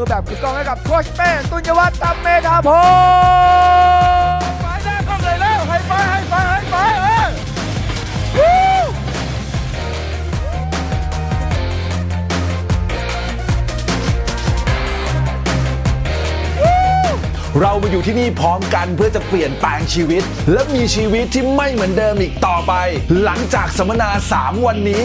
มือแบบกึกก้องให้กับโคชเป้ตุนยวัฒน์ตำเมธาพงศ์ไปหน้กล้องเลยแล้วให้ไปให้ไปให้ไปเออเรามาอยู่ที่นี่พร้อมกันเพื่อจะเปลี่ยนแปลงชีวิต และมีชีวิตที่ไม่เหมือนเดิมอีกต่อไป หลังจากสัมมนา 3 วันนี้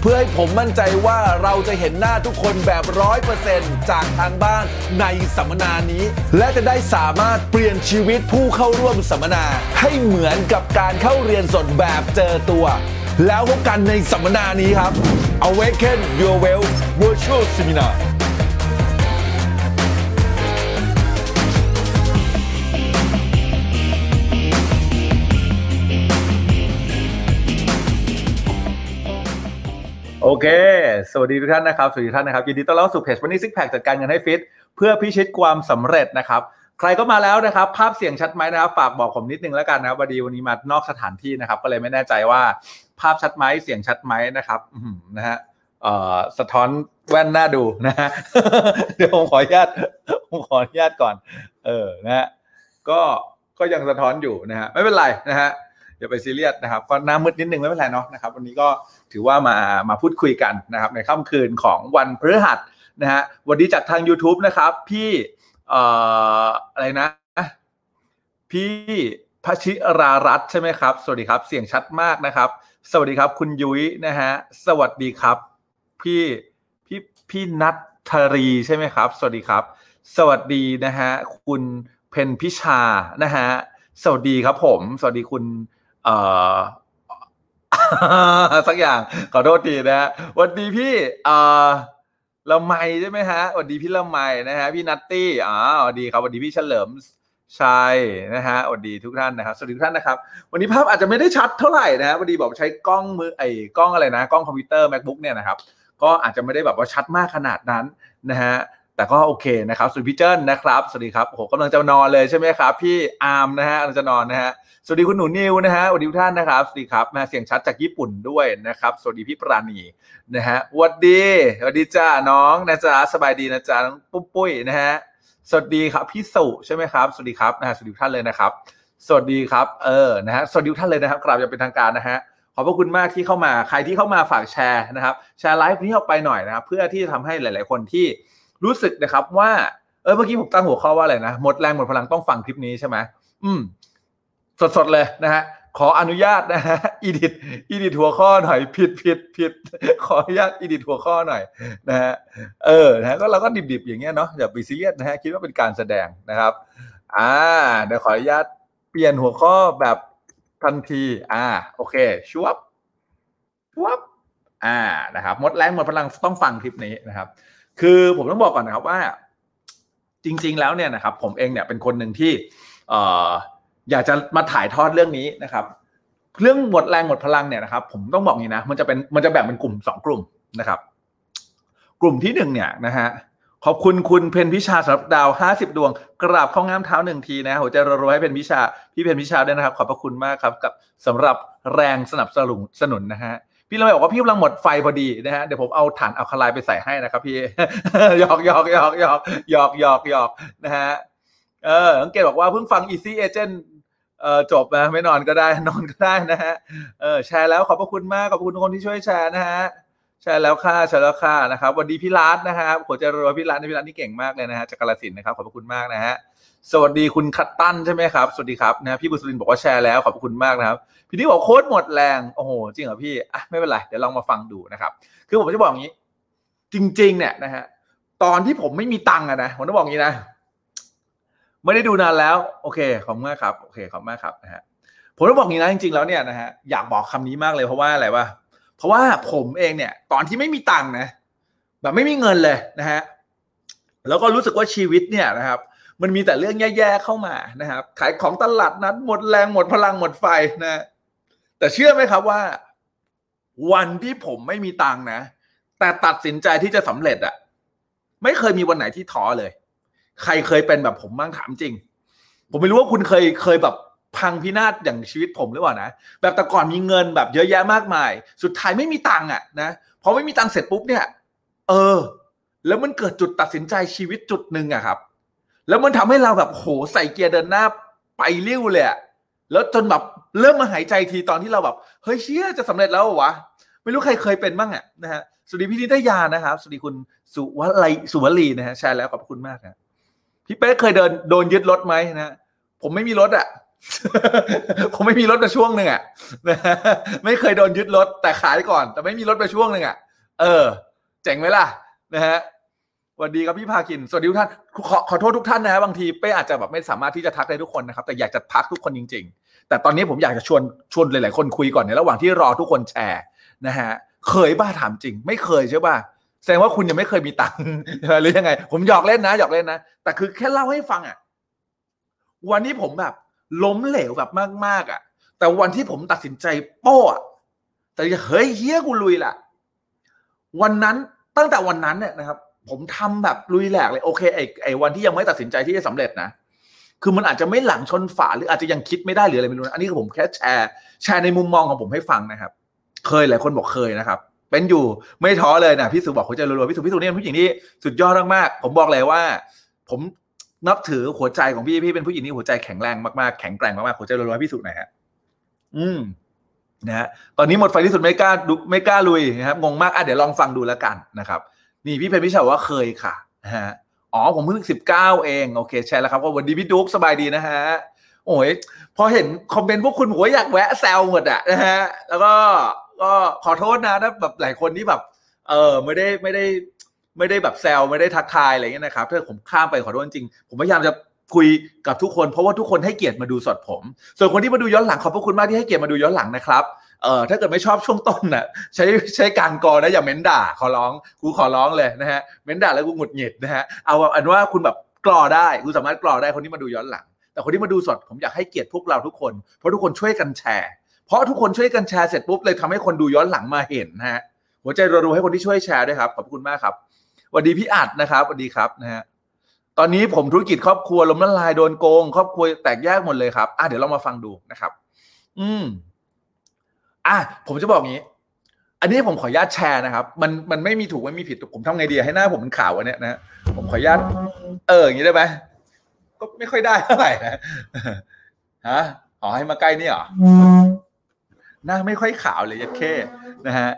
เพื่อให้ผมมั่นใจว่าเราจะเห็นหน้าทุกคนแบบร้อยเปอร์เซ็นต์จากทางบ้านในสัมมนานี้ และจะได้สามารถเปลี่ยนชีวิตผู้เข้าร่วมสัมมนา ให้เหมือนกับการเข้าเรียนสดแบบเจอตัว แล้วพบกันในสัมมนานี้ครับ Awaken Your Well Virtual Seminar โอเค สวัสดีทุกท่านนะครับ สวัสดีท่านนะครับ ยินดีต้อนรับสู่เพจวันนี้ซิกแพคจัดการเงินให้ฟิต เพื่อพิชิตความสำเร็จนะครับ ใครก็มาแล้วนะครับ ภาพเสียงชัดไหมนะครับ ฝากบอกผมนิดนึงแล้วกันนะครับวันดีวันนี้มานอกสถานที่นะครับ ก็เลยไม่แน่ใจว่าภาพชัดไหมเสียงชัดไหมนะครับนะฮะเอ่อสะท้อนแว่นหน้าดูนะฮะ เดี๋ยวผมขออนุญาต ผมขออนุญาตก่อน เออ นะฮะ ก็ ก็ยังสะท้อนอยู่นะฮะ ไม่เป็นไรนะฮะ อย่าไปซีเรียสนะครับ ก็หน้ามืดนิดนึงไม่เป็นไรเนาะนะครับ วันนี้ก็ ถือว่ามามาพูดคุยกันนะครับในค่ำคืนของวันพฤหัสนะฮะวันนี้จากทาง YouTube นะครับ พี่เอ่ออะไรนะ พี่พชิรารัตนใช่ไหมครับ สวัสดีครับ เสียงชัดมากนะครับ สวัสดีครับ คุณยุ้ยนะฮะสวัสดีครับ พี่พี่พี่นัทธรีใช่ไหมครับ สวัสดีครับ สวัสดีนะฮะคุณเพนพิชานะฮะสวัสดีครับผม สวัสดีคุณเอ่อ สักอย่างขอโทษทีนะฮะวัสดีพี่เอ่อละไมใช่ไหมฮะวัสดีพี่ละไมนะฮะพี่นัตตี้อ๋อสวัสดีครับวัสดีพี่เฉลิมชัยนะฮะสวัสดีทุกท่านนะครับสวัสดีทุกท่านนะครับ วันนี้ภาพอาจจะไม่ได้ชัดเท่าไหร่นะฮะพอดีบอกใช้กล้องมือไอ้กล้องอะไรนะ กล้องคอมพิวเตอร์ macbook เนี่ยนะครับ ก็อาจจะไม่ได้แบบว่าชัดมากขนาดนั้นนะฮะ แต่ก็โอเคนะครับสวัสดีพี่เจิ้นนะครับสวัสดีครับโอ้โหกำลังจะนอนเลยใช่ไหมครับ พี่อาร์มนะฮะกำลังจะนอนนะฮะสวัสดีคุณหนูนิวนะฮะสวัสดีทุกท่านนะครับสวัสดีครับมาเสียงชัดจากญี่ปุ่นด้วยนะครับสวัสดีพี่ปราณีนะฮะสวัสดีสวัสดีจ้าน้องนะจ๊ะสบายดีนะจ๊ะน้องปุ้มปุ้ยนะฮะสวัสดีครับพี่สุใช่ไหมครับ สวัสดีครับนะฮะสวัสดีทุกท่านเลยนะครับ สวัสดีครับเออนะฮะสวัสดีทุกท่านเลยนะครับกราบอย่างเป็นทางการนะฮะขอบพระคุณมากที่เข้ามาใครที่เข้ามาฝากแชร์นะครับ แชร์ไลฟ์นี้ออกไปหน่อยนะครับเพื่อที่จะทำให้หลาย ๆ คนที่ รู้สึกนะครับว่าเออเมื่อกี้ผมตั้งหัวข้อว่าอะไรนะหมดแรงหมดพลังต้องฟังคลิปนี้ใช่ไหมอืม สดๆเลยนะฮะขออนุญาตนะฮะ edit edit หัวข้อหน่อยผิดผิดผิดขออนุญาต edit หัวข้อหน่อยนะฮะเออนะฮะก็เราก็ดิบๆอย่างเงี้ยเนาะอย่าไปซีเรียสนะฮะคิดว่าเป็นการแสดงนะครับ อ่าเดี๋ยวขออนุญาตเปลี่ยนหัวข้อแบบทันที อ่า โอเคชวบชวบอ่านะครับหมดแรงหมดพลังต้องฟังคลิปนี้นะครับ คือผมต้องบอกก่อนนะครับว่า จริง ๆ แล้วเนี่ยนะครับ ผมเองเนี่ยเป็นคนหนึ่งที่ออยากจะมาถ่ายทอดเรื่องนี้นะครับ เรื่องหมดแรงหมดพลังเนี่ยนะครับ ผมต้องบอกงี้นะ มันจะเป็นมันจะแบ่งเป็นกลุ่มสองกลุ่มนะครับ กลุ่มที่หนึ่งเนี่ยนะฮะขอบคุณคุณเพนพิชาสำหรับดาวห้าสิบดวง กราบข้าง้ามเท้าหนึ่งทีนะหัวใจรัวๆให้เป็นพิชาพี่เพนพิชาด้วยนะครับ ขอบพระคุณมากครับกับสำหรับแรงสนับสนุนสนุนนะฮะ พี่เราบอกว่าพี่กำลังหมดไฟพอดีนะฮะเดี๋ยวผมเอาถ่านอัลคาไลไปใส่ให้นะครับพี่หยอกหยอกหยอกหยอกหยอกหยอกหยอกนะฮะเออสังเกตบอกว่าเพิ่งฟัง Easy Agent เออจบนะไม่นอนก็ได้นอนก็ได้นะฮะเออแชร์แล้วขอบพระคุณมากขอบคุณทุกคนที่ช่วยแชร์นะฮะแชร์แล้วค่ะแชร์แล้วค่ะนะครับวันดีพี่รัตนะครับหัวใจรัวพี่รัตพี่รัตนี่เก่งมากเลยนะฮะจากกาลสินนะครับขอบพระคุณมากนะฮะ สวัสดีคุณคัตตันใช่ไหมครับ สวัสดีครับนะพี่บุษรินบอกว่าแชร์แล้วขอบคุณมากนะครับ พี่นี่บอกโค้ดหมดแรงโอ้โหจริงเหรอพี่อะไม่เป็นไรเดี๋ยวลองมาฟังดูนะครับ คือผมจะบอกอย่างนี้ จริง ๆ เนี่ยนะฮะตอนที่ผมไม่มีตังค์อะนะผมต้องบอกอย่างนี้นะไม่ได้ดูนานแล้ว โอเคขอบคุณมากครับโอเคขอบคุณมากครับนะฮะผมต้องบอกอย่างนี้นะจริง ๆ แล้วเนี่ยนะฮะอยากบอกคำนี้มากเลยเพราะว่าอะไรวะเพราะว่าผมเองเนี่ย ตอนที่ไม่มีตังค์นะแบบไม่มีเงินเลยนะฮะแล้วก็รู้สึกว่าชีวิตเนี่ยนะครับ มันมีแต่เรื่องแย่ๆเข้ามานะครับ ขายของตลาดนัดหมดแรงหมดพลังหมดไฟนะ แต่เชื่อไหมครับว่า วันที่ผมไม่มีตังนะ แต่ตัดสินใจที่จะสำเร็จอะไม่เคยมีวันไหนที่ท้อเลย ใครเคยเป็นแบบผมบ้างถามจริง ผมไม่รู้ว่าคุณเคยเคยแบบพังพินาศอย่างชีวิตผมหรือเปล่านะแบบแต่ก่อนมีเงินแบบเยอะแยะมากมาย สุดท้ายไม่มีตังค์อะนะพอไม่มีตังค์เสร็จปุ๊บเนี่ย เออ แล้วมันเกิดจุดตัดสินใจชีวิตจุดหนึ่งอะครับ แล้วมันทำให้เราแบบโหใส่เกียร์เดินหน้าไปเรี้ยวเลยแล้วจนแบบเริ่มมาหายใจทีตอนที่เราแบบเฮ้ยเชี่ยจะสำเร็จแล้ววะไม่รู้ใครเคยเป็นบ้างอะนะฮะสวัสดีพี่นิตยานะครับสวัสดีคุณสุวลีสุวลีนะฮะแชร์แล้วขอบคุณมากนะพี่เป๊กเคยเดินโดนยึดรถไหมนะผมไม่มีรถอะผมไม่มีรถมาช่วงหนึ่งอะนะฮะไม่เคยโดนยึดรถแต่ขายก่อน แต่ไม่มีรถมาช่วงหนึ่งอะเออ เจ๋งไหมล่ะนะฮะ วัสดีครับพี่พาคิน สวัสดีทุกท่าน ขอขอโทษทุกท่านนะบางทีเป้อาจจะแบบไม่สามารถที่จะทักได้ทุกคนนะครับ แต่อยากจะทักทุกคนจริง ๆ แต่ตอนนี้ผมอยากจะชวนชวนหลาย ๆ คนคุยก่อนในระหว่างที่รอทุกคนแชร์นะฮะ เคยบ้าถามจริง ไม่เคยใช่ป่ะ แสดงว่าคุณยังไม่เคยมีตังค์หรือยังไง ผมหยอกเล่นนะหยอกเล่นนะ แต่คือแค่เล่าให้ฟังอะ วันนี้ผมแบบ ล้มเหลวแบบมาก ๆ อะ แต่วันที่ผมตัดสินใจโป้แต่เฮ้ยเฮียกูลุยแหละวันนั้นตั้งแต่วันนั้นเนี่ยนะครับ ผมทำแบบลุยแหลกเลยโอเคไอ้ไอ้วันที่ยังไม่ตัดสินใจที่จะสำเร็จนะ คือมันอาจจะไม่หลังชนฝาหรืออาจจะยังคิดไม่ได้หรืออะไรไม่รู้นะอันนี้ผมแค่แชร์ แชร์ในมุมมองของผมให้ฟังนะครับ เคยหลายคนบอกเคยนะครับ เป็นอยู่ไม่ท้อเลยนะพี่สุบอกหัวใจรัวๆพี่สุพี่สุเนี่ยผู้หญิงที่สุดยอดมากๆผมบอกเลยว่า ผมนับถือหัวใจของพี่พี่เป็นผู้หญิงที่หัวใจแข็งแรงมากๆแข็งแกร่งมากๆหัวใจรัวๆพี่สุหน่อยฮะอืมนะฮะตอนนี้หมดไฟที่สุดไม่กล้าดูไม่กล้าลุยนะครับงงมากอะเดี๋ยวลองฟังดูแล้วกันนะครับ นี่พี่เพนพิชาว่าเคยค่ะนะฮะอ๋อผมเพิ่งสิบเก้าเองโอเคแชร์แล้วครับว่าวันดีพี่ดุ๊กสบายดีนะฮะโอ้ยพอเห็นคอมเมนต์พวกคุณผมก็อยากแวะแซวหมดอะนะฮะแล้วก็ก็ขอโทษนะถ้าแบบหลายคนที่แบบ เออไม่ได้ไม่ได้ไม่ได้แบบแซวไม่ได้ทักทายอะไรเงี้ยนะครับถ้าผมข้ามไปขอโทษจริง ผมพยายามจะคุยกับทุกคนเพราะว่าทุกคนให้เกียรติมาดูสดผม ส่วนคนที่มาดูย้อนหลังขอบพระคุณมากที่ให้เกียรติมาดูย้อนหลังนะครับ เออถ้าเกิดไม่ชอบช่วงต้นน่ะใช้ใช้การกรนะอย่าเม้นด่าขอร้องกูขอร้องเลยนะฮะเม้นด่าแล้วกูหงุดหงิดนะฮะเอาอันว่าคุณแบบกรอได้คุณสามารถกรอได้คนที่มาดูย้อนหลัง แต่คนที่มาดูสดผมอยากให้เกียรติพวกเราทุกคนเพราะทุกคนช่วยกันแชร์เพราะทุกคนช่วยกันแชร์เสร็จปุ๊บเลยทำให้คนดูย้อนหลังมาเห็นนะฮะหัวใจรัวๆให้คนที่ช่วยแชร์ด้วยครับขอบคุณมากครับสวัสดีพี่อัดนะครับสวัสดีครับนะฮะตอนนี้ผมธุรกิจครอบครัวล้มละลายโดนโกง ครอบครัวแตกแยกหมดเลยครับอะเดี๋ยวเรามาฟังดูนะครับ อืม อะผมจะบอกงี้ อันนี้ผมขออนุญาตแชร์นะครับ มันมันไม่มีถูกไม่มีผิดผมทำไงดีให้หน้าผมมันขาววันเนี้ยนะผมขออนุญาตเอออย่างนี้ได้ไหมก็ไม่ค่อยได้เท่าไหร่นะฮะอ๋อให้มาใกล้นี่เหรอหน้าไม่ค่อยขาวเลยยัดเข้นะฮะ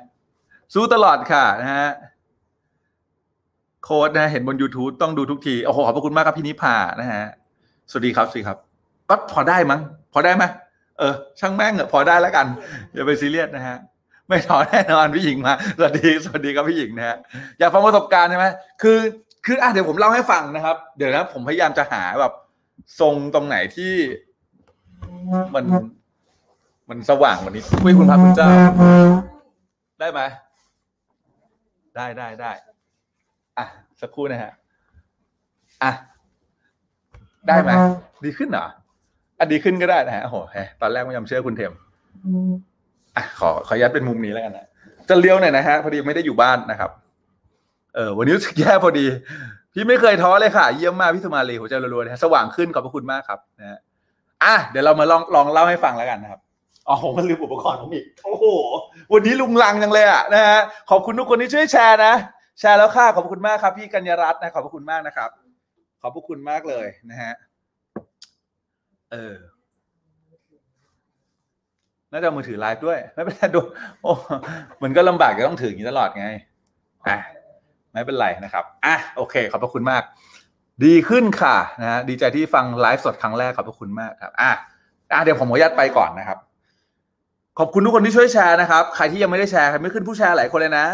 สู้ตลอดค่ะนะฮะโค้ดนะเห็นบน YouTube ต้องดูทุกที โอ้โห ขอบพระคุณมากครับพี่นิพานะฮะ สวัสดีครับสวัสดีครับ ก็พอได้มั้ง พอได้ไหม เออช่างแม่งเถอะพอได้แล้วกันอย่าไปซีเรียสนะฮะไม่ท้อแน่นอนพี่หญิงมาสวัสดีสวัสดีครับพี่หญิงนะฮะอยากฟังประสบการณ์ใช่ไหมคือคืออะเดี๋ยวผมเล่าให้ฟังนะครับ เดี๋ยวนะผมพยายามจะหาแบบทรงตรงไหนที่มัน มันสว่างวันนี้คุยคุณพระคุณเจ้า ได้ไหมได้ได้ได้อะสักครู่นะฮะอะได้ไหมดีขึ้นเหรอ อะดีขึ้นก็ได้นะฮะโอ้โหแฮะตอนแรกไม่ยอมเชื่อคุณเทมอะขอขอยัดเป็นมุมนี้แล้วกันนะจะเลี้ยวหน่อยนะฮะพอดีไม่ได้อยู่บ้านนะครับ เออวันนี้รู้สึกแย่พอดี พี่ไม่เคยท้อเลยค่ะ เยี่ยมมากพี่สมาลีหัวใจรัวๆนะฮะสว่างขึ้นขอบพระคุณมากครับนะฮะอะเดี๋ยวเรามาลองลองเล่าให้ฟังแล้วกันนะครับอ๋อผมมันลืมอุปกรณ์ผมอีกโอ้โหวันนี้ลุงลังจังเลยอะนะฮะขอบคุณทุกคนที่ช่วยแชร์นะแชร์แล้วค่ะขอบคุณมากครับ พี่กัญญารัตน์นะขอบพระคุณมากนะครับ ขอบพระคุณมากเลยนะฮะ เออน่าจะเอามือถือไลฟ์ด้วย ไม่เป็นไรดูโอ้มันก็ลำบากจะต้องถืออย่างนี้ตลอดไงอะไม่เป็นไรนะครับอะโอเค ขอบพระคุณมาก ดีขึ้นค่ะนะฮะดีใจที่ฟังไลฟ์สดครั้งแรกขอบพระคุณมากครับอะอะเดี๋ยวผมขออนุญาตไปก่อนนะครับ ขอบคุณทุกคนที่ช่วยแชร์นะครับ ใครที่ยังไม่ได้แชร์ใครไม่ขึ้นผู้แชร์หลายคนเลยนะ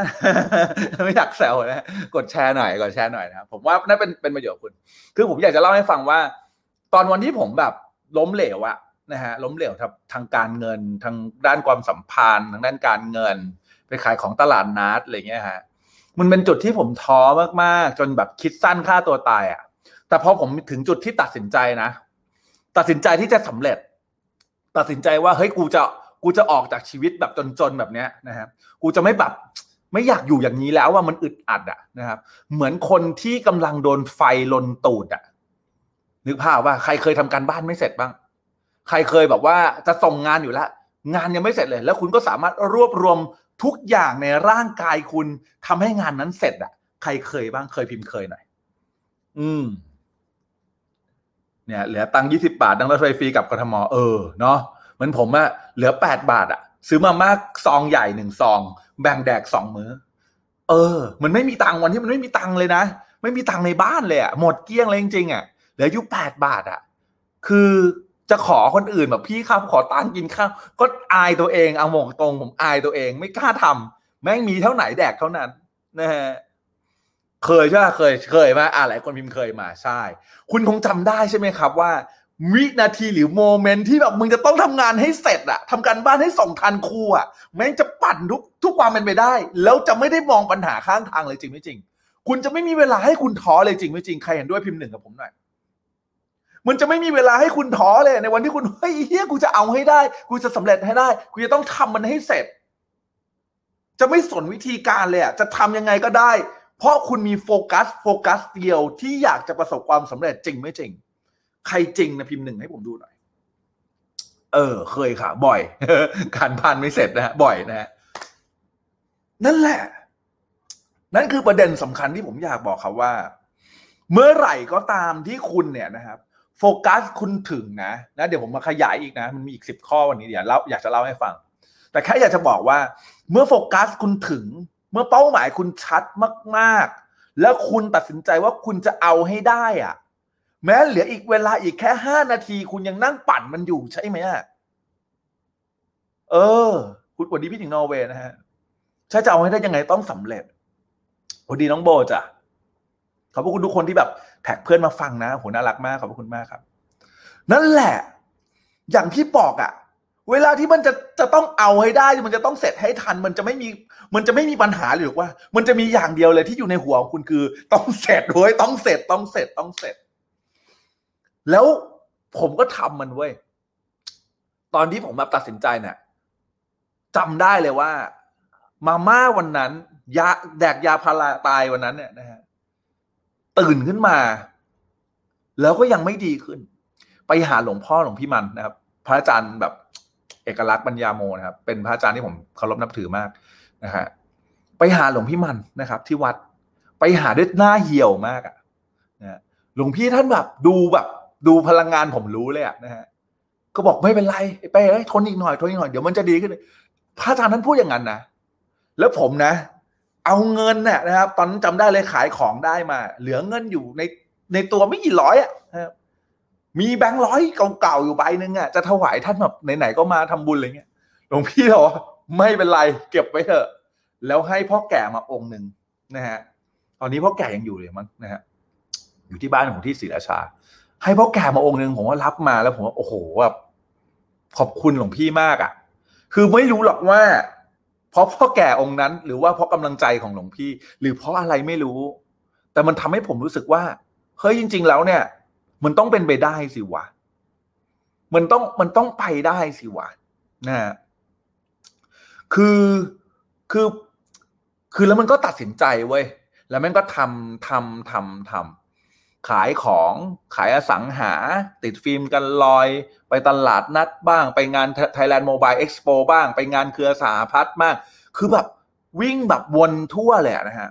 ไม่อยากแซวนะกดแชร์หน่อยกดแชร์หน่อยนะครับผมว่าน่าเป็นเป็นประโยชน์คุณ คือผมอยากจะเล่าให้ฟังว่า ตอนวันที่ผมแบบ ล้มเหลวอะนะฮะล้มเหลวทางทางการเงินทางด้านความสัมพันธ์ ทางด้านการเงิน ไปขายของตลาดนัดอะไรเงี้ยฮะมันเป็นจุดที่ผมท้อมากๆ จนแบบคิดสั้นฆ่าตัวตายอะแต่พอผมถึงจุดที่ตัดสินใจนะ ตัดสินใจที่จะสำเร็จ ตัดสินใจว่าเฮ้ยกูจะกูจะออกจากชีวิตแบบจนๆแบบเนี้ยนะครับกูจะไม่แบบไม่อยากอยู่อย่างนี้แล้วว่ามันอึดอัดอะนะครับ เหมือนคนที่กำลังโดนไฟลนตูดอะ นึกภาพว่าใครเคยทำการบ้านไม่เสร็จบ้าง ใครเคยแบบว่าจะส่งงานอยู่แล้ว งานยังไม่เสร็จเลย แล้วคุณก็สามารถรวบรวมทุกอย่างในร่างกายคุณทำให้งานนั้นเสร็จอะใครเคยบ้างเคยพิมพ์เคยหน่อย อืม เนี่ยเหลือตังค์ยี่สิบาทนั่งรถไฟฟรีกับกทมเออเนาะเหมือนผมอะเหลือแปดบาทอะซื้อมามากซองใหญ่หนึ่งซอง แบ่งแดกสองมื้อ เออ มันไม่มีตังค์วันที่มันไม่มีตังค์เลยนะ ไม่มีตังค์ในบ้านเลยอะหมดเกลี้ยงเลยจริงๆอะ เหลืออยู่แปดบาทอะคือจะขอคนอื่นแบบพี่ครับขอตังกินข้าวก็อายตัวเองเอาหมงตรงผมอายตัวเองไม่กล้าทำแม่งมีเท่าไหนแดกเท่านั้นนะฮะเคยใช่ไหมเคยเคยมาอ่าหลายคนพิมพ์เคยมาใช่ คุณคงจำได้ใช่ไหมครับว่าวินาทีหรือโมเมนต์ที่แบบมึงจะต้องทำงานให้เสร็จอะทำการบ้านให้ส่งทันครูอะแม่งจะปั่นทุกทุกความเป็นไปได้ แล้วจะไม่ได้มองปัญหาข้างทางเลยจริงไม่จริง คุณจะไม่มีเวลาให้คุณท้อเลยจริงไม่จริงใครเห็นด้วยพิมพ์หนึ่งกับผมหน่อย มันจะไม่มีเวลาให้คุณท้อเลย ในวันที่คุณเฮ้ยเฮียกูจะเอาให้ได้ กูจะสำเร็จให้ได้ กูจะต้องทำมันให้เสร็จ จะไม่สนวิธีการเลยอะจะทำยังไงก็ได้ เพราะคุณมีโฟกัส โฟกัสเดียวที่อยากจะประสบความสำเร็จจริงไม่จริง ใครจริงนะพิมพ์หนึ่งให้ผมดูหน่อย เออ เคยค่ะ บ่อย การบ้านไม่เสร็จนะฮะบ่อยนะฮะนั่นแหละ นั่นคือประเด็นสำคัญที่ผมอยากบอกครับว่า เมื่อไหร่ก็ตามที่คุณเนี่ยนะครับ โฟกัสคุณถึงนะนะเดี๋ยวผมมาขยายอีกนะ มันมีอีกสิบข้อวันนี้เดี๋ยวเล่าอยากจะเล่าให้ฟัง แต่แค่อยากจะบอกว่า เมื่อโฟกัสคุณถึง เมื่อเป้าหมายคุณชัดมากๆ แล้วคุณตัดสินใจว่าคุณจะเอาให้ได้อะแม้เหลืออีกเวลาอีกแค่ห้านาที คุณยังนั่งปั่นมันอยู่ใช่ไหมอะเออ คุณวันนี้พี่ถึงนอร์เวย์นะฮะถ้าจะเอาให้ได้ยังไงต้องสำเร็จสวัสดีน้องโบจ้ะขอบคุณทุกคนที่แบบ แท็กเพื่อนมาฟังนะโหน่ารักมากขอบคุณมากครับ นั่นแหละ อย่างที่บอกอะเวลาที่มันจะจะต้องเอาให้ได้ มันจะต้องเสร็จให้ทัน มันจะไม่มี มันจะไม่มีปัญหาหรือว่า มันจะมีอย่างเดียวเลยที่อยู่ในหัวของคุณคือ ต้องเสร็จเว้ยต้องเสร็จต้องเสร็จต้องเสร็จ แล้วผมก็ทำมันเว้ยตอนที่ผมแบบตัดสินใจเนี่ยจำได้เลยว่า มาม่าวันนั้น ยาแดกยาพาราตายวันนั้นเนี่ยนะฮะ ตื่นขึ้นมา แล้วก็ยังไม่ดีขึ้น ไปหาหลวงพ่อหลวงพี่มันนะครับ พระอาจารย์แบบเอกลักษณ์ปัญญาโมนะครับ เป็นพระอาจารย์ที่ผมเคารพนับถือมากนะฮะไปหาหลวงพี่มันนะครับ ที่วัดไปหาด้วยหน้าเหี่ยวมากอะนะหลวงพี่ท่านแบบดูแบบดูพลังงานผมรู้เลยอะนะฮะก็บอกไม่เป็นไรไปเอ้ยทนอีกหน่อยทนอีกหน่อยเดี๋ยวมันจะดีขึ้นพระอาจารย์ท่านพูดอย่างนั้นนะแล้วผมนะ เอาเงินเนี่ยนะครับ ตอนนั้นจำได้เลยขายของได้มา เหลือเงินอยู่ในในตัวไม่กี่ร้อยอะนะครับมีแบงค์ร้อยเก่าๆอยู่ใบหนึ่งอะจะถวายท่านแบบไหนๆก็มาทำบุญอะไรเงี้ยหลวงพี่บอกว่าไม่เป็นไร เก็บไว้เถอะ แล้วให้พ่อแก่มาองค์หนึ่งนะฮะตอนนี้พ่อแก่ยังอยู่เลยมั้งนะฮะอยู่ที่บ้านของที่ศรีราชา ให้พ่อแก่มาองค์หนึ่งผมว่ารับมาแล้วผมว่าโอ้โหแบบขอบคุณหลวงพี่มากอะ่ะ คือไม่รู้หรอกว่า เพราะพ่อแก่องค์นั้น หรือว่าเพราะกำลังใจของหลวงพี่ หรือเพราะอะไรไม่รู้ แต่มันทำให้ผมรู้สึกว่าเฮ้ยจริง ๆ แล้วเนี่ย มันต้องเป็นไปได้สิวะมันต้องมันต้องไปได้สิวะนะฮะคือคือคือแล้วมันก็ตัดสินใจเว้ยแล้วมันก็ทำทำทำทำ ขายของขายอสังหา ติดฟิล์มกันลอย ไปตลาดนัดบ้าง ไปงาน Thailand Mobile Expo บ้าง ไปงานเครือสาพัฒน์บ้าง คือแบบวิ่งแบบวนทั่วเลยนะฮะ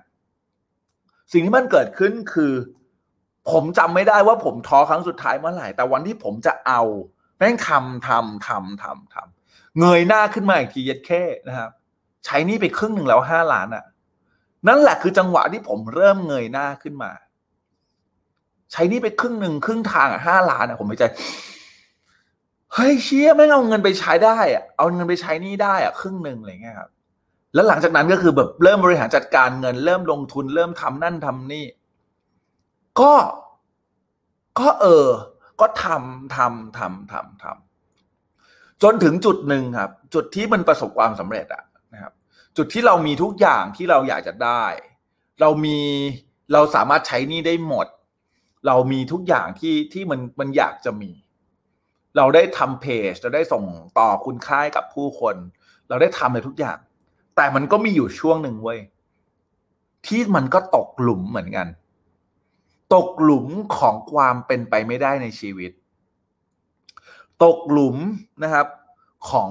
สิ่งที่มันเกิดขึ้นคือ ผมจำไม่ได้ว่าผมท้อครั้งสุดท้ายเมื่อไหร่ แต่วันที่ผมจะเอาแม่งทำทำทำทำทำเงยหน้าขึ้นมาอีกทีเย็ดแค่นะครับ ใช้นี่ไปครึ่งหนึ่งแล้วห้าล้านอะ่ะ นั่นแหละคือจังหวะที่ผมเริ่มเงยหน้าขึ้นมา ใช้นี่ไปครึ่งหนึ่งครึ่งทางอะห้าล้านอะผมไม่ใจเฮ้ยเชี่ยไม่เอาเงินไปใช้ได้อะเอาเงินไปใช้นี่ได้อะครึ่งหนึ่งอะไรเงี้ยครับ แล้วหลังจากนั้นก็คือแบบเริ่มบริหารจัดการเงิน เริ่มลงทุนเริ่มทำนั่นทำนี่ ก็ ก็เออ ก็ทำทำทำทำทำจนถึงจุดหนึ่งครับ จุดที่มันประสบความสำเร็จอะนะครับ จุดที่เรามีทุกอย่างที่เราอยากจะได้ เรามีเราสามารถใช้นี่ได้หมด เรามีทุกอย่างที่ที่มันมันอยากจะมี เราได้ทำเพจเราได้ส่งต่อคุณค่ากับผู้คน เราได้ทำอะไรทุกอย่าง แต่มันก็มีอยู่ช่วงหนึ่งเว้ยที่มันก็ตกหลุมเหมือนกัน ตกหลุมของความเป็นไปไม่ได้ในชีวิต ตกหลุมนะครับของ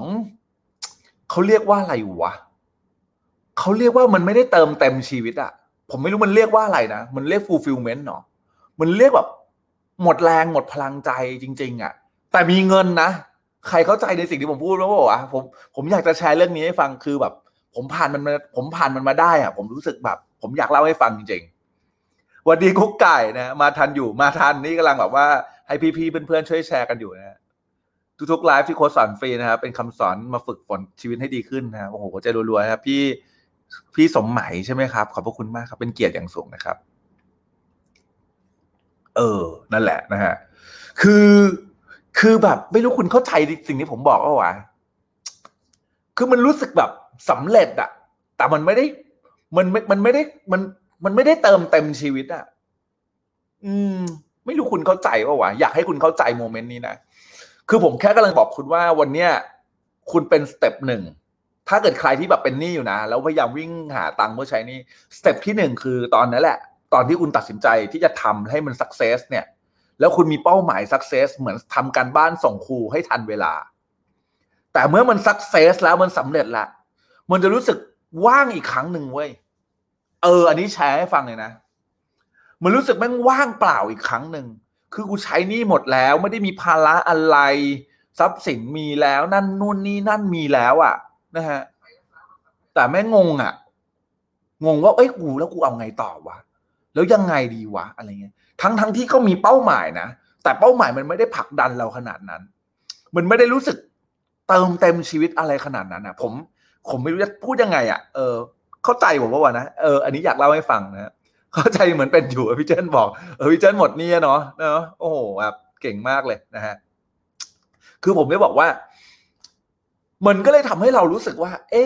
เขาเรียกว่าอะไรวะเขาเรียกว่ามันไม่ได้เติมเต็มชีวิตอะผมไม่รู้มันเรียกว่าอะไรนะ มันเรียก fulfillment เนาะ มันเรียกแบบหมดแรงหมดพลังใจจริง ๆอะแต่มีเงินนะใครเข้าใจในสิ่งที่ผมพูดแล้วบอกว่าผมผมอยากจะแชร์เรื่องนี้ให้ฟังคือแบบ ผมผ่านมันมาผมผ่านมันมาได้อะผมรู้สึกแบบ ผมอยากเล่าให้ฟังจริงๆวันดีกุ๊กไก่นะมาทันอยู่มาทันนี่กำลังแบบว่าให้พี่ๆเพื่อนๆช่วยแชร์กันอยู่นะทุกๆไลฟ์ที่โค้ชสอนฟรีนะครับเป็นคำสอนมาฝึกฝนชีวิตให้ดีขึ้นนะโอ้โหใจรัวๆนะครับพี่พี่สมหมายใช่ไหมครับ ขอบพระคุณมากครับเป็นเกียรติอย่างสูงนะครับ เออ นั่นแหละนะฮะ คือ คือแบบไม่รู้คุณเข้าใจสิ่งที่ผมบอกป่าววะคือมันรู้สึกแบบสำเร็จอะแต่มันไม่ได้ มันไม่มันไม่ได้ มัน มันไม่ได้เติมเต็มชีวิตอะอืม ไม่รู้คุณเข้าใจป่าววะอยากให้คุณเข้าใจ moment นี้นะ คือผมแค่กำลังบอกคุณว่าวันเนี้ยคุณเป็น step หนึ่งถ้าเกิดใครที่แบบเป็นหนี้อยู่นะ แล้วพยายามวิ่งหาตังค์เพื่อใช้หนี้ step ที่หนึ่งคือตอนนั้นแหละ ตอนที่คุณตัดสินใจที่จะทำให้มันสักเซสเนี่ย แล้วคุณมีเป้าหมายสักเซสเหมือนทำการบ้านส่งครูให้ทันเวลา แต่เมื่อมันสักเซสแล้วมันสำเร็จละมันจะรู้สึกว่างอีกครั้งหนึ่งเว้ยเออ อันนี้แชร์ให้ฟังเลยนะ มันรู้สึกแม่งว่างเปล่าอีกครั้งหนึ่งคือกูใช้นี่หมดแล้ว ไม่ได้มีภาระอะไร ทรัพย์สินมีแล้ว นั่นนู่นนี่นั่นมีแล้วอะ่ะ นะฮะ แต่แม่งงอะ่ะ งงว่าเอ้ยกูแล้วกูเอาไงต่อวะ แล้วยังไงดีวะอะไรเงี้ยทั้งทั้งที่ก็มีเป้าหมายนะ แต่เป้าหมายมันไม่ได้ผลักดันเราขนาดนั้น มันไม่ได้รู้สึกเติมเต็มชีวิตอะไรขนาดนั้นนะผม ผมไม่รู้จะพูดยังไงอะ่ะเออเข้าใจผมว่าวะนะเอออันนี้อยากเล่าให้ฟังนะเข้าใจเหมือนเป็นอยู่พี่เจนบอกเออพี่เจนหมดนี่เนาะเนาะโอ้โหแบบเก่งมากเลยนะฮะคือผมไม่บอกว่า มันก็เลยทำให้เรารู้สึกว่า เอ๊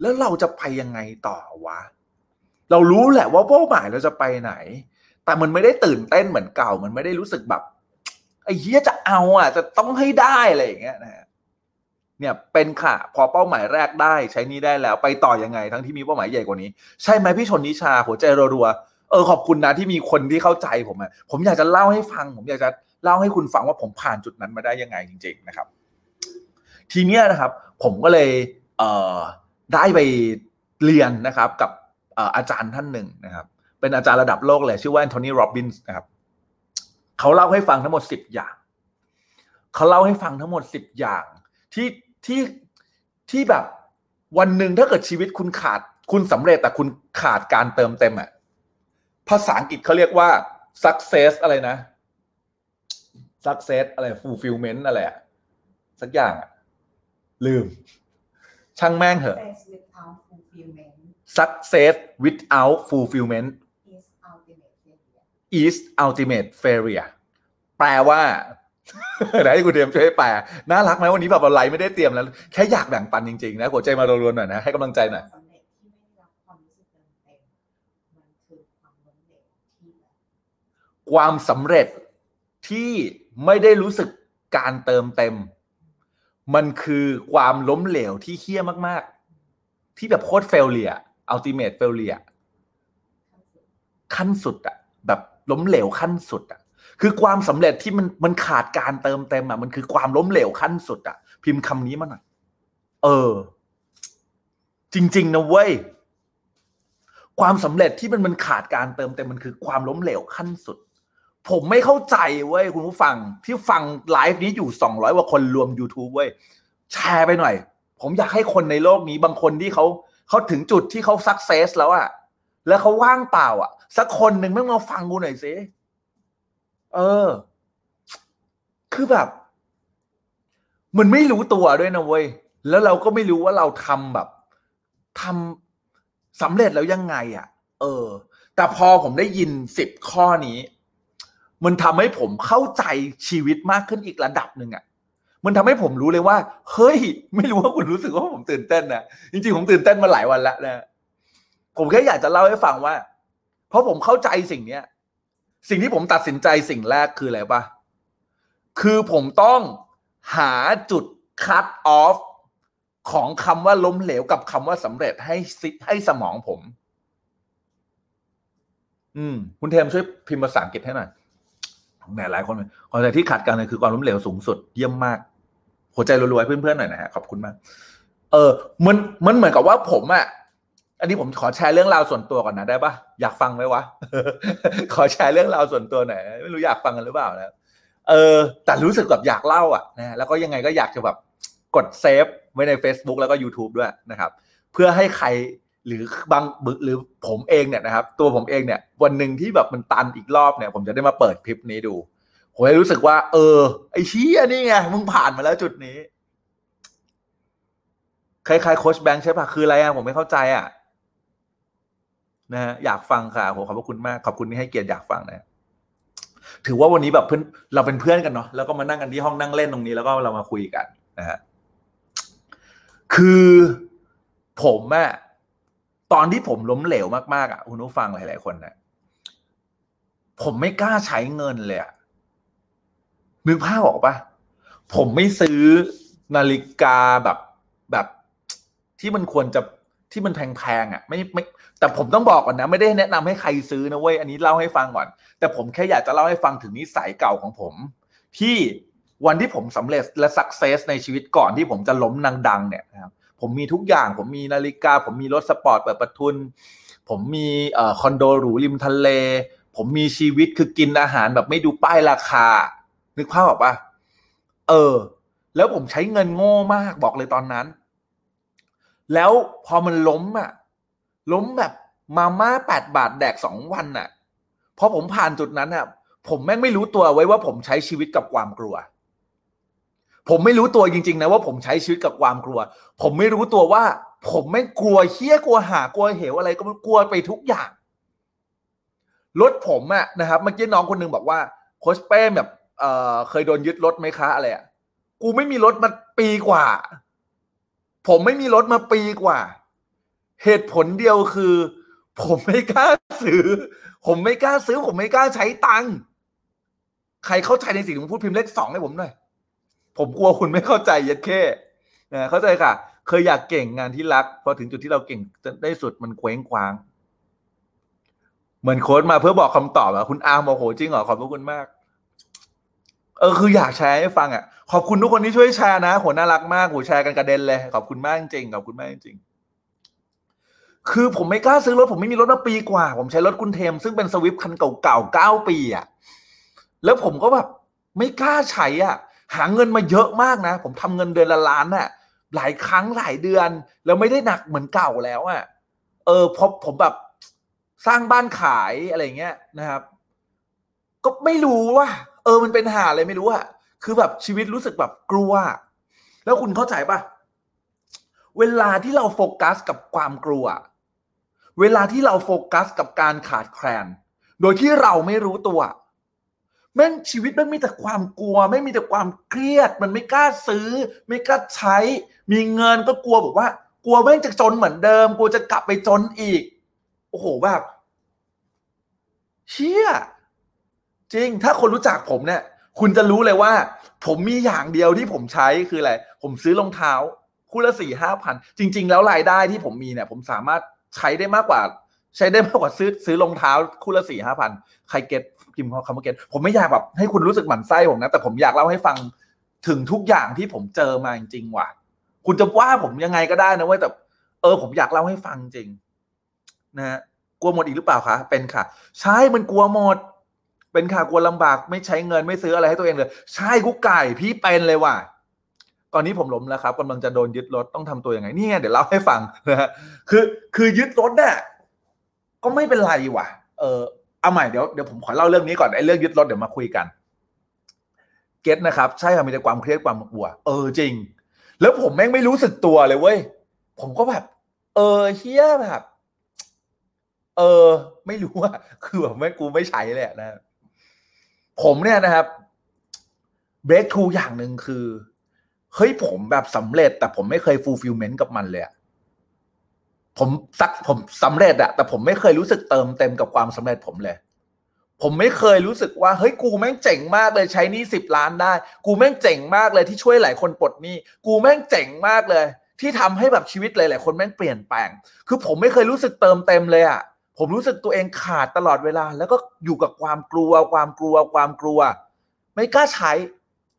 แล้วเราจะไปยังไงต่อวะ เรารู้แหละว่าเป้าหมายเราจะไปไหน แต่มันไม่ได้ตื่นเต้นเหมือนเก่า มันไม่ได้รู้สึกแบบไอ้เฮียจะเอาอะ จะต้องให้ได้อะไรอย่างเงี้ยนะฮะเนี่ยเป็นค่ะ พอเป้าหมายแรกได้ ใช้นี้ได้แล้วไปต่อยังไง ทั้งที่มีเป้าหมายใหญ่กว่านี้ ใช่ไหมพี่ชนนิชาหัวใจรัวๆเออขอบคุณนะที่มีคนที่เข้าใจผมอะผมอยากจะเล่าให้ฟัง ผมอยากจะเล่าให้คุณฟังว่าผมผ่านจุดนั้นมาได้ยังไงจริง ๆ นะครับ ทีเนี้ยนะครับ ผมก็เลยเอ่อได้ไปเรียนนะครับกับ อาจารย์ท่านหนึ่งนะครับ เป็นอาจารย์ระดับโลกเลย ชื่อว่าแอนโทนีโรบินส์นะครับเขาเล่าให้ฟังทั้งหมดสิบอย่างเขาเล่าให้ฟังทั้งหมดสิบอย่างที่ที่ที่แบบวันหนึ่งถ้าเกิดชีวิตคุณขาดคุณสำเร็จแต่คุณขาดการเติมเต็มอะภาษาอังกฤษเขาเรียกว่า success อะไรนะ success อะไร fulfillment อะไรอะสักอย่างอะลืม ช่างแม่งเหอะ Success without success without fulfillment fulfillment is ultimate failure. is ultimate failure แปลว่าไหนให้คุณเตรียมช่วยแปลน่ารักไหมวันนี้แบบอะไรไม่ได้เตรียมแล้ว แค่อยากแบ่งปันจริงๆนะหัวใจมารัวๆหน่อยนะให้กำลังใจหน่อยสำเร็จที่ไม่ได้รับความรู้สึกเติมเต็มมันคือความล้มเหลวที่แบบความสำเร็จที่ไม่ได้รู้สึกการเติมเต็ม มันคือความล้มเหลวที่เหี้ยมากๆ ที่แบบโคตร failure ultimate failure ขั้นสุดอะแบบล้มเหลวขั้นสุดอะคือความสำเร็จที่มันมันขาดการเติมเต็มอะมันคือความล้มเหลวขั้นสุดอะพิมพ์คำนี้มาหน่อยเออ จริง ๆ นะเว้ยความสำเร็จที่มันมันขาดการเติมเต็มมันคือความล้มเหลวขั้นสุด ผมไม่เข้าใจเว้ยคุณผู้ฟังที่ฟังไลฟ์นี้อยู่สองร้อยกว่าคนรวม YouTube เว้ยแชร์ไปหน่อย ผมอยากให้คนในโลกนี้บางคนที่เขา เขาถึงจุดที่เขาสักเซสแล้วอะแล้วเขาว่างเปล่าอะสักคนหนึ่งไม่มาฟังกูหน่อยสิเออ คือแบบ มันไม่รู้ตัวด้วยนะเว้ยแล้วเราก็ไม่รู้ว่าเราทำแบบทำสำเร็จแล้วยังไงอะเออ แต่พอผมได้ยินสิบข้อนี้ มันทำให้ผมเข้าใจชีวิตมากขึ้นอีกระดับหนึ่งอะ่ะ มันทำให้ผมรู้เลยว่า เฮ้ย ไม่รู้ว่าคุณรู้สึกว่าผมตื่นเต้นนะจริงๆ ผมตื่นเต้นมาหลายวันแล้วนะผมแค่อยากจะเล่าให้ฟังว่า เพราะผมเข้าใจสิ่งเนี้ย สิ่งที่ผมตัดสินใจสิ่งแรกคืออะไรปะคือผมต้องหาจุด cut off ของคำว่าล้มเหลวกับคำว่าสำเร็จให้ซิให้สมองผม อืม คุณเทมช่วยพิมพ์ภาษาอังกฤษให้หน่อยแหมหลายคนคนแต่ที่ขัดกันเลยคือความล้มเหลวสูงสุดเยี่ยมมาก หัวใจรัวๆเพื่อนๆหน่อยนะฮะขอบคุณมาก เออ มันมันเหมือนกับว่าผมอะอันนี้ผมขอแชร์เรื่องราวส่วนตัวก่อนนะได้ปะอยากฟังไหมวะ ขอแชร์เรื่องราวส่วนตัวหน่อยไม่รู้อยากฟังกันหรือเปล่านะเออ แต่รู้สึกแบบอยากเล่าอะนะแล้วก็ยังไงก็อยากจะแบบกดเซฟไว้ใน Facebook แล้วก็ YouTube ด้วยนะครับ เพื่อให้ใครหรือบางบหรือผมเองเนี่ยนะครับ ตัวผมเองเนี่ย วันหนึ่งที่แบบมันตันอีกรอบเนี่ย ผมจะได้มาเปิดคลิปนี้ดู ผมเลยรู้สึกว่า เออ ไอ้เชี้ยนี่ไงมึงผ่านมาแล้วจุดนี้คล้ายๆโคชแบงค์ใช่ปะคืออะไรอะผมไม่เข้าใจอะนะฮะอยากฟังค่ะผมขอบพระคุณมากขอบคุณที่ให้เกียรติอยากฟังนะถือว่าวันนี้แบบเพื่อนเราเป็นเพื่อนกันเนาะแล้วก็มานั่งกันที่ห้องนั่งเล่นตรงนี้ แล้วก็เรามาคุยกันนะฮะคือผมอะตอนที่ผมล้มเหลวมากๆอะคุณผู้ฟังหลาย ๆ คนนะผมไม่กล้าใช้เงินเลยอะ นึกภาพออกปะผมไม่ซื้อนาฬิกาแบบแบบที่มันควรจะที่มันแพงๆอะไม่ไม่แต่ผมต้องบอกก่อนนะ ไม่ได้แนะนำให้ใครซื้อนะเว้ยอันนี้เล่าให้ฟังก่อน แต่ผมแค่อยากจะเล่าให้ฟังถึงนิสัยเก่าของผม ที่วันที่ผมสำเร็จและ success ในชีวิตก่อนที่ผมจะล้มนางดังเนี่ยนะครับผมมีทุกอย่าง ผมมีนาฬิกา ผมมีรถสปอร์ตเปิดประทุน ผมมีคอนโดหรูริมทะเล ผมมีชีวิตคือกินอาหารแบบไม่ดูป้ายราคา นึกภาพออกปะเออ แล้วผมใช้เงินโง่มากบอกเลยตอนนั้น แล้วพอมันล้มอะ ล้มแบบมาม่าแปดบาทแดกสองวันอะพอผมผ่านจุดนั้นอะ ผมแม่งไม่รู้ตัวไว้ว่าผมใช้ชีวิตกับความกลัว ผมไม่รู้ตัวจริง ๆ นะว่าผมใช้ชีวิตกับความกลัว ผมไม่รู้ตัวว่า ผมไม่งกลัวเฮี้ยกลัวหากลัวเหวอะไรก็ไม่กลัวไปทุกอย่างรถผมอะนะครับเมื่อกี้น้องคนหนึงบอกว่าโคชเป้แบบ เอ่อเคยโดนยึดรถไหมคะอะไรอะกูไม่มีรถมาปีกว่า ผมไม่มีรถมาปีกว่า เหตุผลเดียวคือ ผมไม่กล้าซื้อ ผมไม่กล้าซื้อ ผมไม่กล้าใช้ตังค์ใครเข้าใจในสิ่งที่ผมพูดพิมพ์เลขสองให้ผมหน่อยผมกลัวคุณไม่เข้าใจยัดเข้นะเข้าใจค่ะ เคยอยากเก่งงานที่รักพอถึงจุดที่เราเก่งได้สุดมันเคว้งคว้าง เหมือนโค้ดมาเพื่อบอกคำตอบอะคุณอาร์มบอกโหจริงเหรอขอบพระคุณมาก เออคืออยากแชร์ให้ฟังอะขอบคุณทุกคนที่ช่วยแชร์นะโหน่ารักมากโหแชร์กันกระเด็นเลยขอบคุณมากจริงขอบคุณมากจริงคือผมไม่กล้าซื้อรถผมไม่มีรถมาปีกว่า ผมใช้รถคุณเทม ซึ่งเป็นสวิฟคันเก่าๆเก้าปีอะแล้วผมก็แบบไม่กล้าใช้อะ หาเงินมาเยอะมากนะ ผมทำเงินเดือนละล้านน่ะ หลายครั้งหลายเดือน แล้วไม่ได้หนักเหมือนเก่าแล้วอะเออพอผมแบบสร้างบ้านขายอะไรเงี้ยนะครับ ก็ไม่รู้ว่า เออมันเป็นหาอะไรไม่รู้อะคือแบบชีวิตรู้สึกแบบกลัว แล้วคุณเข้าใจปะเวลาที่เราโฟกัสกับความกลัว เวลาที่เราโฟกัสกับการขาดแคลน โดยที่เราไม่รู้ตัวแม่งชีวิตมันมีแต่ความกลัว ไม่มีแต่ความเครียด มันไม่กล้าซื้อ ไม่กล้าใช้ มีเงินก็กลัวบอกว่า กลัวแม่งจะจนเหมือนเดิมกลัวจะกลับไปจนอีก โอ้โหแบบเชี่ย จริง ถ้าคนรู้จักผมเนี่ย คุณจะรู้เลยว่า ผมมีอย่างเดียวที่ผมใช้คืออะไร ผมซื้อรองเท้า คู่ละสี่ห้าพัน จริง ๆ แล้วรายได้ที่ผมมีเนี่ย ผมสามารถใช้ได้มากกว่า ใช้ได้มากกว่าซื้อซื้อรองเท้า คู่ละสี่ห้าพัน ใครเก็ตพิมพ์คำว่าเก็ตผมไม่อยากแบบให้คุณรู้สึกหมั่นไส้ผมนะ แต่ผมอยากเล่าให้ฟังถึงทุกอย่างที่ผมเจอมาจริงๆว่ะ คุณจะว่าผมยังไงก็ได้นะเว้ยแต่ เออ ผมอยากเล่าให้ฟังจริง นะฮะกลัวหมดอีกหรือเปล่าคะเป็นค่ะ ใช่มันกลัวหมด เป็นค่ะกลัวลำบากไม่ใช้เงินไม่ซื้ออะไรให้ตัวเองเลย ใช่กุ๊กไก่พี่เป็นเลยว่ะตอนนี้ผมล้มแล้วครับกำลังจะโดนยึดรถต้องทำตัวยังไงนี่ไงเดี๋ยวเล่าให้ฟังนะฮะคือคือยึดรถเนี่ยก็ไม่เป็นไรว่ะ เออเอาใหม่เดี๋ยวเดี๋ยวผมขอเล่าเรื่องนี้ก่อนไอ้เรื่องยึดรถเดี๋ยวมาคุยกัน get นะครับ ใช่ครับมีแต่ความเครียดความกลัว เออจริง แล้วผมแม่งไม่รู้สึกตัวเลยเว้ยผมก็แบบ เออเหี้ยแบบ เออ ไม่รู้ว่าคือแบบแม่งกูไม่ใช่เลยอะนะ ผมเนี่ยนะครับ breakthrough อย่างหนึ่งคือเฮ้ยผมแบบสำเร็จ แต่ผมไม่เคย fulfillment กับมันเลยอะผมสักผมสำเร็จอะแต่ผมไม่เคยรู้สึกเติมเต็มกับความสำเร็จผมเลย ผมไม่เคยรู้สึกว่าเฮ้ยกูแม่งเจ๋งมากเลยใช้นี่สิบล้านได้ กูแม่งเจ๋งมากเลยที่ช่วยหลายคนปลดหนี้กูแม่งเจ๋งมากเลย ที่ทำให้แบบชีวิตหลายๆคนแม่งเปลี่ยนแปลง คือผมไม่เคยรู้สึกเติมเต็มเลยอะ ผมรู้สึกตัวเองขาดตลอดเวลา แล้วก็อยู่กับความกลัว ความกลัว ความกลัว ไม่กล้าใช้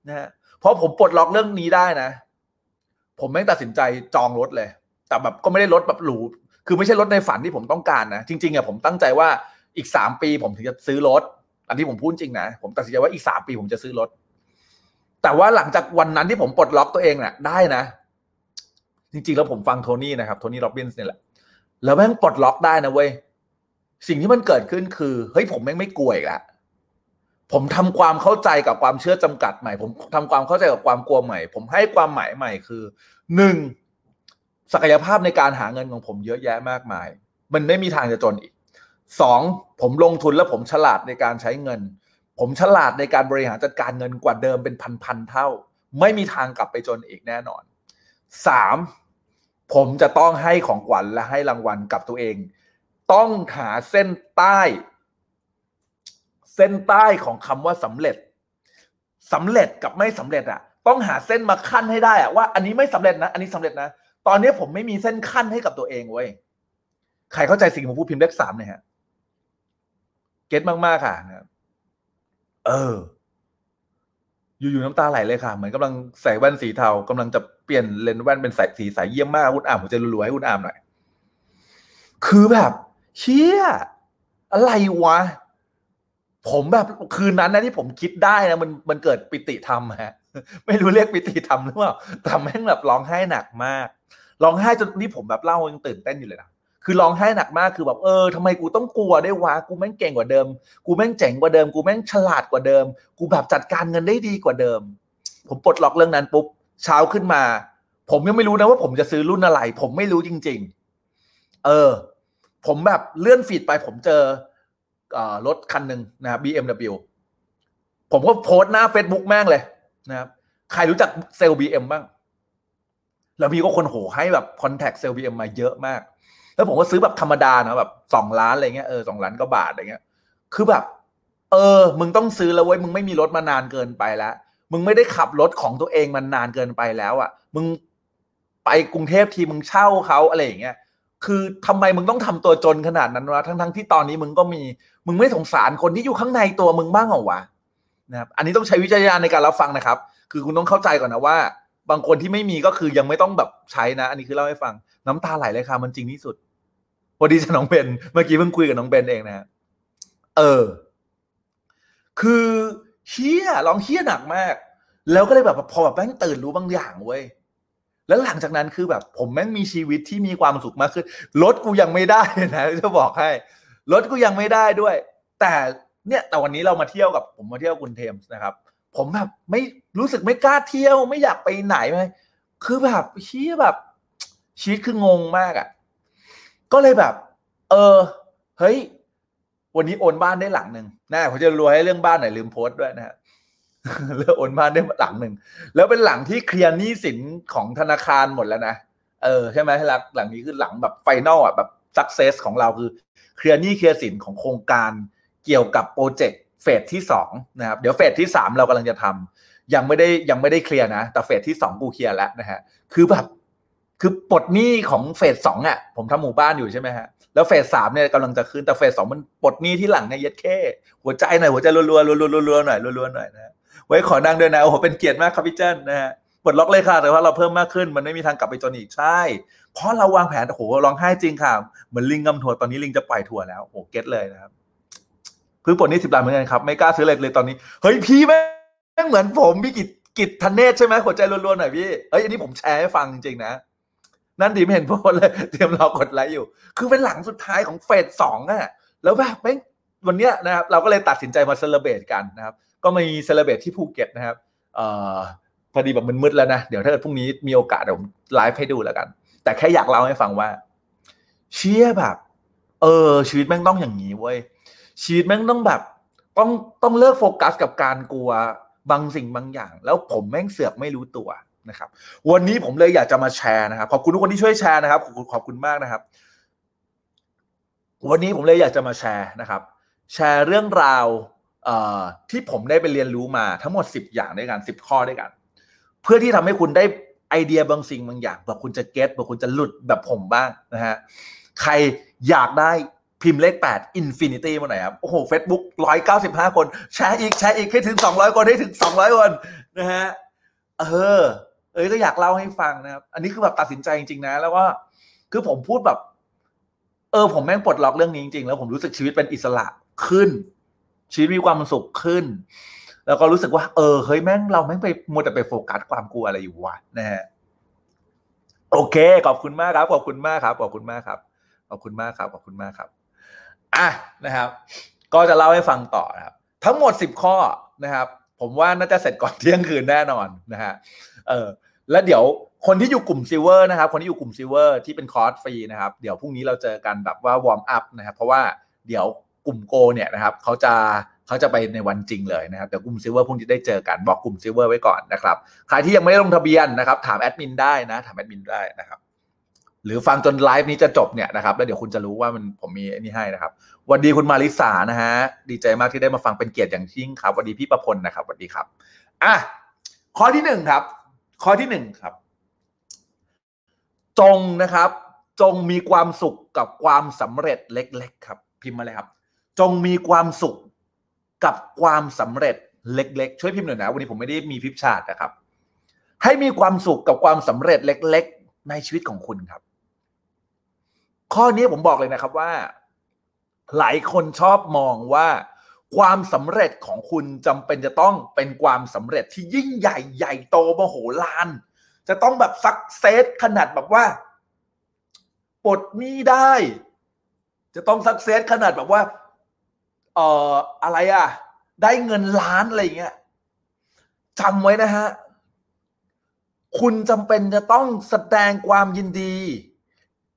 นะฮะพอผมปลดล็อกเรื่องนี้ได้นะ ผมแม่งตัดสินใจจองรถเลย แต่แบบก็ไม่ได้รถแบบหรูคือไม่ใช่รถในฝันที่ผมต้องการนะ จริงๆอะผมตั้งใจว่าอีกสามปีผมถึงจะซื้อรถ อันที่ผมพูดจริงนะ ผมตัดสินใจว่าอีกสามปีผมจะซื้อรถ แต่ว่าหลังจากวันนั้นที่ผมปลดล็อกตัวเองเนี่ยได้นะ จริงๆ แล้วผมฟังโทนี่นะครับ โทนี่โรบินส์เนี่ยแหละ แล้วแม่งปลดล็อกได้นะเว้ย สิ่งที่มันเกิดขึ้นคือ เฮ้ยผมแม่งไม่กลัวอีกแล้วผมทำความเข้าใจกับความเชื่อจำกัดใหม่ ผมทำความเข้าใจกับความกลัวใหม่ ผมให้ความหมายใหม่คือหนึ่งศักยภาพในการหาเงินของผมเยอะแยะมากมาย มันไม่มีทางจะจนอีกสองผมลงทุนแล้วผมฉลาดในการใช้เงิน ผมฉลาดในการบริหารจัดการเงินกว่าเดิมเป็นพันๆเท่า ไม่มีทางกลับไปจนอีกแน่นอนสามผมจะต้องให้ของขวัญและให้รางวัลกับตัวเอง ต้องหาเส้นใต้ เส้นใต้ของคำว่าสำเร็จสำเร็จกับไม่สำเร็จอะต้องหาเส้นมาขั้นให้ได้อะว่าอันนี้ไม่สำเร็จนะ อันนี้สำเร็จนะ ตอนนี้ผมไม่มีเส้นขั้นให้กับตัวเองเว้ยใครเข้าใจสิ่งที่ผมพูดพิมพ์เลขสามเนี่ยฮะเก็ตมากๆค่ะนะเออ อยู่ๆน้ำตาไหลเลยค่ะ เหมือนกำลังใส่แว่นสีเทากำลังจะเปลี่ยนเลนส์แว่นเป็นสายสีสายเยี่ยมมากคุณอ่านผมจะรัวๆให้คุณอ่านหน่อยคือแบบ เชี่ยอะไรวะ ผมแบบคืนนั้นนะที่ผมคิดได้นะมันมันเกิดปิติธรรมฮะ ไม่รู้เรียกปิติธรรมหรือเปล่าแต่แม่งแบบร้องไห้หนักมากร้องไห้จนนี่ผมแบบเล่ายังตื่นเต้นอยู่เลยนะคือร้องไห้หนักมากคือแบบเออทำไมกูต้องกลัวได้วะกูแม่งเก่งกว่าเดิม กูแม่งเจ๋งกว่าเดิม กูแม่งฉลาดกว่าเดิม กูแบบจัดการเงินได้ดีกว่าเดิม ผมปลดล็อกเรื่องนั้นปุ๊บเช้าขึ้นมา ผมยังไม่รู้นะว่าผมจะซื้อรุ่นอะไร ผมไม่รู้จริง ๆ เออ ผมแบบเลื่อนฟีดไปผมเจอรถคันหนึ่งนะครับ BMW ผมก็โพสต์หน้า Facebook แม่งเลยนะครับ ใครรู้จักเซลล์ BM บ้าง แล้วมีก็คนโหให้แบบคอนแทคเซลล์ BM มาเยอะมาก แล้วผมก็ซื้อแบบธรรมดานะแบบสองล้านอะไรเงี้ยเออสองล้านก็บาทอะไรเงี้ย คือแบบ เออ มึงต้องซื้อแล้วเว้ยมึงไม่มีรถมานานเกินไปแล้ว มึงไม่ได้ขับรถของตัวเองมันนานเกินไปแล้วอะ่ะ มึงไปกรุงเทพทีมึงเช่าเขาอะไรอย่างเงี้ย คือทำไมมึงต้องทำตัวจนขนาดนั้นวะทั้งทั้งที่ตอนนี้มึงก็มีมึงไม่สงสารคนที่อยู่ข้างในตัวมึงบ้างเหรอวะนะครับอันนี้ต้องใช้วิจารณญาณในการรับฟังนะครับ คือคุณต้องเข้าใจก่อนนะว่า บางคนที่ไม่มีก็คือยังไม่ต้องแบบใช้นะ อันนี้คือเล่าให้ฟัง น้ำตาไหลเลยค่ะมันจริงที่สุดพอดีจะน้องเบนเมื่อกี้เพิ่งคุยกับน้องเบนเองนะฮะเออ คือเฮี้ยร้องเฮี้ยหนักมาก แล้วก็เลยแบบพอแบบแม่งตื่นรู้บางอย่างเว้ย แล้วหลังจากนั้นคือแบบผมแม่งมีชีวิตที่มีความสุขมากขึ้นรถกูยังไม่ได้นะจะบอกให้รถกูยังไม่ได้ด้วย แต่เนี่ยแต่วันนี้เรามาเที่ยวกับผมมาเที่ยวคุณเทมส์นะครับ ผมแบบไม่รู้สึกไม่กล้าเที่ยวไม่อยากไปไหนไหมคือแบบเฮี้แบบชีวิตคืองงมากอะ่ะ ก็เลยแบบ เออ เฮ้ย วันนี้โอนบ้านได้หลังหนึ่งนะผมจะรวยให้เรื่องบ้านหน่อยลืมโพสต์ด้วยนะฮะ เลือกโอนบ้านได้หลังหนึ่งแล้วเป็นหลังที่เคลียร์หนี้สินของธนาคารหมดแล้วนะเออใช่ไหมหลังหลังนี้คือหลังแบบ final อะแบบ success ของเราคือเคลียร์หนี้เคลียร์สินของโครงการเกี่ยวกับโปรเจกต์เฟสที่สองนะครับเดี๋ยวเฟสที่สามเรากำลังจะทำยังไม่ได้ยังไม่ได้เคลียร์นะ แต่เฟสที่สองกูเคลียร์แล้วนะฮะคือแบบคือปลดหนี้ของเฟสสองอะผมทำหมู่บ้านอยู่ใช่ไหมฮะแล้วเฟสสามเนี่ยกำลังจะขึ้นแต่เฟสสองมันปลดหนี้ที่หลังเนี่ยเย็ดแค่หัวใจหน่อยหัวใจรัวๆรัวๆรัวๆหน่อยรัวๆหน่อยนะ ไว้ขอดังด้วยนะโอ้โหเป็นเกียรติมากครับพี่เจิ้นนะฮะปลดล็อกเลยค่ะแต่ว่าเราเพิ่มมากขึ้น มันไม่มีทางกลับไปจนอีกใช่ เพราะเราวางแผนโอ้โหร้องไห้จริงค่ะ เหมือนลิงกำถั่วตอนนี้ลิงจะปล่อยถั่วแล้วโอ้โหเก็ตเลยนะครับเพิ่งปลดนี้สิบล้านเหมือนกันครับไม่กล้าซื้อเลยเลยตอนนี้เฮ้ยพี่แม่งเหมือนผมพี่กิจกิจทันเนศใช่ไหมหัวใจรัวๆหน่อยพี่เฮ้ยอันนี้ผมแชร์ให้ฟังจริงๆนะนั่นดีไม่เห็นโพสเลยเตรียมรอกดไลค์อยู่ คือเป็นหลังสุดท้ายของเฟสสองอะแล้วแบบแม่งวันเนี้ยนะครับเราก็เลยตัดสินใจมา celebrate กันนะครับ ก็มี celebrate ที่ภูเก็ตนะครับอพอดีแบบมันมืดแล้วนะ เดี๋ยวถ้าเกิดพรุ่งนี้มีโอกาสเดี๋ยวผมไลฟ์ให้ดูแล้วกัน แต่แค่อยากเล่าให้ฟังว่า เชี่ยแบบ เออ ชีวิตแม่งต้องอย่างนี้เว้ยชีวิตแม่งต้องแบบ ต้องต้องเลิกโฟกัสกับการกลัวบางสิ่งบางอย่าง แล้วผมแม่งเสือกไม่รู้ตัวนะครับ วันนี้ผมเลยอยากจะมาแชร์นะครับ ขอบคุณทุกคนที่ช่วยแชร์นะครับ ขอบคุณขอบคุณมากนะครับ วันนี้ผมเลยอยากจะมาแชร์นะครับ แชร์เรื่องราว ที่ผมได้ไปเรียนรู้มาทั้งหมด 10 อย่างด้วยกัน 10 ข้อด้วยกัน เพื่อที่ทำให้คุณได้ไอเดียบางสิ่งบางอย่างเผื่อคุณจะเก็ตเผื่อคุณจะหลุดแบบผมบ้างนะฮะใครอยากได้พิมพ์เลข 8 Infinity มาหน่อยครับ โอ้โห Facebook 195 คนแชร์อีกแชร์อีกให้ถึง 200 คนให้ถึง 200 คนนะฮะเออ เอ้ยก็อยากเล่าให้ฟังนะครับ อันนี้คือแบบตัดสินใจจริงๆนะ แล้วก็คือผมพูดแบบ เออ ผมแม่งปลดล็อกเรื่องนี้จริงๆ แล้วผมรู้สึกชีวิตเป็นอิสระขึ้น ชีวิตมีความสุขขึ้น แล้วก็รู้สึกว่า เออเฮ้ยแม่งเราแม่งไปมัวแต่ไปโฟกัสความกลัวอะไรอยู่วะนะฮะโอเค ขอบคุณมากครับ ขอบคุณมากครับ ขอบคุณมากครับ ขอบคุณมากครับ ขอบคุณมากครับ อะนะครับ ก็จะเล่าให้ฟังต่อนะครับ ทั้งหมดสิบข้อนะครับ ผมว่าน่าจะเสร็จก่อนเที่ยงคืนแน่นอนนะฮะ เออ แล้วเดี๋ยวคนที่อยู่กลุ่ม Silver นะครับ คนที่อยู่กลุ่ม Silver ที่เป็นคอร์สฟรีนะครับ เดี๋ยวพรุ่งนี้เราเจอกันแบบว่า warm up นะครับ เพราะว่าเดี๋ยว กลุ่มโกเนี่ยนะครับเขาจะเขาจะไปในวันจริงเลยนะครับเดี๋ยวกลุ่ม Silver พรุ่งนี้ได้เจอกันบอกกลุ่ม Silver ไว้ก่อนนะครับใครที่ยังไม่ได้ลงทะเบียนนะครับ ถามแอดมินได้นะ ถามแอดมินได้นะครับหรือฟังจนไลฟ์นี้จะจบเนี่ยนะครับแล้วเดี๋ยวคุณจะรู้ว่ามันผมมีอันนี้ให้นะครับสวัสดีคุณมาริสานะฮะดีใจมากที่ได้มาฟังเป็นเกียรติอย่างยิ่งครับสวัสดีพี่ประพลนะครับสวัสดีครับอะข้อที่หนึ่งครับ ข้อที่หนึ่งครับ จงนะครับ จงมีความสุขกับความสำเร็จเล็ก ๆ ครับ พิมพ์มาเลยครับ จงมีความสุขกับความสำเร็จเล็ก ๆ ช่วยพิมพ์หน่อยนะ วันนี้ผมไม่ได้มีพิมพ์ชาตินะครับ ให้มีความสุขกับความสำเร็จเล็ก ๆ ในชีวิตของคุณครับ ข้อนี้ผมบอกเลยนะครับว่า หลายคนชอบมองว่า ความสำเร็จของคุณจำเป็นจะต้องเป็นความสำเร็จที่ยิ่งใหญ่ใหญ่โตมโหฬารจะต้องแบบซักเซสขนาดแบบว่าปลดหนี้ได้ จะต้องซักเซสขนาดแบบว่า เอ่ออะไรอะ ได้เงินล้านอะไรอย่างเงี้ยจำไว้นะฮะ คุณจำเป็นจะต้องแสดงความยินดี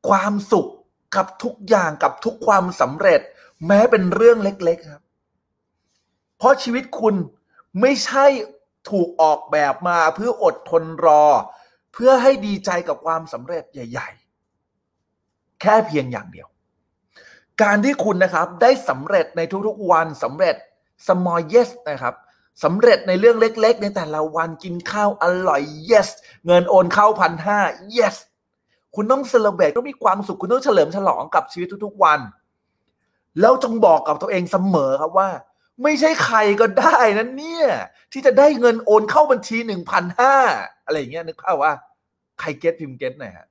ความสุขกับทุกอย่างกับทุกความสำเร็จ แม้เป็นเรื่องเล็ก ๆครับ เพราะชีวิตคุณไม่ใช่ถูกออกแบบมาเพื่ออดทนรอ เพื่อให้ดีใจกับความสำเร็จใหญ่ ๆ แค่เพียงอย่างเดียว การที่คุณนะครับได้สำเร็จในทุกๆวันสำเร็จ small yes นะครับสำเร็จในเรื่องเล็ก ๆ ในแต่ละวันกินข้าวอร่อย yes เงินโอนเข้าพันห้า yes คุณต้องเซเลบรตต้องมีความสุขคุณต้องเฉลิมฉลองกับชีวิตทุกๆวัน แล้วจงบอกกับตัวเองเสมอครับว่า ไม่ใช่ใครก็ได้นะเนี่ย ที่จะได้เงินโอนเข้าบัญชีหนึ่งพันห้าอะไรอย่างเงี้ยนึกภาพว่าใครเก็ตพิมเก็ตหน่อยฮะ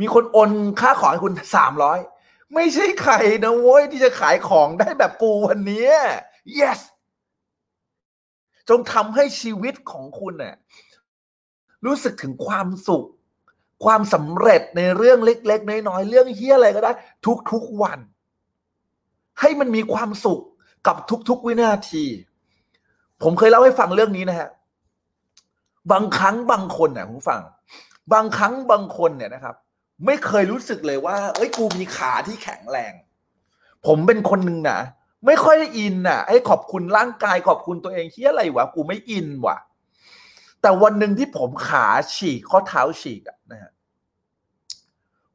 มีคนโอนค่าของให้คุณสามร้อยไม่ใช่ใครนะโว้ยที่จะขายของได้แบบกูวันนี้ yes จงทำให้ชีวิตของคุณเนี่ยรู้สึกถึงความสุข ความสำเร็จในเรื่องเล็ก ๆ น้อยๆเรื่องเฮี้ยอะไรก็ได้ ทุกๆวัน ให้มันมีความสุขกับทุก ๆ วินาที ผมเคยเล่าให้ฟังเรื่องนี้นะฮะบางครั้งบางคนเนี่ยผมฟัง บางครั้งบางคนเนี่ยนะครับ ไม่เคยรู้สึกเลยว่า เอ้ยกูมีขาที่แข็งแรง ผมเป็นคนหนึ่งนะไม่ค่อยได้อินน่ะให้ขอบคุณร่างกายขอบคุณตัวเองที่อะไรวะกูไม่อินว่ะ แต่วันหนึ่งที่ผมขาฉีกข้อเท้าฉีกนะฮะ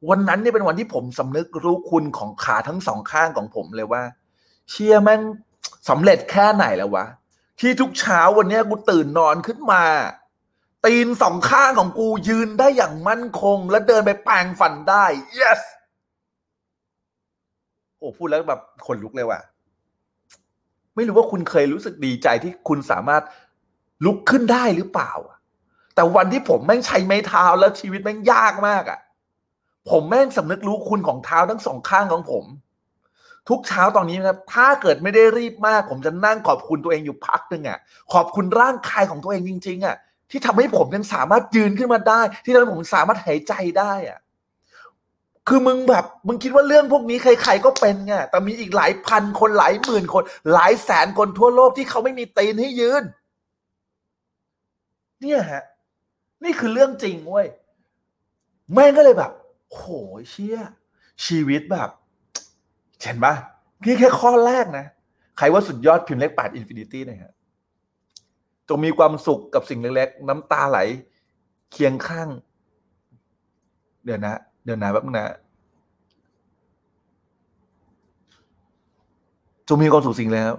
วันนั้นเนี่ยเป็นวันที่ผมสำนึกรู้คุณของขาทั้งสองข้างของผมเลยว่า เชียแม่งสำเร็จแค่ไหนแล้ววะที่ทุกเช้าวันเนี้ยกูตื่นนอนขึ้นมา ตีนสองข้างของกูยืนได้อย่างมั่นคง และเดินไปแปลงฟันได้ yes โอ้พูดแล้วแบบขนลุกเลยว่ะ ไม่รู้ว่าคุณเคยรู้สึกดีใจที่คุณสามารถลุกขึ้นได้หรือเปล่า แต่วันที่ผมแม่งใช้ไม้เท้าแล้วชีวิตแม่งยากมากอะ่ะ ผมแม่งสำนึกรู้คุณของเท้าทั้งสองข้างของผม ทุกเช้าตอนนี้นะครับถ้าเกิดไม่ได้รีบมาก ผมจะนั่งขอบคุณตัวเองอยู่พักหนึ่งอะ่ะ ขอบคุณร่างกายของตัวเองจริง ๆอะ่ะ ที่ทำให้ผมยังสามารถยืนขึ้นมาได้ ที่ทำให้ผมสามารถหายใจได้อะ่ะคือมึงแบบมึงคิดว่าเรื่องพวกนี้ใครๆก็เป็นไงแต่มีอีกหลายพันคนหลายหมื่นคน หลายแสนคนทั่วโลกที่เขาไม่มีตีนให้ยืน เนี่ยฮะ นี่คือเรื่องจริงเว้ยแม่งก็เลยแบบ โหเชี่ยชีวิตแบบเห็นปะนี่แค่ข้อแรกนะ ใครว่าสุดยอดพิมพ์เลขแปด infinity นะฮะ จงมีความสุขกับสิ่งเล็กๆ น้ำตาไหล เคียงข้าง เดี๋ยวนะ เดี๋ยวนะแป๊บนะ จงมีความสุขสิ่งแล้ว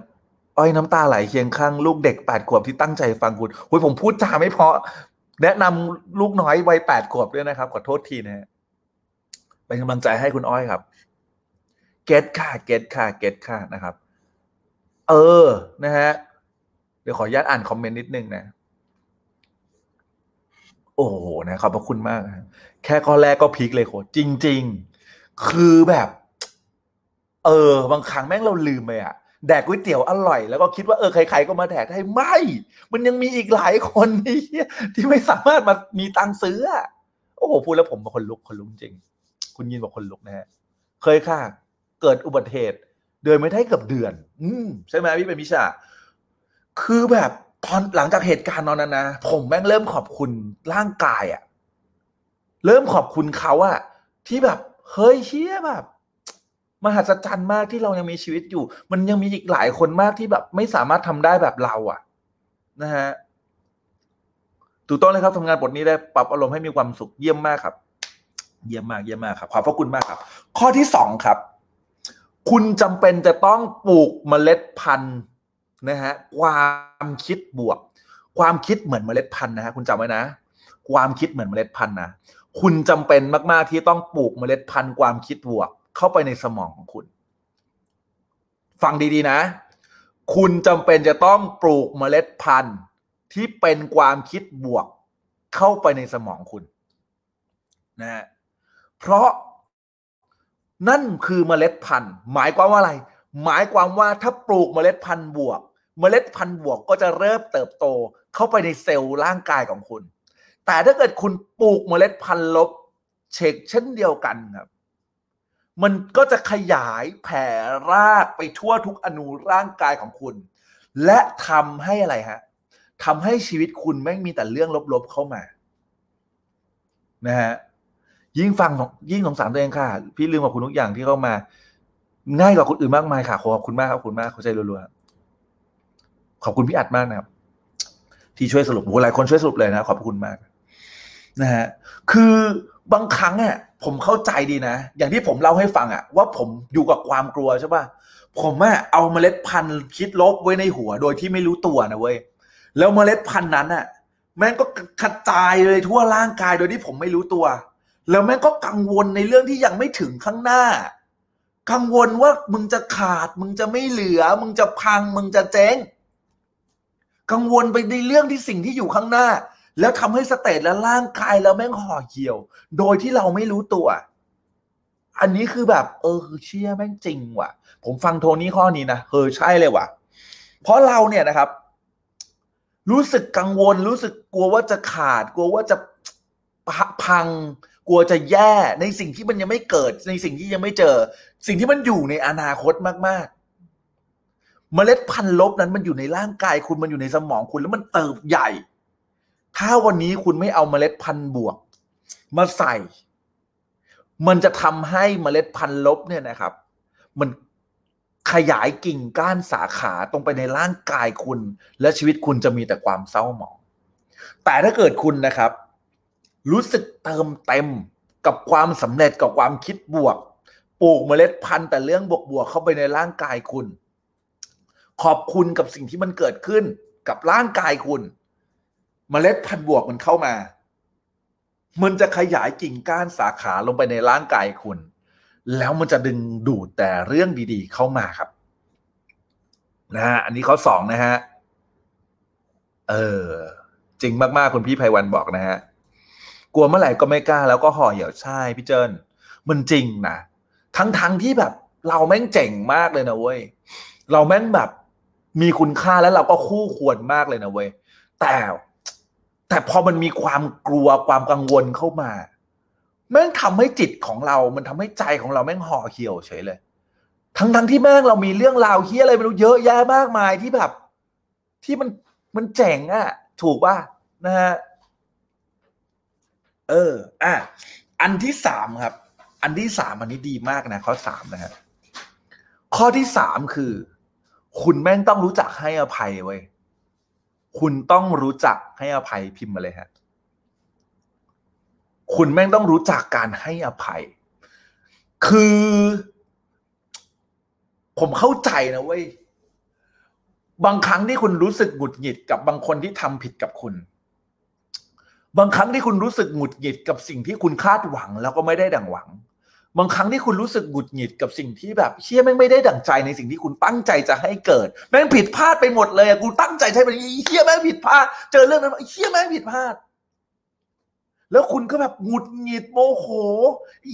อ้อยน้ำตาไหลเคียงข้างลูกเด็กแปดขวบที่ตั้งใจฟังคุณโอ้ยผมพูดจาไม่เพาะ แนะนำลูกน้อยวัยแปดขวบด้วยนะครับ ขอโทษทีนะฮะเป็นกำลังใจให้คุณอ้อยครับ get ค่ะ get ค่ะ get ค่ะนะครับ เออ นะฮะ เดี๋ยวขออนุญาตอ่าน comment นิดนึงนะ โอ้โหนะขอบพระคุณมากนะแค่ข้อแรกก็ peak เลยโค้ชจริง ๆ คือแบบ เออ บางครั้งแม่งเราลืมไปอะแดกก๋วยเตี๋ยวอร่อย แล้วก็คิดว่าเออใครๆก็มาแดกได้ไม่ มันยังมีอีกหลายคนที่ที่ไม่สามารถมามีตังซื้ออะโอ้โหพูดแล้วผมเป็นคนลุกคนลุกจริง คุณยินบอกคนลุกนะฮะเคยค่ะ เกิดอุบัติเหตุ เดินไม่ได้เกือบเดือน อืมใช่ไหมพี่เป็นมิชา คือแบบตอนหลังจากเหตุการณ์ตอนนั้นนะผมแม่งเริ่มขอบคุณร่างกายอะเริ่มขอบคุณเขาอะที่แบบเฮ้ยเชี่ยแบบมหัศจรรย์มากที่เรายังมีชีวิตอยู่ มันยังมีอีกหลายคนมากที่แบบ ไม่สามารถทำได้แบบเราอะนะฮะถูกต้องเลยครับทำงานบทนี้ได้ปรับอารมณ์ให้มีความสุขเยี่ยมมากครับ เยี่ยมมากเยี่ยมมากครับ ขอบพระคุณมากครับ ข้อที่สองครับ คุณจำเป็นจะต้องปลูกเมล็ดพันธุ์ นะฮะความคิดบวก ความคิดเหมือนเมล็ดพันธุ์นะฮะคุณจำไว้นะ ความคิดเหมือนเมล็ดพันธุ์นะคุณจำเป็นมากๆที่ต้องปลูกเมล็ดพันธุ์ความคิดบวก เข้าไปในสมองของคุณ ฟังดีๆนะ คุณจำเป็นจะต้องปลูกเมล็ดพันธุ์ที่เป็นความคิดบวก เข้าไปในสมองคุณนะฮะเพราะนั่นคือเมล็ดพันธุ์ หมายความว่าอะไร หมายความว่าถ้าปลูกเมล็ดพันธุ์บวก เมล็ดพันธุ์บวกก็จะเริ่มเติบโตเข้าไปในเซลล์ร่างกายของคุณ แต่ถ้าเกิดคุณปลูกเมล็ดพันธุ์ลบเช็คเช่นเดียวกันครับ มันก็จะขยายแผ่รากไปทั่วทุกอนูร่างกายของคุณ และทำให้อะไรฮะทำให้ชีวิตคุณแม่งมีแต่เรื่องลบๆเข้ามานะฮะยิ่งฟังยิ่งสงสารตัวเองค่ะ พี่ลืมกับคุณทุกอย่างที่เข้ามา ง่ายกว่าคนอื่นมากมายค่ะขอบคุณมากครับขอบคุณมากขอใจรัวๆ ขอบคุณพี่อัดมากนะครับ ที่ช่วยสรุปโอ้หลายคนช่วยสรุปเลยนะ ขอบคุณมากนะฮะคือบางครั้งอะผมเข้าใจดีนะ อย่างที่ผมเล่าให้ฟังอะ ว่าผมอยู่กับความกลัวใช่ป่ะผมอะเอาเมล็ดพันธุ์คิดลบไว้ในหัว โดยที่ไม่รู้ตัวนะเว้ยแล้วเมล็ดพันธุ์นั้นอะแม่งก็กระจายเลยทั่วร่างกายโดยที่ผมไม่รู้ตัว แล้วแม่งก็กังวลในเรื่องที่ยังไม่ถึงข้างหน้า กังวลว่ามึงจะขาด มึงจะไม่เหลือ มึงจะพัง มึงจะเจ๊ง กังวลไปในเรื่องที่สิ่งที่อยู่ข้างหน้า แล้วทำให้สเตตและร่างกายเราแม่งห่อเหี่ยว โดยที่เราไม่รู้ตัว อันนี้คือแบบ เออคือเชื่อแม่งจริงว่ะ ผมฟังโทนี่ข้อนี้นะเออใช่เลยว่ะ เพราะเราเนี่ยนะครับ รู้สึกกังวลรู้สึกกลัวว่าจะขาด กลัวว่าจะพัง กลัวจะแย่ในสิ่งที่มันยังไม่เกิด ในสิ่งที่ยังไม่เจอ สิ่งที่มันอยู่ในอนาคตมากๆ เมล็ดพันธุ์ลบนั้นมันอยู่ในร่างกายคุณมันอยู่ในสมองคุณแล้วมันเติบใหญ่ ถ้าวันนี้คุณไม่เอาเมล็ดพันธุ์บวก มาใส่ มันจะทำให้เมล็ดพันธุ์ลบเนี่ยนะครับ มันขยายกิ่งก้านสาขาตรงไปในร่างกายคุณ และชีวิตคุณจะมีแต่ความเศร้าหมอง แต่ถ้าเกิดคุณนะครับ รู้สึกเติมเต็มกับความสำเร็จกับความคิดบวก ปลูกเมล็ดพันธุ์แต่เรื่องบวกๆเข้าไปในร่างกายคุณ ขอบคุณกับสิ่งที่มันเกิดขึ้นกับร่างกายคุณเมล็ดพันธุ์บวกมันเข้ามา มันจะขยายกิ่งก้านสาขาลงไปในร่างกายคุณ แล้วมันจะดึงดูดแต่เรื่องดีๆเข้ามาครับ นะฮะอันนี้ข้อสองนะฮะเออจริงมากๆคุณพี่ไพวันบอกนะฮะกลัวเมื่อไหร่ก็ไม่กล้า แล้วก็ห่อเหี่ยวใช่พี่เจิ้นมันจริงนะทั้งๆทที่แบบ เราแม่งเจ๋งมากเลยนะเว้ยเราแม่งแบบ มีคุณค่าแล้วเราก็คู่ควรมากเลยนะเว้ยแต่แต่พอมันมีความกลัวความกังวลเข้ามาแม่งทำให้จิตของเรา มันทำให้ใจของเราแม่งห่อเหี่ยวเฉยเลย ทั้งทั้งที่แม่งเรามีเรื่องราวเฮี้ยอะไรไม่รู้เยอะแยะมากมายที่แบบ ที่มันมันเจ๋งอะถูกป่ะนะฮะเออ อะอันที่สามครับ อันที่สามอันนี้ดีมากนะข้อสามนะฮะข้อที่สามคือ คุณแม่งต้องรู้จักให้อภัยเว้ยคุณต้องรู้จักให้อภัยพิมพ์มาเลยฮะ คุณแม่งต้องรู้จักการให้อภัย คือ ผมเข้าใจนะเว้ย บางครั้งที่คุณรู้สึกหงุดหงิดกับบางคนที่ทำผิดกับคุณ บางครั้งที่คุณรู้สึกหงุดหงิดกับสิ่งที่คุณคาดหวัง แล้วก็ไม่ได้ดังหวัง บางครั้งที่คุณรู้สึกหงุดหงิดกับสิ่งที่แบบเชี่ยแม่งไม่ได้ดั่งใจในสิ่งที่คุณตั้งใจจะให้เกิด แม่งผิดพลาดไปหมดเลยอะกูตั้งใจใช้ไปเชี่ยแม่งผิดพลาด เจอเรื่องนั้นเชี่ยแม่งผิดพลาด แล้วคุณก็แบบหงุดหงิดโมโห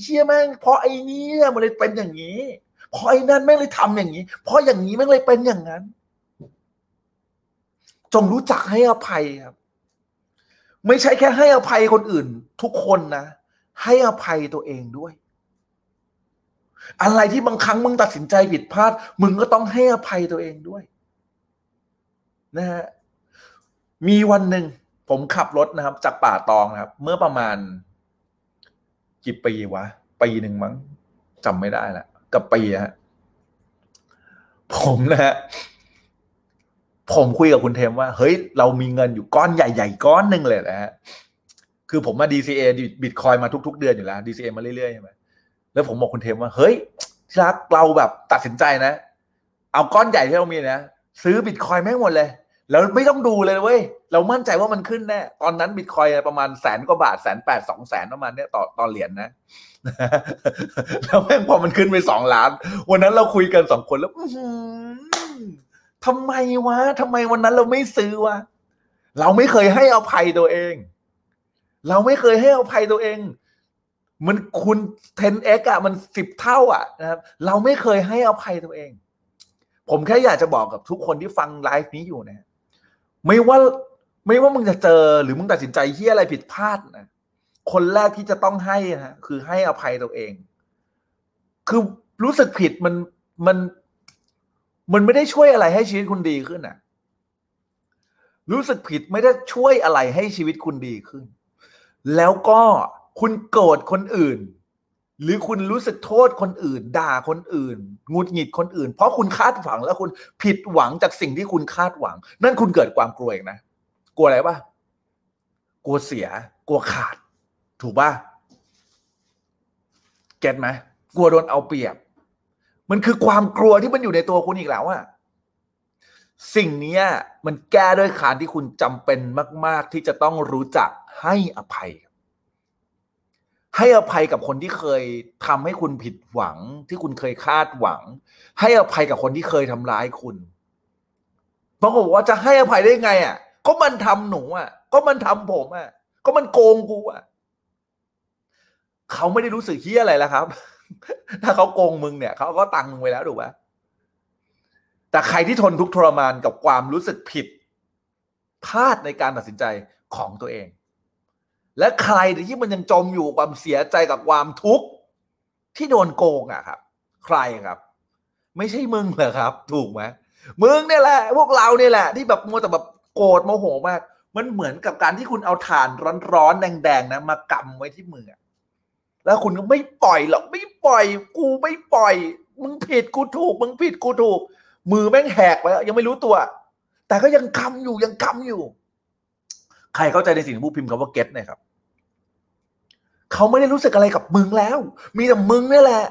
เชี่ยแม่งเพราะไอ้นี่มันเลยเป็นอย่างนี้เพราะไอ้นั่นแม่งเลยทำอย่างนี้ เพราะอย่างนี้แม่งเลยเป็นอย่างนั้น จงรู้จักให้อภัยครับ ไม่ใช่แค่ให้อภัยคนอื่น ทุกคนนะให้อภัยตัวเองด้วย อะไรที่บางครั้งมึงตัดสินใจผิดพลาด มึงก็ต้องให้อภัยตัวเองด้วย นะฮะมีวันหนึ่งผมขับรถนะครับ จากป่าตองนะครับ เมื่อประมาณกี่ปีวะปีหนึ่งมั้งจำไม่ได้ละกับปีอะฮะผมนะฮะผมคุยกับคุณเทมว่า เฮ้ย เรามีเงินอยู่ก้อนใหญ่ ๆ ก้อนหนึ่งเลยนะฮะคือผมมา DCA บิตคอยมาทุก ๆ เดือนอยู่แล้ว DCA มาเรื่อยๆใช่ไหม แล้วผมบอกคุณเทมว่า เฮ้ยที่รักเราแบบตัดสินใจนะ เอาก้อนใหญ่ที่เรามีนะซื้อบิตคอยแม่งหมดเลย แล้วไม่ต้องดูเลยเว้ย เรามั่นใจว่ามันขึ้นแน่ ตอนนั้นบิตคอยประมาณแสนกว่าบาทแสนแปดสองแสนประมาณเนี้ยต่อต่อเหรียญนะแล้วแม่งพอมันขึ้นไปสองล้าน วันนั้นเราคุยกันสองคนแล้วทำไมวะทำไมวันนั้นเราไม่ซื้อวะเราไม่เคยให้อภัยตัวเอง เราไม่เคยให้อภัยตัวเอง มันคุณ 10x อะ มันสิบเท่าอะนะครับ เราไม่เคยให้อภัยตัวเอง ผมแค่อยากจะบอกกับทุกคนที่ฟังไลฟ์นี้อยู่นะไม่ว่าไม่ว่ามึงจะเจอหรือมึงตัดสินใจเฮียอะไรผิดพลาดนะคนแรกที่จะต้องให้นะคือให้อภัยตัวเอง คือรู้สึกผิดมันมันมันไม่ได้ช่วยอะไรให้ชีวิตคุณดีขึ้นอะ รู้สึกผิดไม่ได้ช่วยอะไรให้ชีวิตคุณดีขึ้น แล้วก็ คุณโกรธคนอื่น หรือคุณรู้สึกโทษคนอื่น ด่าคนอื่นงุดหงิดคนอื่น เพราะคุณคาดหวังแล้วคุณผิดหวังจากสิ่งที่คุณคาดหวัง นั่นคุณเกิดความกลัวเองนะกลัวอะไรปะกลัวเสีย กลัวขาด ถูกปะเก็ตไหมกลัวโดนเอาเปรียบ มันคือความกลัวที่มันอยู่ในตัวคุณอีกแล้วอะสิ่งนี้มันแก้ด้วยการที่คุณจำเป็นมาก ๆ ที่จะต้องรู้จักให้อภัย ให้อภัยกับคนที่เคยทำให้คุณผิดหวัง ที่คุณเคยคาดหวัง ให้อภัยกับคนที่เคยทำร้ายคุณบางคนบอกว่าจะให้อภัยได้ไง อะ ก็มันทำหนูอะ ก็มันทำผมอะ ก็มันโกงกูอะเขาไม่ได้รู้สึกเฮี้ยอะไรแล้วครับ ถ้าเขาโกงมึงเนี่ยเขาก็ตังค์มึงไปแล้วถูกไหมแต่ใครที่ทนทุกข์ทรมานกับความรู้สึกผิดพลาดในการตัดสินใจของตัวเอง และใครที่มันยังจมอยู่ความเสียใจกับความทุกข์ที่โดนโกงอะครับ ใครครับ ไม่ใช่มึงเหรอครับ ถูกไหมมึงเนี่ยแหละ พวกเราเนี่ยแหละ ที่แบบมัวแต่แบบโกรธโมโหมาก มันเหมือนกับการที่คุณเอาถ่านร้อนๆแดงๆนะมากำไว้ที่มือแล้วคุณก็ไม่ปล่อยหรอกไม่ปล่อย กูไม่ปล่อย มึงผิดกูถูก มึงผิดกูถูก มือแม่งแหกไปแล้วยังไม่รู้ตัว แต่ก็ยังกำอยู่ยังกำอยู่ ใครเข้าใจในสิ่งที่ผู้พิมพ์คำว่าเก็ตเนี่ยครับ เขาไม่ได้รู้สึกอะไรกับมึงแล้ว มีแต่มึงนี่แหละ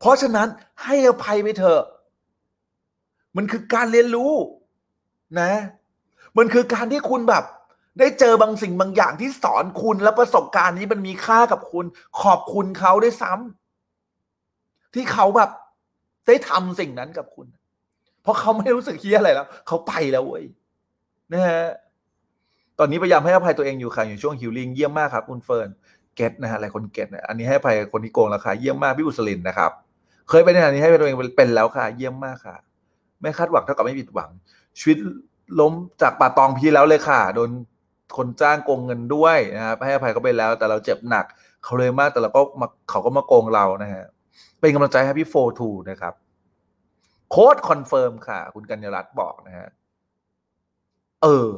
เพราะฉะนั้นให้อภัยไปเถอะ มันคือการเรียนรู้นะ มันคือการที่คุณแบบ ได้เจอบางสิ่งบางอย่างที่สอนคุณและประสบการณ์นี้มันมีค่ากับคุณ ขอบคุณเขาด้วยซ้ำที่เขาแบบ ได้ทำสิ่งนั้นกับคุณ เพราะเขาไม่รู้สึกเฮียอะไรแล้วเขาไปแล้วเว้ยนะฮะตอนนี้พยายามให้อภัยตัวเองอยู่ค่ะอยู่ช่วงฮิลลิ่งเยี่ยมมากครับ คุณเฟิร์น เก็ตนะฮะหลายคนเก็ตนะอันนี้ให้ภัยคนที่โกงราคาเยี่ยมมากพี่อุสลินนะครับ เคยไปในอันนี้ให้ตัวเองเป็นแล้วค่ะ เยี่ยมมากค่ะ ไม่คาดหวังเท่ากับไม่ผิดหวัง ชีวิตล้มจากป่าตองพี่แล้วเลยค่ะ โดนคนจ้างโกงเงินด้วยนะครับให้อภัยเขาไปแล้ว แต่เราเจ็บหนักเขาเลยมากแต่เราก็มาเขาก็มาโกงเรานะฮะเป็นกำลังใจให้พี่โฟทูนะครับโค้ช confirm ค่ะ คุณกัญญรัตน์บอกนะฮะเออ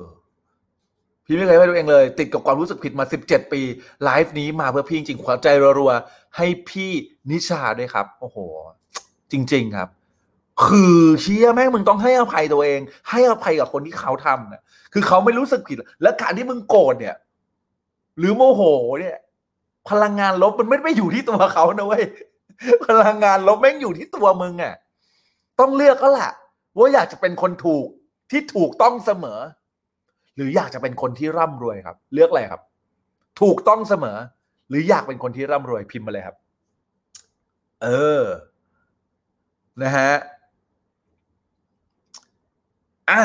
พี่ไม่เคยให้ตัวเองเลย ติดกับความรู้สึกผิดมาสิบเจ็ดปีไลฟ์นี้มาเพื่อพี่จริงๆขวัญใจรัวๆให้พี่นิชาด้วยครับ โอ้โห จริง ๆครับ คือเชี่ยแม่งมึงต้องให้อภัยตัวเอง ให้อภัยกับคนที่เขาทำนะคือเขาไม่รู้สึกผิด และการที่มึงโกรธเนี่ย หรือโมโหเนี่ย พลังงานลบมันไม่ไม่อยู่ที่ตัวเขานะเว้ยพลังงานลบแม่งอยู่ที่ตัวมึงอะต้องเลือกก็แหละว่าอยากจะเป็นคนถูกที่ถูกต้องเสมอ หรืออยากจะเป็นคนที่ร่ำรวยครับ เลือกอะไรครับ ถูกต้องเสมอ หรืออยากเป็นคนที่ร่ำรวยพิมพ์มาเลยครับ เออ นะฮะอะ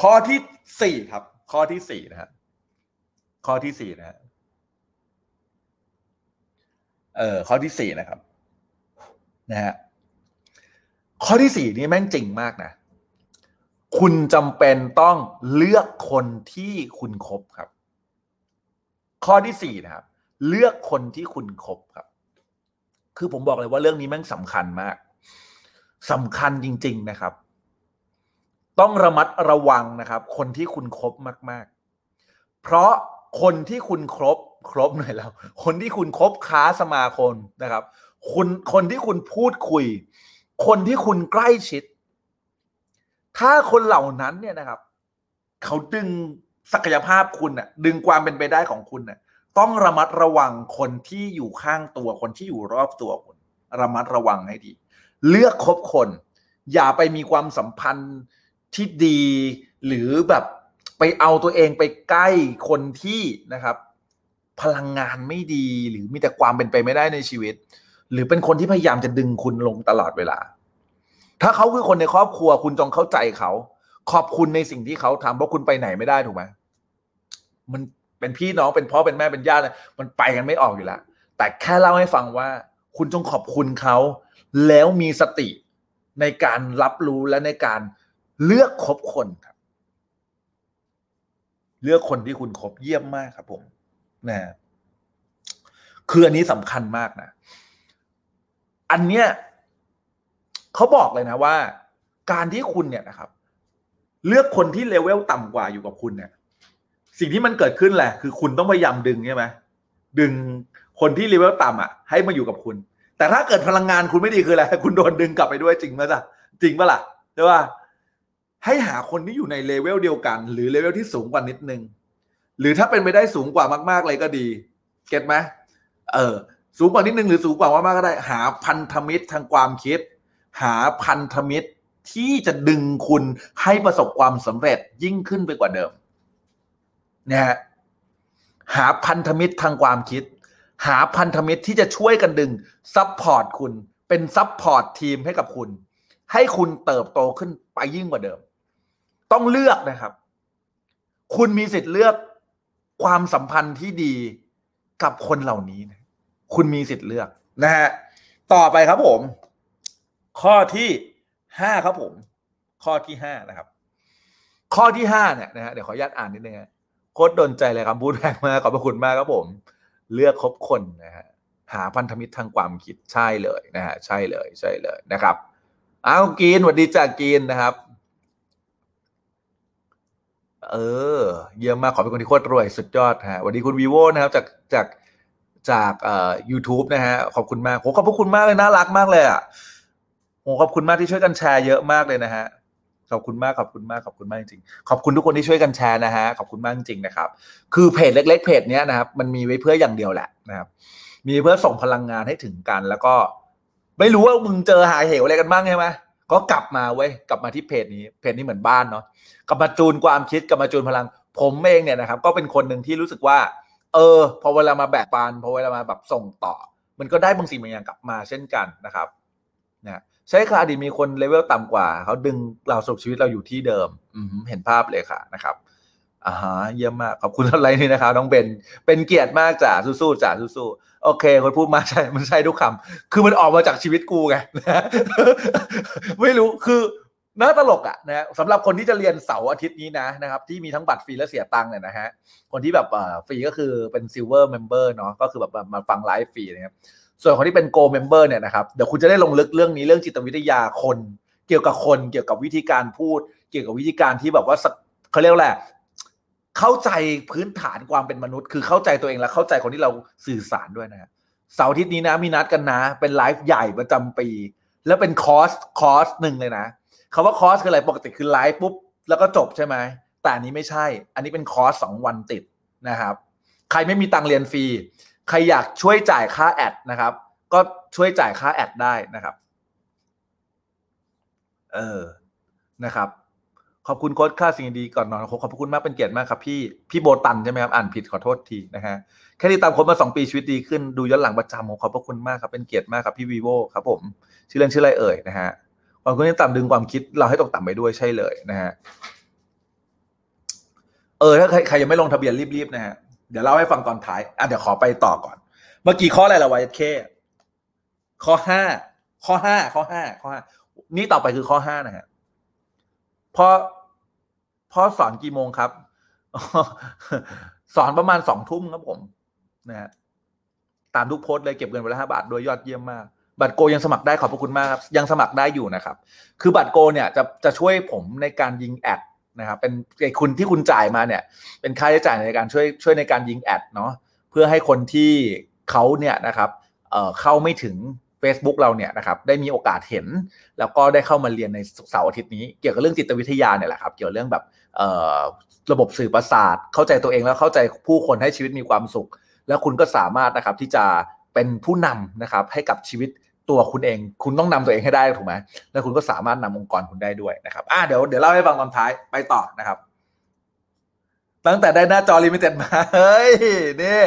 ข้อที่สี่ครับ ข้อที่สี่นะฮะข้อที่สี่นะฮะเออข้อที่สี่นะครับ นะฮะข้อที่สี่นี่แม่งจริงมากนะ คุณจำเป็นต้องเลือกคนที่คุณคบครับ ข้อที่สี่นะครับ เลือกคนที่คุณคบครับ คือผมบอกเลยว่าเรื่องนี้แม่งสำคัญมากสำคัญจริง ๆนะครับ ต้องระมัดระวังนะครับ คนที่คุณคบมาก ๆ เพราะคนที่คุณครบครบหน่อยแล้ว คนที่คุณคบค้าสมาคมนะครับ คุณคนที่คุณพูดคุย คนที่คุณใกล้ชิด ถ้าคนเหล่านั้นเนี่ยนะครับ เขาดึงศักยภาพคุณน่ะ ดึงความเป็นไปได้ของคุณน่ะ ต้องระมัดระวังคนที่อยู่ข้างตัวคนที่อยู่รอบตัวคุณ ระมัดระวังให้ดี เลือกคบคน อย่าไปมีความสัมพันธ์ที่ดี หรือแบบไปเอาตัวเองไปใกล้คนที่นะครับ พลังงานไม่ดีหรือมีแต่ความเป็นไปไม่ได้ในชีวิต หรือเป็นคนที่พยายามจะดึงคุณลงตลอดเวลา ถ้าเขาคือคนในครอบครัว คุณจงเข้าใจเขา ขอบคุณในสิ่งที่เขาทำเพราะคุณไปไหนไม่ได้ถูกไหมมันเป็นพี่น้องเป็นพ่อเป็นแม่เป็นญาติมันไปกันไม่ออกอยู่แล้วแต่แค่เล่าให้ฟังว่า คุณจงขอบคุณเขา แล้วมีสติในการรับรู้และในการเลือกคบคนครับ เลือกคนที่คุณคบเยี่ยมมากครับ ผมนะคืออันนี้สำคัญมากนะ อันเนี้ย เขาบอกเลยนะว่า การที่คุณเนี่ยนะครับ เลือกคนที่เลเวลต่ำกว่าอยู่กับคุณเนี่ย สิ่งที่มันเกิดขึ้นแหละ คือคุณต้องพยายามดึงใช่ไหมดึงคนที่เลเวลต่ำอะ ให้มาอยู่กับคุณ แต่ถ้าเกิดพลังงานคุณไม่ดีคืออะไรคุณโดนดึงกลับไปด้วยจริงไหมจ๊ะจริงปะล่ะใช่ป่ะให้หาคนที่อยู่ในเลเวลเดียวกัน หรือเลเวลที่สูงกว่านิดนึง หรือถ้าเป็นไปได้สูงกว่ามากๆเลยก็ดี get ไหมเออ สูงกว่านิดนึงหรือสูงกว่ามากๆก็ได้ หาพันธมิตรทางความคิด หาพันธมิตรที่จะดึงคุณให้ประสบความสำเร็จยิ่งขึ้นไปกว่าเดิมนะฮะหาพันธมิตรทางความคิด หาพันธมิตรที่จะช่วยกันดึง support คุณเป็น support team ให้กับคุณ ให้คุณเติบโตขึ้นไปยิ่งกว่าเดิม ต้องเลือกนะครับ คุณมีสิทธิ์เลือกความสัมพันธ์ที่ดีกับคนเหล่านี้นะคุณมีสิทธิ์เลือกนะฮะต่อไปครับผม ข้อที่ห้าครับผม ข้อที่ห้านะครับ ข้อที่ห้าเนี่ยนะฮะเดี๋ยวขออนุญาตอ่านนิดนึงฮะโคตรโดนใจเลยครับพูดแพงมากขอบพระคุณมากครับผม เลือกคบคนนะฮะหาพันธมิตรทางความคิดใช่เลยนะฮะใช่เลยใช่เลยนะครับอ้าวกินสวัสดีจากกินนะครับ เออ เยี่ยมมากขอเป็นคนที่โคตรรวยสุดยอดฮะสวัสดีคุณวีโวนะครับจากจากจากเอ่อ YouTube นะฮะขอบคุณมากโหขอบพระคุณมากเลยน่ารักมากเลยอะ โหขอบคุณมากที่ช่วยกันแชร์เยอะมากเลยนะฮะขอบคุณมากขอบคุณมากขอบคุณมากจริงๆขอบคุณทุกคนที่ช่วยกันแชร์นะฮะขอบคุณมากจริงๆนะครับ คือเพจเล็ก ๆ เพจเนี้ยนะครับ มันมีไว้เพื่ออย่างเดียวแหละนะครับ มีเพื่อส่งพลังงานให้ถึงกัน แล้วก็ ไม่รู้ว่ามึงเจอหายเหวอะไรกันบ้างใช่ไหมก็กลับมาเว้ยกลับมาที่เพจนี้เพจนี้เหมือนบ้านเนาะกลับมาจูนความคิดกลับมาจูนพลัง ผมเองเนี่ยนะครับ ก็เป็นคนหนึ่งที่รู้สึกว่า เออ พอเวลามาแบ่งปันพอเวลามาแบบส่งต่อ มันก็ได้บางสิ่งบางอย่างกลับมาเช่นกันนะครับนะ ใช่ค่ะอดีตมีคนเลเวลต่ำกว่า เขาดึงเราสรุปชีวิตเราอยู่ที่เดิม อืเห็นภาพเลยค่ะนะครับอ่าฮะเยี่ยมมาก ขอบคุณอะไรนี่นะครับน้องเบนเป็นเกียรติมากจ้ะสู้ๆจ้ะสู้ๆโอเค คนพูดมาใช่มันใช่ทุกคคือมันออกมาจากชีวิตกูไงไม่รู้คือน่าตลกอะนะสำหรับคนที่จะเรียนเสาร์อาทิตย์นี้นะนะครับที่มีทั้งบัตรฟรีและเสียตังค์เนี่ยนะฮะคนที่แบบเอ่อฟรีก็คือเป็น silver member เนาะก็คือแบบมาฟังไลฟ์ฟรีนะครับ ส่วนคนที่เป็น gold member เนี่ยนะครับเดี๋ยวคุณจะได้ลงลึกเรื่องนี้เรื่องจิตวิทยาคน เกี่ยวกับคน เกี่ยวกับวิธีการพูด เกี่ยวกับวิธีการที่แบบว่าสักเขาเรียกว่าอะเข้าใจพื้นฐานความเป็นมนุษย์ คือเข้าใจตัวเองและเข้าใจคนที่เราสื่อสารด้วยนะฮะเสาร์อาทิตย์นี้นะมีนัดกันนะ เป็นไลฟ์ใหญ่ประจำปี แล้วเป็นคอร์สคอร์สหนึ่งเลยนะคำว่าคอร์สคืออะไรปกติคือไลฟ์ปุ๊บแล้วก็จบใช่ไหมแต่อันนี้ไม่ใช่ อันนี้เป็นคอร์สสองวันติดนะครับ ใครไม่มีตังเรียนฟรี ใครอยากช่วยจ่ายค่า ad นะครับ ก็ช่วยจ่ายค่า ad ได้นะครับ เออนะครับ ขอบคุณโค้ชค่าสิ่งดีก่อนนอนขอบคุณมากเป็นเกียรติมากครับพี่พี่โบตันใช่ไหมครับอ่านผิดขอโทษทีนะฮะแค่ติดตามโค้ดมาสองปีชีวิตดีขึ้นดูย้อนหลังประจำผมขอบพระคุณมากครับเป็นเกียรติมากครับพี่วีโวครับ ผม ชื่อเล่นชื่ออะไรเอ่ยนะฮะความคิดต่ำดึงความคิดเราให้ตกต่ำไปด้วยใช่เลยนะฮะเออถ้าใครใครยังไม่ลงทะเบียนรีบๆนะฮะ เดี๋ยวเล่าให้ฟังตอนท้ายอะเดี๋ยวขอไปต่อก่อน เมื่อกี้ข้ออะไรละวายเคข้อห้าข้อห้าข้อห้าข้อห้านี่ต่อไปคือข้อห้านะฮะพอพ่อสอนกี่โมงครับ สอนประมาณสองทุ่มครับผมนะฮะตามทุกโพสต์เลยเก็บเงินไปละห้าบาทโดยยอดเยี่ยมมาก บัตรโกยังสมัครได้ขอบพระคุณมากครับ ยังสมัครได้อยู่นะครับ คือบัตรโกเนี่ยจะจะช่วยผมในการยิงแอด นะครับเป็นไอ้คุณที่คุณจ่ายมาเนี่ย เป็นค่าใช้จ่ายในการช่วยช่วยในการยิงแอดเนาะเพื่อให้คนที่เขาเนี่ยนะครับเอ่อเข้าไม่ถึง Facebook เราเนี่ยนะครับได้มีโอกาสเห็น แล้วก็ได้เข้ามาเรียนในเสาร์อาทิตย์นี้ เกี่ยวกับเรื่องจิตวิทยาเนี่ยแหละครับ เกี่ยวเรื่องแบบเอ่อระบบสื่อประสาท เข้าใจตัวเองแล้วเข้าใจผู้คนให้ชีวิตมีความสุข แล้วคุณก็สามารถนะครับที่จะเป็นผู้นำนะครับให้กับชีวิต ตัวคุณเอง คุณต้องนำตัวเองให้ได้ถูกไหมแล้วคุณก็สามารถนำองค์กรคุณได้ด้วยนะครับอ่าเดี๋ยวเดี๋ยวเล่าให้ฟังตอนท้ายไปต่อนะครับ ตั้งแต่ได้หน้าจอลิมิเต็ดมาเฮ้ยนี่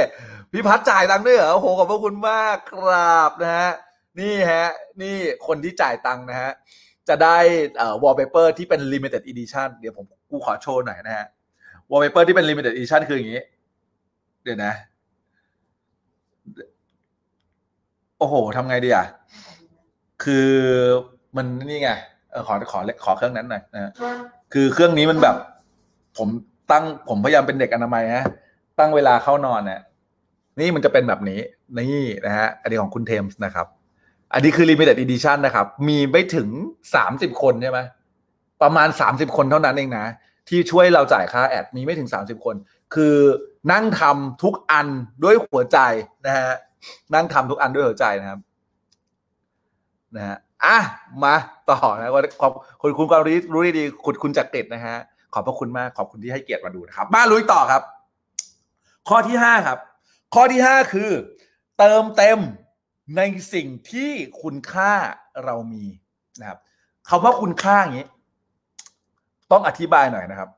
พี่พัดจ่ายตังค์ด้วยเหรอโอ้โหขอบพระคุณมากครับนะฮะนี่ฮะ นี่คนที่จ่ายตังค์นะฮะจะได้เอ่อ wallpaper ที่เป็น limited edition เดี๋ยวผมกูขอโชว์หน่อยนะฮะ wallpaper ที่เป็น limited edition คืออย่างนี้ เดี๋ยวนะ โอ้โหทำไงดีอะ คือมันนี่ไงเออขอขอขอเครื่องนั้นหน่อยนะฮะคือเครื่องนี้มันแบบ ผมตั้งผมพยายามเป็นเด็กอนามัยฮะตั้งเวลาเข้านอนเนี่ยนี่มันจะเป็นแบบนี้นี่นะฮะอันนี้ของคุณเทมส์นะครับ อันนี้คือ limited edition นะครับ มีไม่ถึงสามสิบคนใช่ไหมประมาณสามสิบคนเท่านั้นเองนะ ที่ช่วยเราจ่ายค่าแอดมีไม่ถึงสามสิบคน คือนั่งทำทุกอันด้วยหัวใจนะฮะ นั่งทำทุกอันด้วยหัวใจนะครับนะฮะอะมาต่อนะว่าขอบคุณคุณความรู้รู้ดีๆคุณคุณจักริดนะฮะขอบพระคุณมากขอบคุณที่ให้เกียรติมาดูนะครับ มาลุยต่อครับ ข้อที่ห้าครับ ข้อที่ห้าคือ เติมเต็มในสิ่งที่คุณค่าเรามีนะครับคำว่าคุณค่าอย่างนี้ ต้องอธิบายหน่อยนะครับ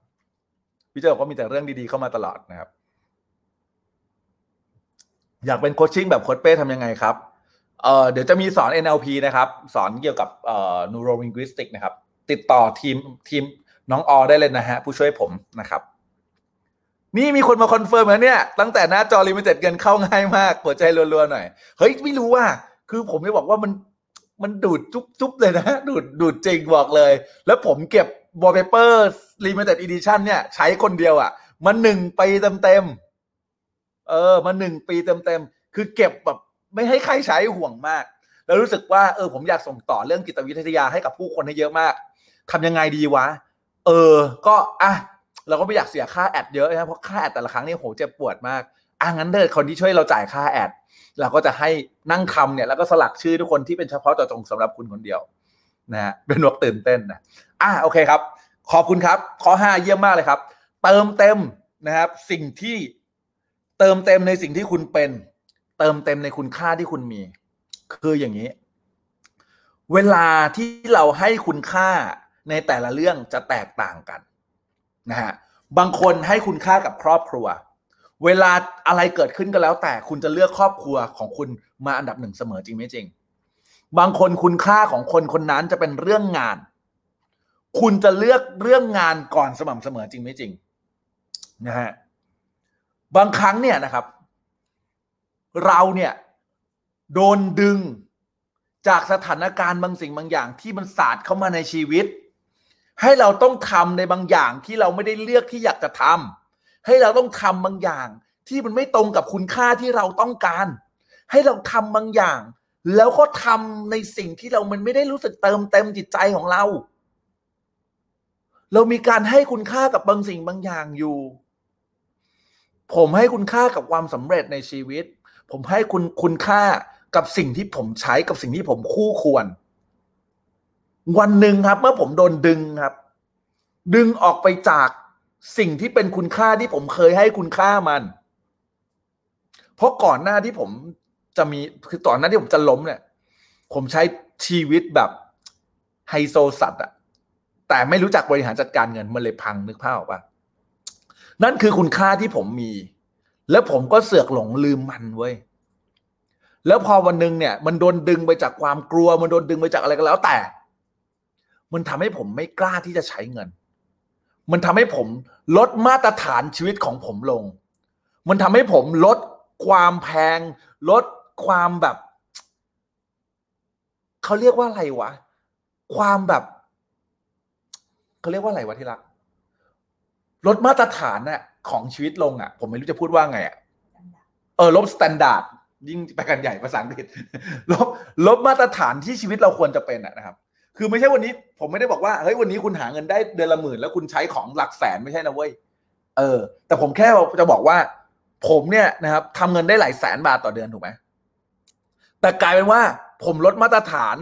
พี่เจ้าบอกว่ามีแต่เรื่องดีๆเข้ามาตลอดนะครับ อยากเป็นโคชชิ่งแบบโค้ชเป้ทำยังไงครับเอ่อเดี๋ยวจะมีสอน NLP นะครับ สอนเกี่ยวกับเอ่อ neuro linguistic นะครับ ติดต่อทีมทีมน้องออได้เลยนะฮะ ผู้ช่วยผมนะครับ นี่มีคนมา confirm แล้วเนี่ย ตั้งแต่หน้าจอ limited เงินเข้าง่ายมากหัวใจรัวๆหน่อย เฮ้ย ไม่รู้ว่า คือผมจะบอกว่ามันมันดูดจุ๊บๆเลยนะ ดูดดูดจริงบอกเลย แล้วผมเก็บ wallpaper limited edition เนี่ย ใช้คนเดียวอะ่ะ มันหนึ่งไปเต็มๆ เออมาหนึ่งปีเต็มๆคือเก็บแบบไม่ให้ใครใช้หวงมาก แล้วรู้สึกว่าเออผมอยากส่งต่อเรื่องจิตวิทยาให้กับผู้คนให้เยอะมากทำยังไงดีวะ เออ ก็อะเราก็ไม่อยากเสียค่าแอดเยอะนะเพราะค่าแอดแต่ละครั้งนี่โหเจ็บปวดมากอะงั้นเดิคนที่ช่วยเราจ่ายค่าแอดเราก็จะให้นั่งทำเนี่ยแล้วก็สลักชื่อทุกคนที่เป็นเฉพาะเจาะจงสำหรับคุณคนเดียวนะฮะเป็นวกตื่นเต้นนะอะโอเคครับ ขอบคุณครับ ข้อห้าเยี่ยมมากเลยครับ เติมเต็มนะครับ สิ่งที่ เติมเต็มในสิ่งที่คุณเป็น เติมเต็มในคุณค่าที่คุณมี คืออย่างนี้ เวลาที่เราให้คุณค่าในแต่ละเรื่องจะแตกต่างกันนะฮะบางคนให้คุณค่ากับครอบครัว เวลาอะไรเกิดขึ้นก็แล้ว แต่คุณจะเลือกครอบครัวของคุณมาอันดับหนึ่งเสมอจริงไหมจริง บางคนคุณค่าของคนคนนั้นจะเป็นเรื่องงาน คุณจะเลือกเรื่องงานก่อนสม่ำเสมอจริงไหมจริงนะฮะ บางครั้งเนี่ยนะครับ เราเนี่ยโดนดึงจากสถานการณ์บางสิ่งบางอย่างที่มันสาดเข้ามาในชีวิต ให้เราต้องทำในบางอย่างที่เราไม่ได้เลือกที่อยากจะทำให้เราต้องทำบางอย่าง ที่มันไม่ตรงกับคุณค่าที่เราต้องการ ให้เราทำบางอย่าง แล้วก็ทำในสิ่งที่เรามันไม่ได้รู้สึกเติมเต็มจิตใจของเรา เรามีการให้คุณค่ากับบางสิ่งบางอย่างอยู่ ผมให้คุณค่ากับความสำเร็จในชีวิต ผมให้คุณคุณค่ากับสิ่งที่ผมใช้กับสิ่งที่ผมคู่ควร วันหนึ่งครับ เมื่อผมโดนดึงครับ ดึงออกไปจากสิ่งที่เป็นคุณค่าที่ผมเคยให้คุณค่ามัน เพราะก่อนหน้าที่ผมจะมีคือตอนหน้าที่ผมจะล้มเนี่ย ผมใช้ชีวิตแบบไฮโซสัตว์อะแต่ไม่รู้จักบริหารจัดการเงินมันเลยพังนึกภาพออกปะ นั่นคือคุณค่าที่ผมมี แล้วผมก็เสือกหลงลืมมันเว้ยแล้วพอวันหนึ่งเนี่ย มันโดนดึงไปจากความกลัว มันโดนดึงไปจากอะไรก็แล้วแต่ มันทำให้ผมไม่กล้าที่จะใช้เงิน มันทำให้ผมลดมาตรฐานชีวิตของผมลง มันทำให้ผมลดความแพง ลดความแบบเขาเรียกว่าอะไรวะ ความแบบเขาเรียกว่าอะไรวะที่รัก ลดมาตรฐานน่ะของชีวิตลงอะ ผมไม่รู้จะพูดว่าไงอะเออลบ standard ยิ่งไปกันใหญ่ภาษาอังกฤษลบลบมาตรฐานที่ชีวิตเราควรจะเป็นอะนะครับ คือไม่ใช่วันนี้ ผมไม่ได้บอกว่าเฮ้ยวันนี้คุณหาเงินได้เดือนละหมื่นแล้วคุณใช้ของหลักแสนไม่ใช่นะเว้ยเออ แต่ผมแค่จะบอกว่า ผมเนี่ยนะครับทำเงินได้หลายแสนบาทต่อเดือนถูกไหมแต่กลายเป็นว่า ผมลดมาตรฐาน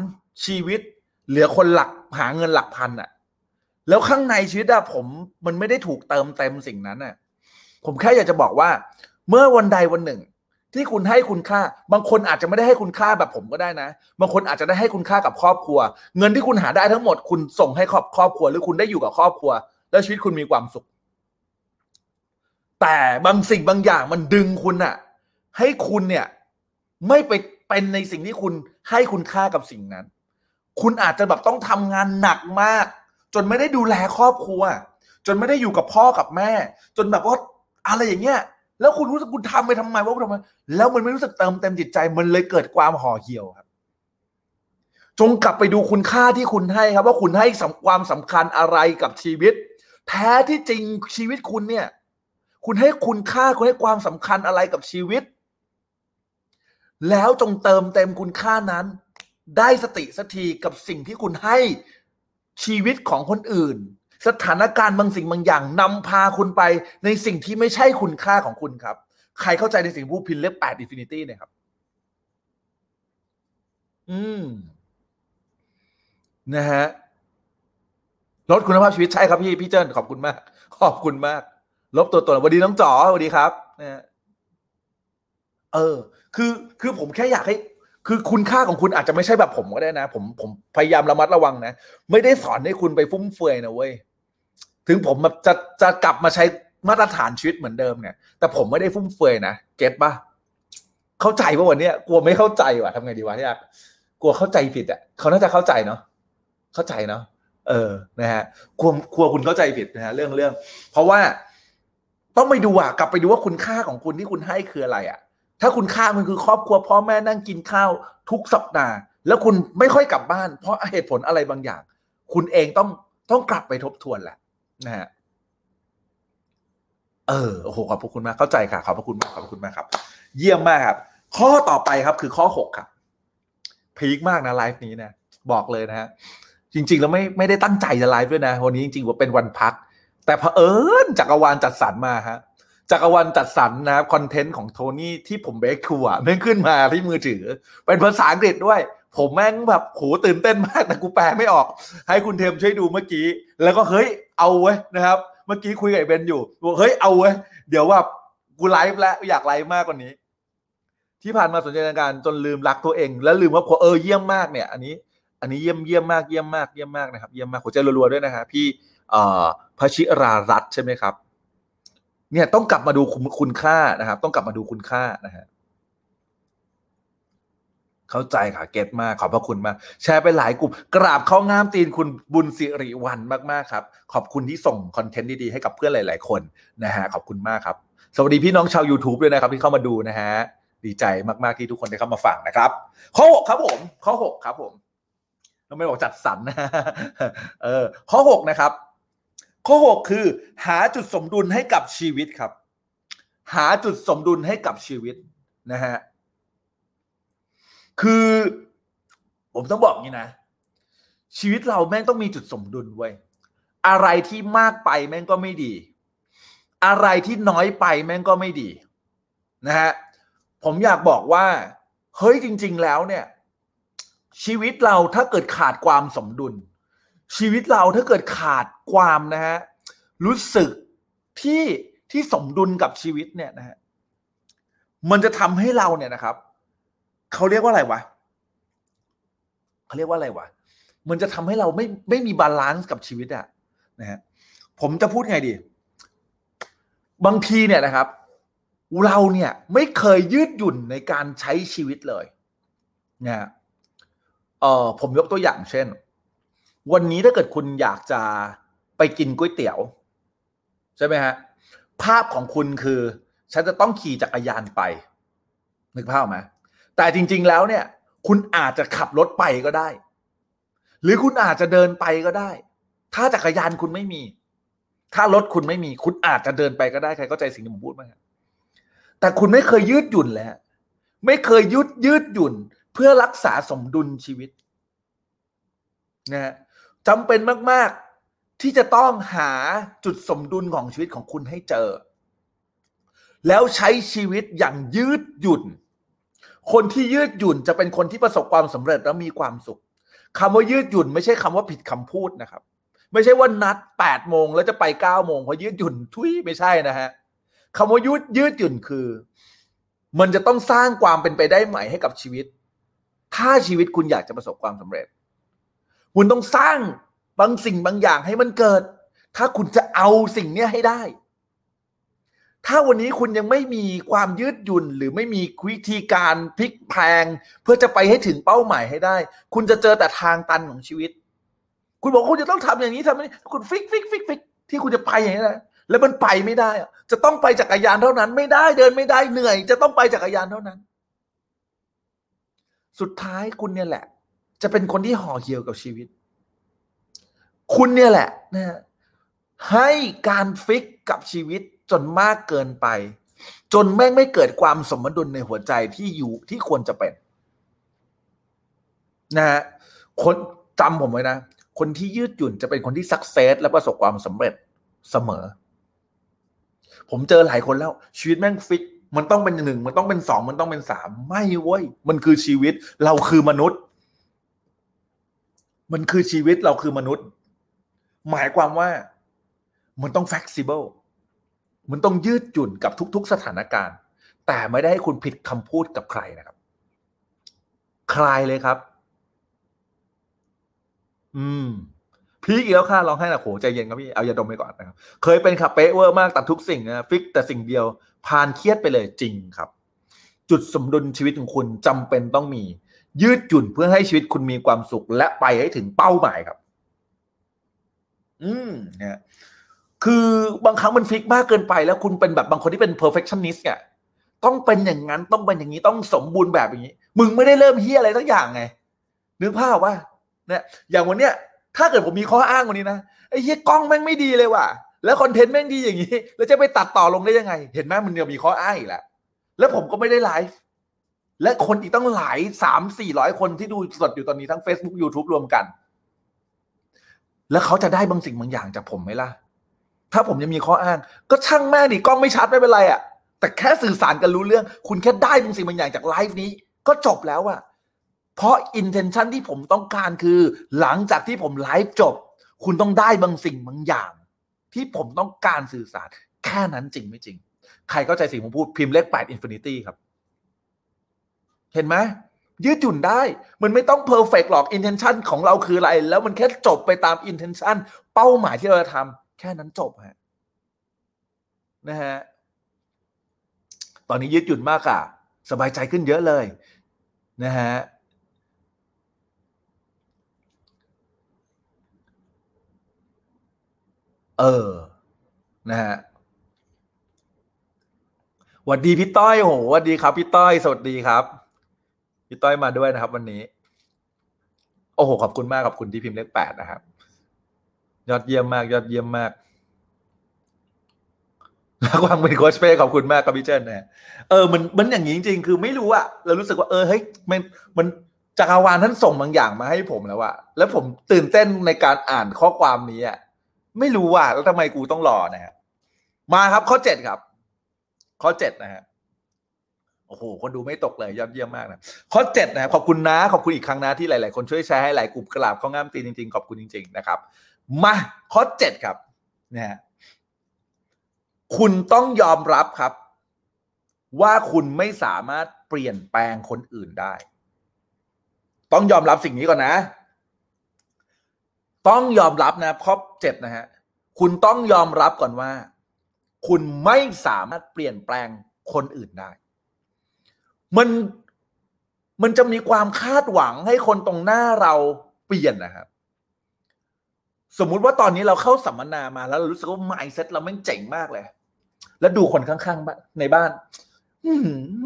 ชีวิต เหลือคนหลักหาเงินหลักพันอะ แล้วข้างในชีวิตอะผมมันไม่ได้ถูกเติมเต็มสิ่งนั้นอะผมแค่อยากจะบอกว่า เมื่อวันใดวันหนึ่ง ที่คุณให้คุณค่า บางคนอาจจะไม่ได้ให้คุณค่าแบบผมก็ได้นะ บางคนอาจจะได้ให้คุณค่ากับครอบครัว เงินที่คุณหาได้ทั้งหมด คุณส่งให้ครอบครอบครัว หรือคุณได้อยู่กับครอบครัว แล้วชีวิตคุณมีความสุข แต่บางสิ่งบางอย่างมันดึงคุณอะให้คุณเนี่ย ไม่ไปเป็นในสิ่งที่คุณให้คุณค่ากับสิ่งนั้น คุณอาจจะแบบต้องทำงานหนักมาก จนไม่ได้ดูแลครอบครัว จนไม่ได้อยู่กับพ่อกับแม่ จนแบบว่าอะไรอย่างเงี้ย แล้วคุณรู้สึกคุณทำไปทำไมว่าทำไมแล้วมันไม่รู้สึกเติมเต็มจิตใจ มันเลยเกิดความห่อเหี่ยวครับ จงกลับไปดูคุณค่าที่คุณให้ครับ ว่าคุณให้ความสำคัญอะไรกับชีวิต แท้ที่จริงชีวิตคุณเนี่ย คุณให้คุณค่าคุณให้ความสำคัญอะไรกับชีวิต แล้วจงเติมเต็มคุณค่านั้น ได้สติสักทีกับสิ่งที่คุณให้ ชีวิตของคนอื่น สถานการณ์บางสิ่งบางอย่างนำพาคุณไปในสิ่งที่ไม่ใช่คุณค่าของคุณครับ ใครเข้าใจในสิ่งผมพูดพิมพ์เลขแปด infinity เนี่ยครับ อืม นะฮะลดคุณภาพชีวิตใช่ครับพี่พี่เจิ้นขอบคุณมาก ขอบคุณมาก ลบตัวตนสวัสดีน้องจ๋อสวัสดีครับนะฮะเออ คือคือผมแค่อยากให้ คือคุณค่าของคุณอาจจะไม่ใช่แบบผมก็ได้นะ ผมผมพยายามระมัดระวังนะ ไม่ได้สอนให้คุณไปฟุ่มเฟือยนะเว้ยถึงผมจะจะกลับมาใช้มาตรฐานชีวิตเหมือนเดิมเนี่ย แต่ผมไม่ได้ฟุ่มเฟือยนะเก็ตปะเข้าใจปะวันนี้กลัวไม่เข้าใจว่ะทำไงดีวะที่รักกลัวเข้าใจผิดอะเขาน่าจะเข้าใจเนาะเข้าใจเนาะเออนะฮะกลัวกลัวคุณเข้าใจผิดนะฮะเรื่องเรื่อง เพราะว่าต้องไปดูอะกลับไปดูว่าคุณค่าของคุณที่คุณให้คืออะไรอะ ถ้าคุณค่ามันคือครอบครัวพ่อแม่นั่งกินข้าวทุกสัปดาห์ แล้วคุณไม่ค่อยกลับบ้าน เพราะเหตุผลอะไรบางอย่าง คุณเองต้องต้องกลับไปทบทวนแหละนะฮะเออโอ้โหขอบพระคุณมากเข้าใจค่ะขอบพระคุณมากขอบพระคุณมากครับ เยี่ยมมากครับ ข้อต่อไปครับคือข้อหกครับพีคมากนะไลฟ์นี้นะบอกเลยนะฮะจริง ๆ แล้วไม่ไม่ได้ตั้งใจจะไลฟ์ด้วยนะ วันนี้จริงๆว่าเป็นวันพัก แต่เผอิญจักรวาลจัดสรรมาฮะ จักรวาลจัดสรรนะครับคอนเทนต์ของโทนี่ที่ผมเบคทัวร์แม่งขึ้นมาที่มือถือ เป็นภาษาอังกฤษด้วย ผมแม่งแบบโหตื่นเต้นมากแต่กูแปลไม่ออก ให้คุณเทมช่วยดูเมื่อกี้ แล้วก็เฮ้ยเอาเว้ยนะครับ เมื่อกี้คุยกับไอ้เบนอยู่บอกเฮ้ยเอาเว้ยเดี๋ยวว่ากูไลฟ์แล้วอยากไลฟ์มากกว่านี้ ที่ผ่านมาสนใจในการจนลืมรักตัวเอง แล้วลืมว่าเออเยี่ยมมากเนี่ย อันนี้ อันนี้เยี่ยมเยี่ยมมากเยี่ยมมากเยี่ยมมากนะครับเยี่ยมมากหัวใจรัวๆด้วยนะฮะพี่เอ่อพชิรารัตน์ใช่ไหมครับ เนี่ยต้องกลับมาดูคุณค่านะครับ ต้องกลับมาดูคุณค่านะฮะเข้าใจค่ะเก็ตมากขอบพระคุณมาก แชร์ไปหลายกลุ่ม กราบเข้างามตีนคุณบุญสิริวันมากๆครับ ขอบคุณที่ส่งคอนเทนต์ดีๆให้กับเพื่อนหลาย ๆ คนนะฮะขอบคุณมากครับ สวัสดีพี่น้องชาว YouTube ด้วยนะครับ ที่เข้ามาดูนะฮะดีใจมากๆที่ทุกคนได้เข้ามาฟังนะครับ ข้อหกครับผม ข้อหกครับผมเราไม่บอกจัดสรรนะเออข้อหกนะครับ ข้อหกคือ หาจุดสมดุลให้กับชีวิตครับ หาจุดสมดุลให้กับชีวิตนะฮะคือผมต้องบอกงี้นะ ชีวิตเราแม่งต้องมีจุดสมดุลไว้ยอะไรที่มากไปแม่งก็ไม่ดี อะไรที่น้อยไปแม่งก็ไม่ดีนะฮะผมอยากบอกว่าเฮ้ยจริง ๆ แล้วเนี่ย ชีวิตเราถ้าเกิดขาดความสมดุล ชีวิตเราถ้าเกิดขาดความนะฮะรู้สึกที่ที่สมดุลกับชีวิตเนี่ยนะฮะมันจะทำให้เราเนี่ยนะครับเขาเรียกว่าอะไรวะเขาเรียกว่าอะไรวะมันจะทำให้เราไม่ไม่มี balance กับชีวิตอะนะฮะผมจะพูดไงดี บางทีเนี่ยนะครับ เราเนี่ยไม่เคยยืดหยุ่นในการใช้ชีวิตเลยนะฮะเออผมยกตัวอย่างเช่น วันนี้ถ้าเกิดคุณอยากจะไปกินก๋วยเตี๋ยว ใช่ไหมฮะ ภาพของคุณคือ ฉันจะต้องขี่จักรยานไป นึกภาพไหมแต่จริง ๆแล้วเนี่ย คุณอาจจะขับรถไปก็ได้ หรือคุณอาจจะเดินไปก็ได้ ถ้าจักรยานคุณไม่มี ถ้ารถคุณไม่มี คุณอาจจะเดินไปก็ได้ใครเข้าใจสิ่งที่ผมพูดไหมครัแต่คุณไม่เคยยืดหยุ่นเลยฮะไม่เคยยืดยืดหยุ่นเพื่อรักษาสมดุลชีวิตนะฮะ จำเป็นมาก ๆ ที่จะต้องหาจุดสมดุลของชีวิตของคุณให้เจอ แล้วใช้ชีวิตอย่างยืดหยุ่น คนที่ยืดหยุ่นจะเป็นคนที่ประสบความสำเร็จและมีความสุขคำว่ายืดหยุ่นไม่ใช่คำว่าผิดคำพูดนะครับ ไม่ใช่ว่านัด8ปดโมงแล้วจะไป9ก้าโมงเพราะยืดหยุ่นทุยไม่ใช่นะฮะคำว่ายืดยืดหยุ่นคือ มันจะต้องสร้างความเป็นไปได้ใหม่ให้กับชีวิต ถ้าชีวิตคุณอยากจะประสบความสำเร็จ คุณต้องสร้างบางสิ่งบางอย่างให้มันเกิด ถ้าคุณจะเอาสิ่งเนี้ให้ได้ ถ้าวันนี้คุณยังไม่มีความยืดหยุ่น หรือไม่มีวิธีการพลิกแพลงเพื่อจะไปให้ถึงเป้าหมายให้ได้ คุณจะเจอแต่ทางตันของชีวิต คุณบอกคุณจะต้องทำอย่างนี้ทำอย่างนี้คุณ fix fix fix fix ที่คุณจะไปอย่างนี้นะแล้วมันไปไม่ได้อะจะต้องไปจักรยานเท่านั้น ไม่ได้เดินไม่ได้เหนื่อย จะต้องไปจักรยานเท่านั้น สุดท้ายคุณเนี่ยแหละ จะเป็นคนที่ห่อเหี่ยวกับชีวิต คุณเนี่ยแหละนะฮะให้การฟิกกับชีวิตจนมากเกินไป จนแม่งไม่เกิดความสมดุลในหัวใจที่อยู่ที่ควรจะเป็นนะฮะคนจำผมไว้นะ คนที่ยืดหยุ่นจะเป็นคนที่สักเซสและประสบความสำเร็จเสมอ ผมเจอหลายคนแล้ว ชีวิตแม่งฟิก มันต้องเป็นหนึ่งมันต้องเป็นสองมันต้องเป็นสามไม่เว้ย มันคือชีวิตเราคือมนุษย์ มันคือชีวิตเราคือมนุษย์ หมายความว่ามันต้อง flexible มันต้องยืดหยุ่นกับทุก ๆ สถานการณ์ แต่ไม่ได้ให้คุณผิดคำพูดกับใครนะครับคลายเลยครับ อืม พีกอีกแล้วค่ะร้องให้นะโหใจเย็นครับพี่ เอายาดมไปก่อนนะครับ เคยเป็นขับเป๊ะเวอร์มากตัดทุกสิ่งนะฟิกแต่สิ่งเดียวผ่านเครียดไปเลยจริงครับ จุดสมดุลชีวิตของคุณจำเป็นต้องมี ยืดหยุ่นเพื่อให้ชีวิตคุณมีความสุขและไปให้ถึงเป้าหมายครับ อืมเนี่ยคือบางครั้งมันฟิกมากเกินไปแล้วคุณเป็นแบบบางคนที่เป็น perfectionist เนี่ยต้องเป็นอย่างนั้นต้องเป็นอย่างนี้ต้องสมบูรณ์แบบอย่างนี้ มึงไม่ได้เริ่มเฮียอะไรทั้งอย่างไงนึกภาพว่าเนี่ยอย่างวันเนี้ยถ้าเกิดผมมีข้ออ้างวันนี้นะไอ้เฮียกล้องแม่งไม่ดีเลยว่ะแล้วคอนเทนต์แม่งดีอย่างนี้ แล้วจะไปตัดต่อลงได้ยังไง เห็นไหมมันจะมีข้ออ้างอีกแล้วแล้วผมก็ไม่ได้ไลฟ์ และคนอีกต้องหลายสามสี่ร้อยคนที่ดูสดอยู่ตอนนี้ทั้ง Facebook YouTube รวมกัน แล้วเขาจะได้บางสิ่งบางอย่างจากผมไหมล่ะ ถ้าผมยังมีข้ออ้าง ก็ช่างแม่ดิกล้องไม่ชัดไม่เป็นไรอะแต่แค่สื่อสารกันรู้เรื่อง คุณแค่ได้บางสิ่งบางอย่างจากไลฟ์นี้ ก็จบแล้วอะเพราะ intention ที่ผมต้องการคือ หลังจากที่ผมไลฟ์จบ คุณต้องได้บางสิ่งบางอย่าง ที่ผมต้องการสื่อสาร แค่นั้นจริงไม่จริง ใครเข้าใจสิ่งผมพูดพิมพ์เลขแปด infinity ครับ เห็นไหมยืดหยุ่นได้ มันไม่ต้อง perfect หรอก intention ของเราคืออะไร แล้วมันแค่จบไปตาม intention เป้าหมายที่เราจะทำแค่นั้นจบฮะนะฮะตอนนี้ยืดหยุ่นมากอะสบายใจขึ้นเยอะเลยนะฮะเออ นะฮะหวัดดีพี่ต้อยโหหวัดดีครับพี่ต้อย สวัสดีครับ พี่ต้อยมาด้วยนะครับ วันนี้ โอ้โหขอบคุณมากขอบคุณที่พิมพ์เลขแปดนะครับ ยอดเยี่ยมมาก ยอดเยี่ยมมากรักวังเป็นโคชเป้ขอบคุณมากครับพี่เจนนะเออมันมันอย่างนี้จริง ๆ คือไม่รู้อะเรารู้สึกว่าเออเฮ้ยมันมันจักรวาลท่านส่งบางอย่างมาให้ผมแล้วอะแล้วผมตื่นเต้นในการอ่านข้อความนี้อะไม่รู้ว่าแล้วทำไมกูต้องรอนะฮะมาครับข้อเจ็ดครับ ข้อเจ็ดนะฮะ โอ้โห คนดูไม่ตกเลยยอดเยี่ยมมากนะ ข้อเจ็ดนะขอบคุณนะ ขอบคุณอีกครั้งนะที่หลาย ๆ คนช่วยแชร์ให้หลายกลุ่มกราบข้องามตีนจริง ๆ ขอบคุณจริง ๆ นะครับ มาข้อเจ็ดครับนะฮะคุณต้องยอมรับครับ ว่าคุณไม่สามารถเปลี่ยนแปลงคนอื่นได้ ต้องยอมรับสิ่งนี้ก่อนนะ ต้องยอมรับนะข้อเจ็ดนะฮะคุณต้องยอมรับก่อนว่า คุณไม่สามารถเปลี่ยนแปลงคนอื่นได้ มันมันจะมีความคาดหวังให้คนตรงหน้าเราเปลี่ยนนะครับ สมมุติว่าตอนนี้เราเข้าสัมมนามาแล้วเรารู้สึกว่า mindset เราแม่งเจ๋งมากเลย แล้วดูคนข้างๆในบ้าน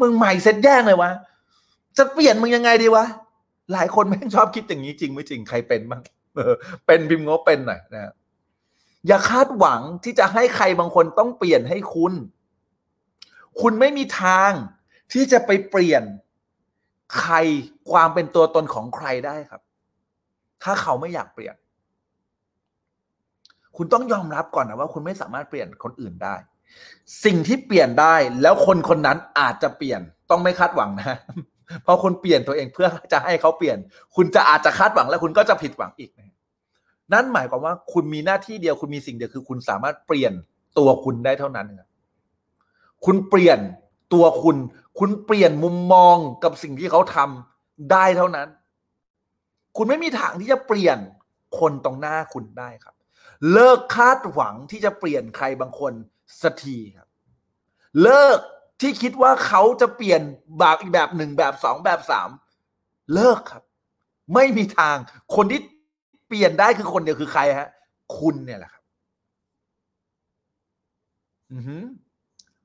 มึง mindset แย่งเลยวะจะเปลี่ยนมึงยังไงดีวะหลายคนแม่งชอบคิดอย่างนี้จริงไม่จริงใครเป็นบ้างเออเป็นพิมพ์งบเป็นหน่อยนะอย่าคาดหวังที่จะให้ใครบางคนต้องเปลี่ยนให้คุณ คุณไม่มีทาง ที่จะไปเปลี่ยนใครความเป็นตัวตนของใครได้ครับ ถ้าเขาไม่อยากเปลี่ยน คุณต้องยอมรับก่อนนะว่าคุณไม่สามารถเปลี่ยนคนอื่นได้ สิ่งที่เปลี่ยนได้แล้วคนคนนั้นอาจจะเปลี่ยนต้องไม่คาดหวังนะ เพราะคนเปลี่ยนตัวเองเพื่อจะให้เขาเปลี่ยน คุณจะอาจจะคาดหวังแล้วคุณก็จะผิดหวังอีกนะนั่นหมายความว่าคุณมีหน้าที่เดียวคุณมีสิ่งเดียวคือ คุณสามารถเปลี่ยนตัวคุณได้เท่านั้น คุณเปลี่ยนตัวคุณ คุณเปลี่ยนมุมมองกับสิ่งที่เขาทำได้เท่านั้น คุณไม่มีทางที่จะเปลี่ยนคนตรงหน้าคุณได้ครับ เลิกคาดหวังที่จะเปลี่ยนใครบางคนสักทีครับ เลิกที่คิดว่าเขาจะเปลี่ยนแบบอีกแบบหนึ่งแบบสองแบบสามเลิกครับ ไม่มีทางคนที่เปลี่ยนได้คือคนเดียวคือใครฮะ คุณเนี่ยแหละครับ อือหือ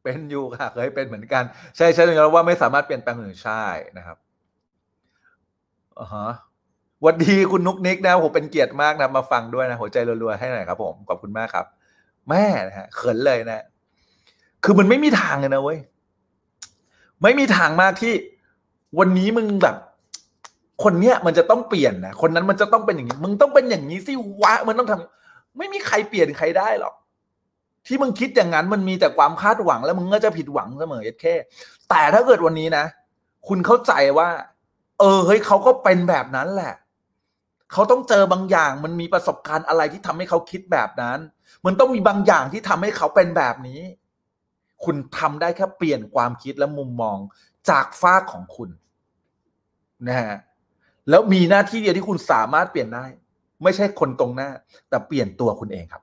เป็นอยู่ค่ะ เคยเป็นเหมือนกัน ใช่ใช่แล้วว่าไม่สามารถเปลี่ยนแปลงหนึ่งใช่นะครับอ่าฮะวัสดีคุณนุกนิกนะผมเป็นเกียรติมากนะมาฟังด้วยนะหัวใจรัวๆให้หน่อยครับ ผมขอบคุณมากครับ แม่นะฮะเขินเลยนะ คือมันไม่มีทางเลยนะเว้ยไม่มีทางมากที่วันนี้มึงแบบ คนเนี้ยมันจะต้องเปลี่ยนนะคนนั้นมันจะต้องเป็นอย่างนี้ มึงต้องเป็นอย่างนี้สิวะมันต้องทำไม่มีใครเปลี่ยนใครได้หรอก ที่มึงคิดอย่างนั้นมันมีแต่ความคาดหวังแล้วมึงก็จะผิดหวังเสมอเอแค่แต่ถ้าเกิดวันนี้นะ คุณเข้าใจว่า เออเฮ้ยเขาก็เป็นแบบนั้นแหละเขาต้องเจอบางอย่างมันมีประสบการณ์อะไรที่ทำให้เขาคิดแบบนั้น มันต้องมีบางอย่างที่ทำให้เขาเป็นแบบนี้ คุณทำได้แค่เปลี่ยนความคิดและมุมมองจากฝ้าของคุณนะฮะแล้วมีหน้าที่เดียวที่คุณสามารถเปลี่ยนได้ ไม่ใช่คนตรงหน้า แต่เปลี่ยนตัวคุณเองครับ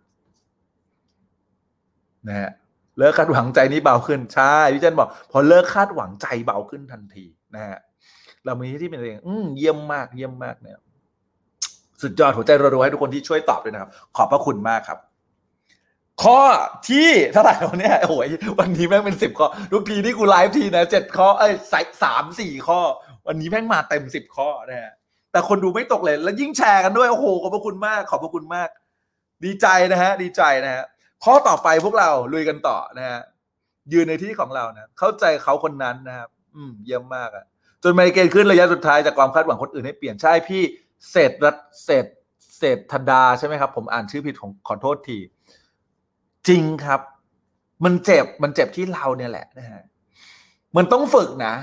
นะฮะเลิกคาดหวังใจนี้เบาขึ้นใช่พี่เจนบอก พอเลิกคาดหวังใจเบาขึ้นทันทีนะฮะเรามีที่เป็นเองอืมเยี่ยมมากเยี่ยมมากเนี่ยสุดยอดหัวใจรัวๆให้ทุกคนที่ช่วยตอบด้วยนะครับ ขอบพระคุณมากครับ ข้อที่เท่าไหร่วันนี้โอ้ยวันนี้แม่งเป็นสิบข้อ ทุกทีที่กูไลฟ์ทีนะเจ็ดข้อเอ้ยสามสี่ข้อ วันนี้แม่งมาเต็มสิบข้อนะฮะแต่คนดูไม่ตกเลย แล้วยิ่งแชร์กันด้วย โอ้โห ขอบพระคุณมาก ขอบพระคุณมาก ดีใจนะฮะ ดีใจนะฮะ ข้อต่อไปพวกเราลุยกันต่อนะฮะยืนในที่ของเรานะเข้าใจเขาคนนั้นนะครับ อืมเยี่ยมมากอะจนไมเกรนขึ้นระยะสุดท้ายจากความคาดหวังคนอื่นให้เปลี่ยนใช่พี่เศษรัตเศษเศษธดาใช่ไหมครับ ผมอ่านชื่อผิดของขอโทษที จริงครับ มันเจ็บมันเจ็บที่เราเนี่ยแหละนะฮะมันต้องฝึกนะ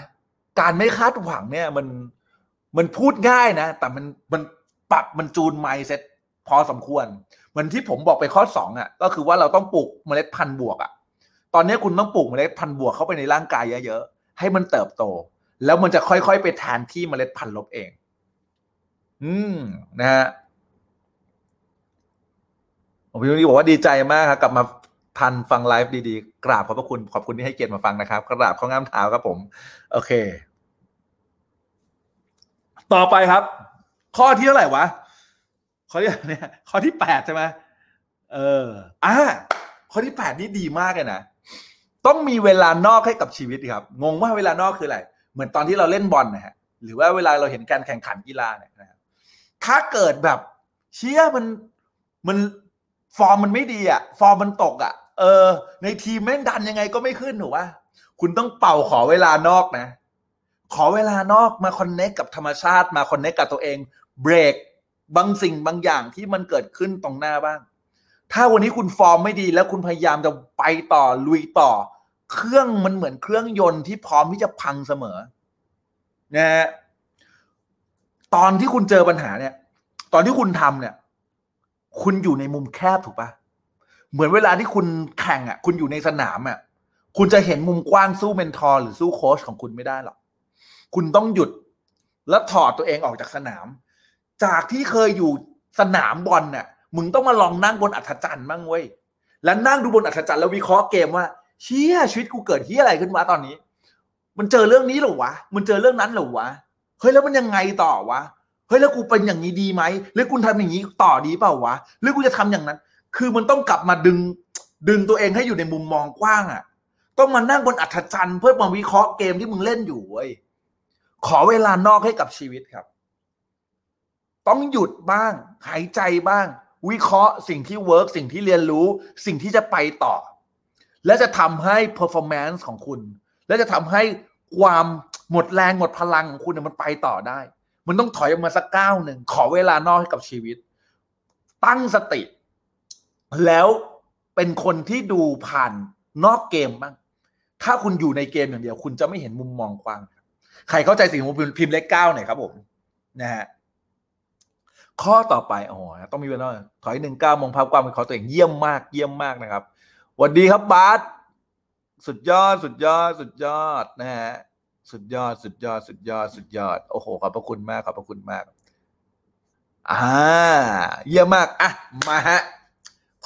การไม่คาดหวังเนี่ย มันมันพูดง่ายนะ แต่มันมันปรับมันจูนไมเซ็ตพอสมควร มือนที่ผมบอกไปข้อสองอะก็คือว่าเราต้องปลูกเมล็ดพันธุ์บวกอะตอนนี้คุณต้องปลูกเมล็ดพันธุ์บวกเข้าไปในร่างกายเยอะๆให้มันเติบโต แล้วมันจะค่อยๆไปแทนที่เมล็ดพันธุ์ลบเอง อืมนะฮะผมพี่วันนี้บอกว่าดีใจมากครับกลับมาทันฟังไลฟ์ดีๆ กราบขอบพระคุณขอบคุณที่ให้เกียรติมาฟังนะครับกราบข้องามเท้าครับผม โอเค ต่อไปครับ ข้อที่เท่าไหร่วะ ข้อที่เนี่ยข้อที่แปดใช่ไหมเอออ่าข้อที่แปดนี่ดีมากเลยนะต้องมีเวลานอกให้กับชีวิตครับ งงว่าเวลานอกคืออะไร เหมือนตอนที่เราเล่นบอลนะฮะ หรือว่าเวลาเราเห็นการแข่งขันกีฬาเนี่ยนะถ้าเกิดแบบเชียมันมันฟอร์มมันไม่ดีอะฟอร์มมันตกอะเออ ในทีมแม่งดันยังไงก็ไม่ขึ้นหนูว่าคุณต้องเป่าขอเวลานอกนะ ขอเวลานอกมาคอนเนคกับธรรมชาติมาคอนเนคกับตัวเองเบรก บางสิ่งบางอย่างที่มันเกิดขึ้นตรงหน้าบ้าง ถ้าวันนี้คุณฟอร์มไม่ดีแล้วคุณพยายามจะไปต่อลุยต่อ เครื่องมันเหมือนเครื่องยนต์ที่พร้อมที่จะพังเสมอนะฮะตอนที่คุณเจอปัญหาเนี่ย ตอนที่คุณทำเนี่ย คุณอยู่ในมุมแคบถูกปะเหมือนเวลาที่คุณแข่งอะ คุณอยู่ในสนามอะ คุณจะเห็นมุมกว้างสู้ mentor หรือสู้โค้ชของคุณไม่ได้หรอก คุณต้องหยุดแล้วถอดตัวเองออกจากสนาม จากที่เคยอยู่สนามบอลน่ะ มึงต้องมาลองนั่งบนอัศจรรย์บ้างเว้ย แล้วนั่งดูบนอัศจรรย์แล้ววิเคราะห์เกมว่าเชี่ยชีวิตกูเกิดที่อะไรขึ้นวะตอนนี้ มันเจอเรื่องนี้หรอวะ มันเจอเรื่องนั้นหรอวะ เฮ้ยแล้วมันยังไงต่อวะ เฮ้ยแล้วกูเป็นอย่างนี้ดีไหมหรือกูทำอย่างนี้ต่อดีเปล่าวะ หรือกูจะทำอย่างนั้น คือมันต้องกลับมาดึง ดึงตัวเองให้อยู่ในมุมมองกว้างอะ่ะ ต้องมานั่งบนอัศจรรย์เพื่อมาวิเคราะห์เกมที่มึงเล่นอยู่เว้ย ขอเวลานอกให้กับชีวิตครับ ต้องหยุดบ้าง หายใจบ้าง วิเคราะห์สิ่งที่เวิร์กสิ่งที่เรียนรู้ สิ่งที่จะไปต่อ และจะทำให้ performance ของคุณ และจะทำให้ความหมดแรงหมดพลังของคุณเนี่ยมันไปต่อได้ มันต้องถอยออกมาสักก้าวหนึ่งขอเวลานอกให้กับชีวิต ตั้งสติ แล้วเป็นคนที่ดูผ่านนอกเกมบ้าง ถ้าคุณอยู่ในเกมอย่างเดียว คุณจะไม่เห็นมุมมองกว้าง ใครเข้าใจสิ่งที่ผมพิมพ์เลขเก้าหน่อยครับผมนะฮะ ข้อต่อไปโอ้โหต้องมีเวลาถอยหนึ่งเก้ามองภาพกว้างเป็นขอตัวเองเยี่ยมมากเยี่ยมมากนะครับสวัสดีครับบาสสุดยอดสุดยอดสุดยอดนะฮะสุดยอดสุดยอดสุดยอดสุดยอดโอ้โหขอบพระคุณมากขอบพระคุณมากอ่าเยี่ยมมากอะมาฮะ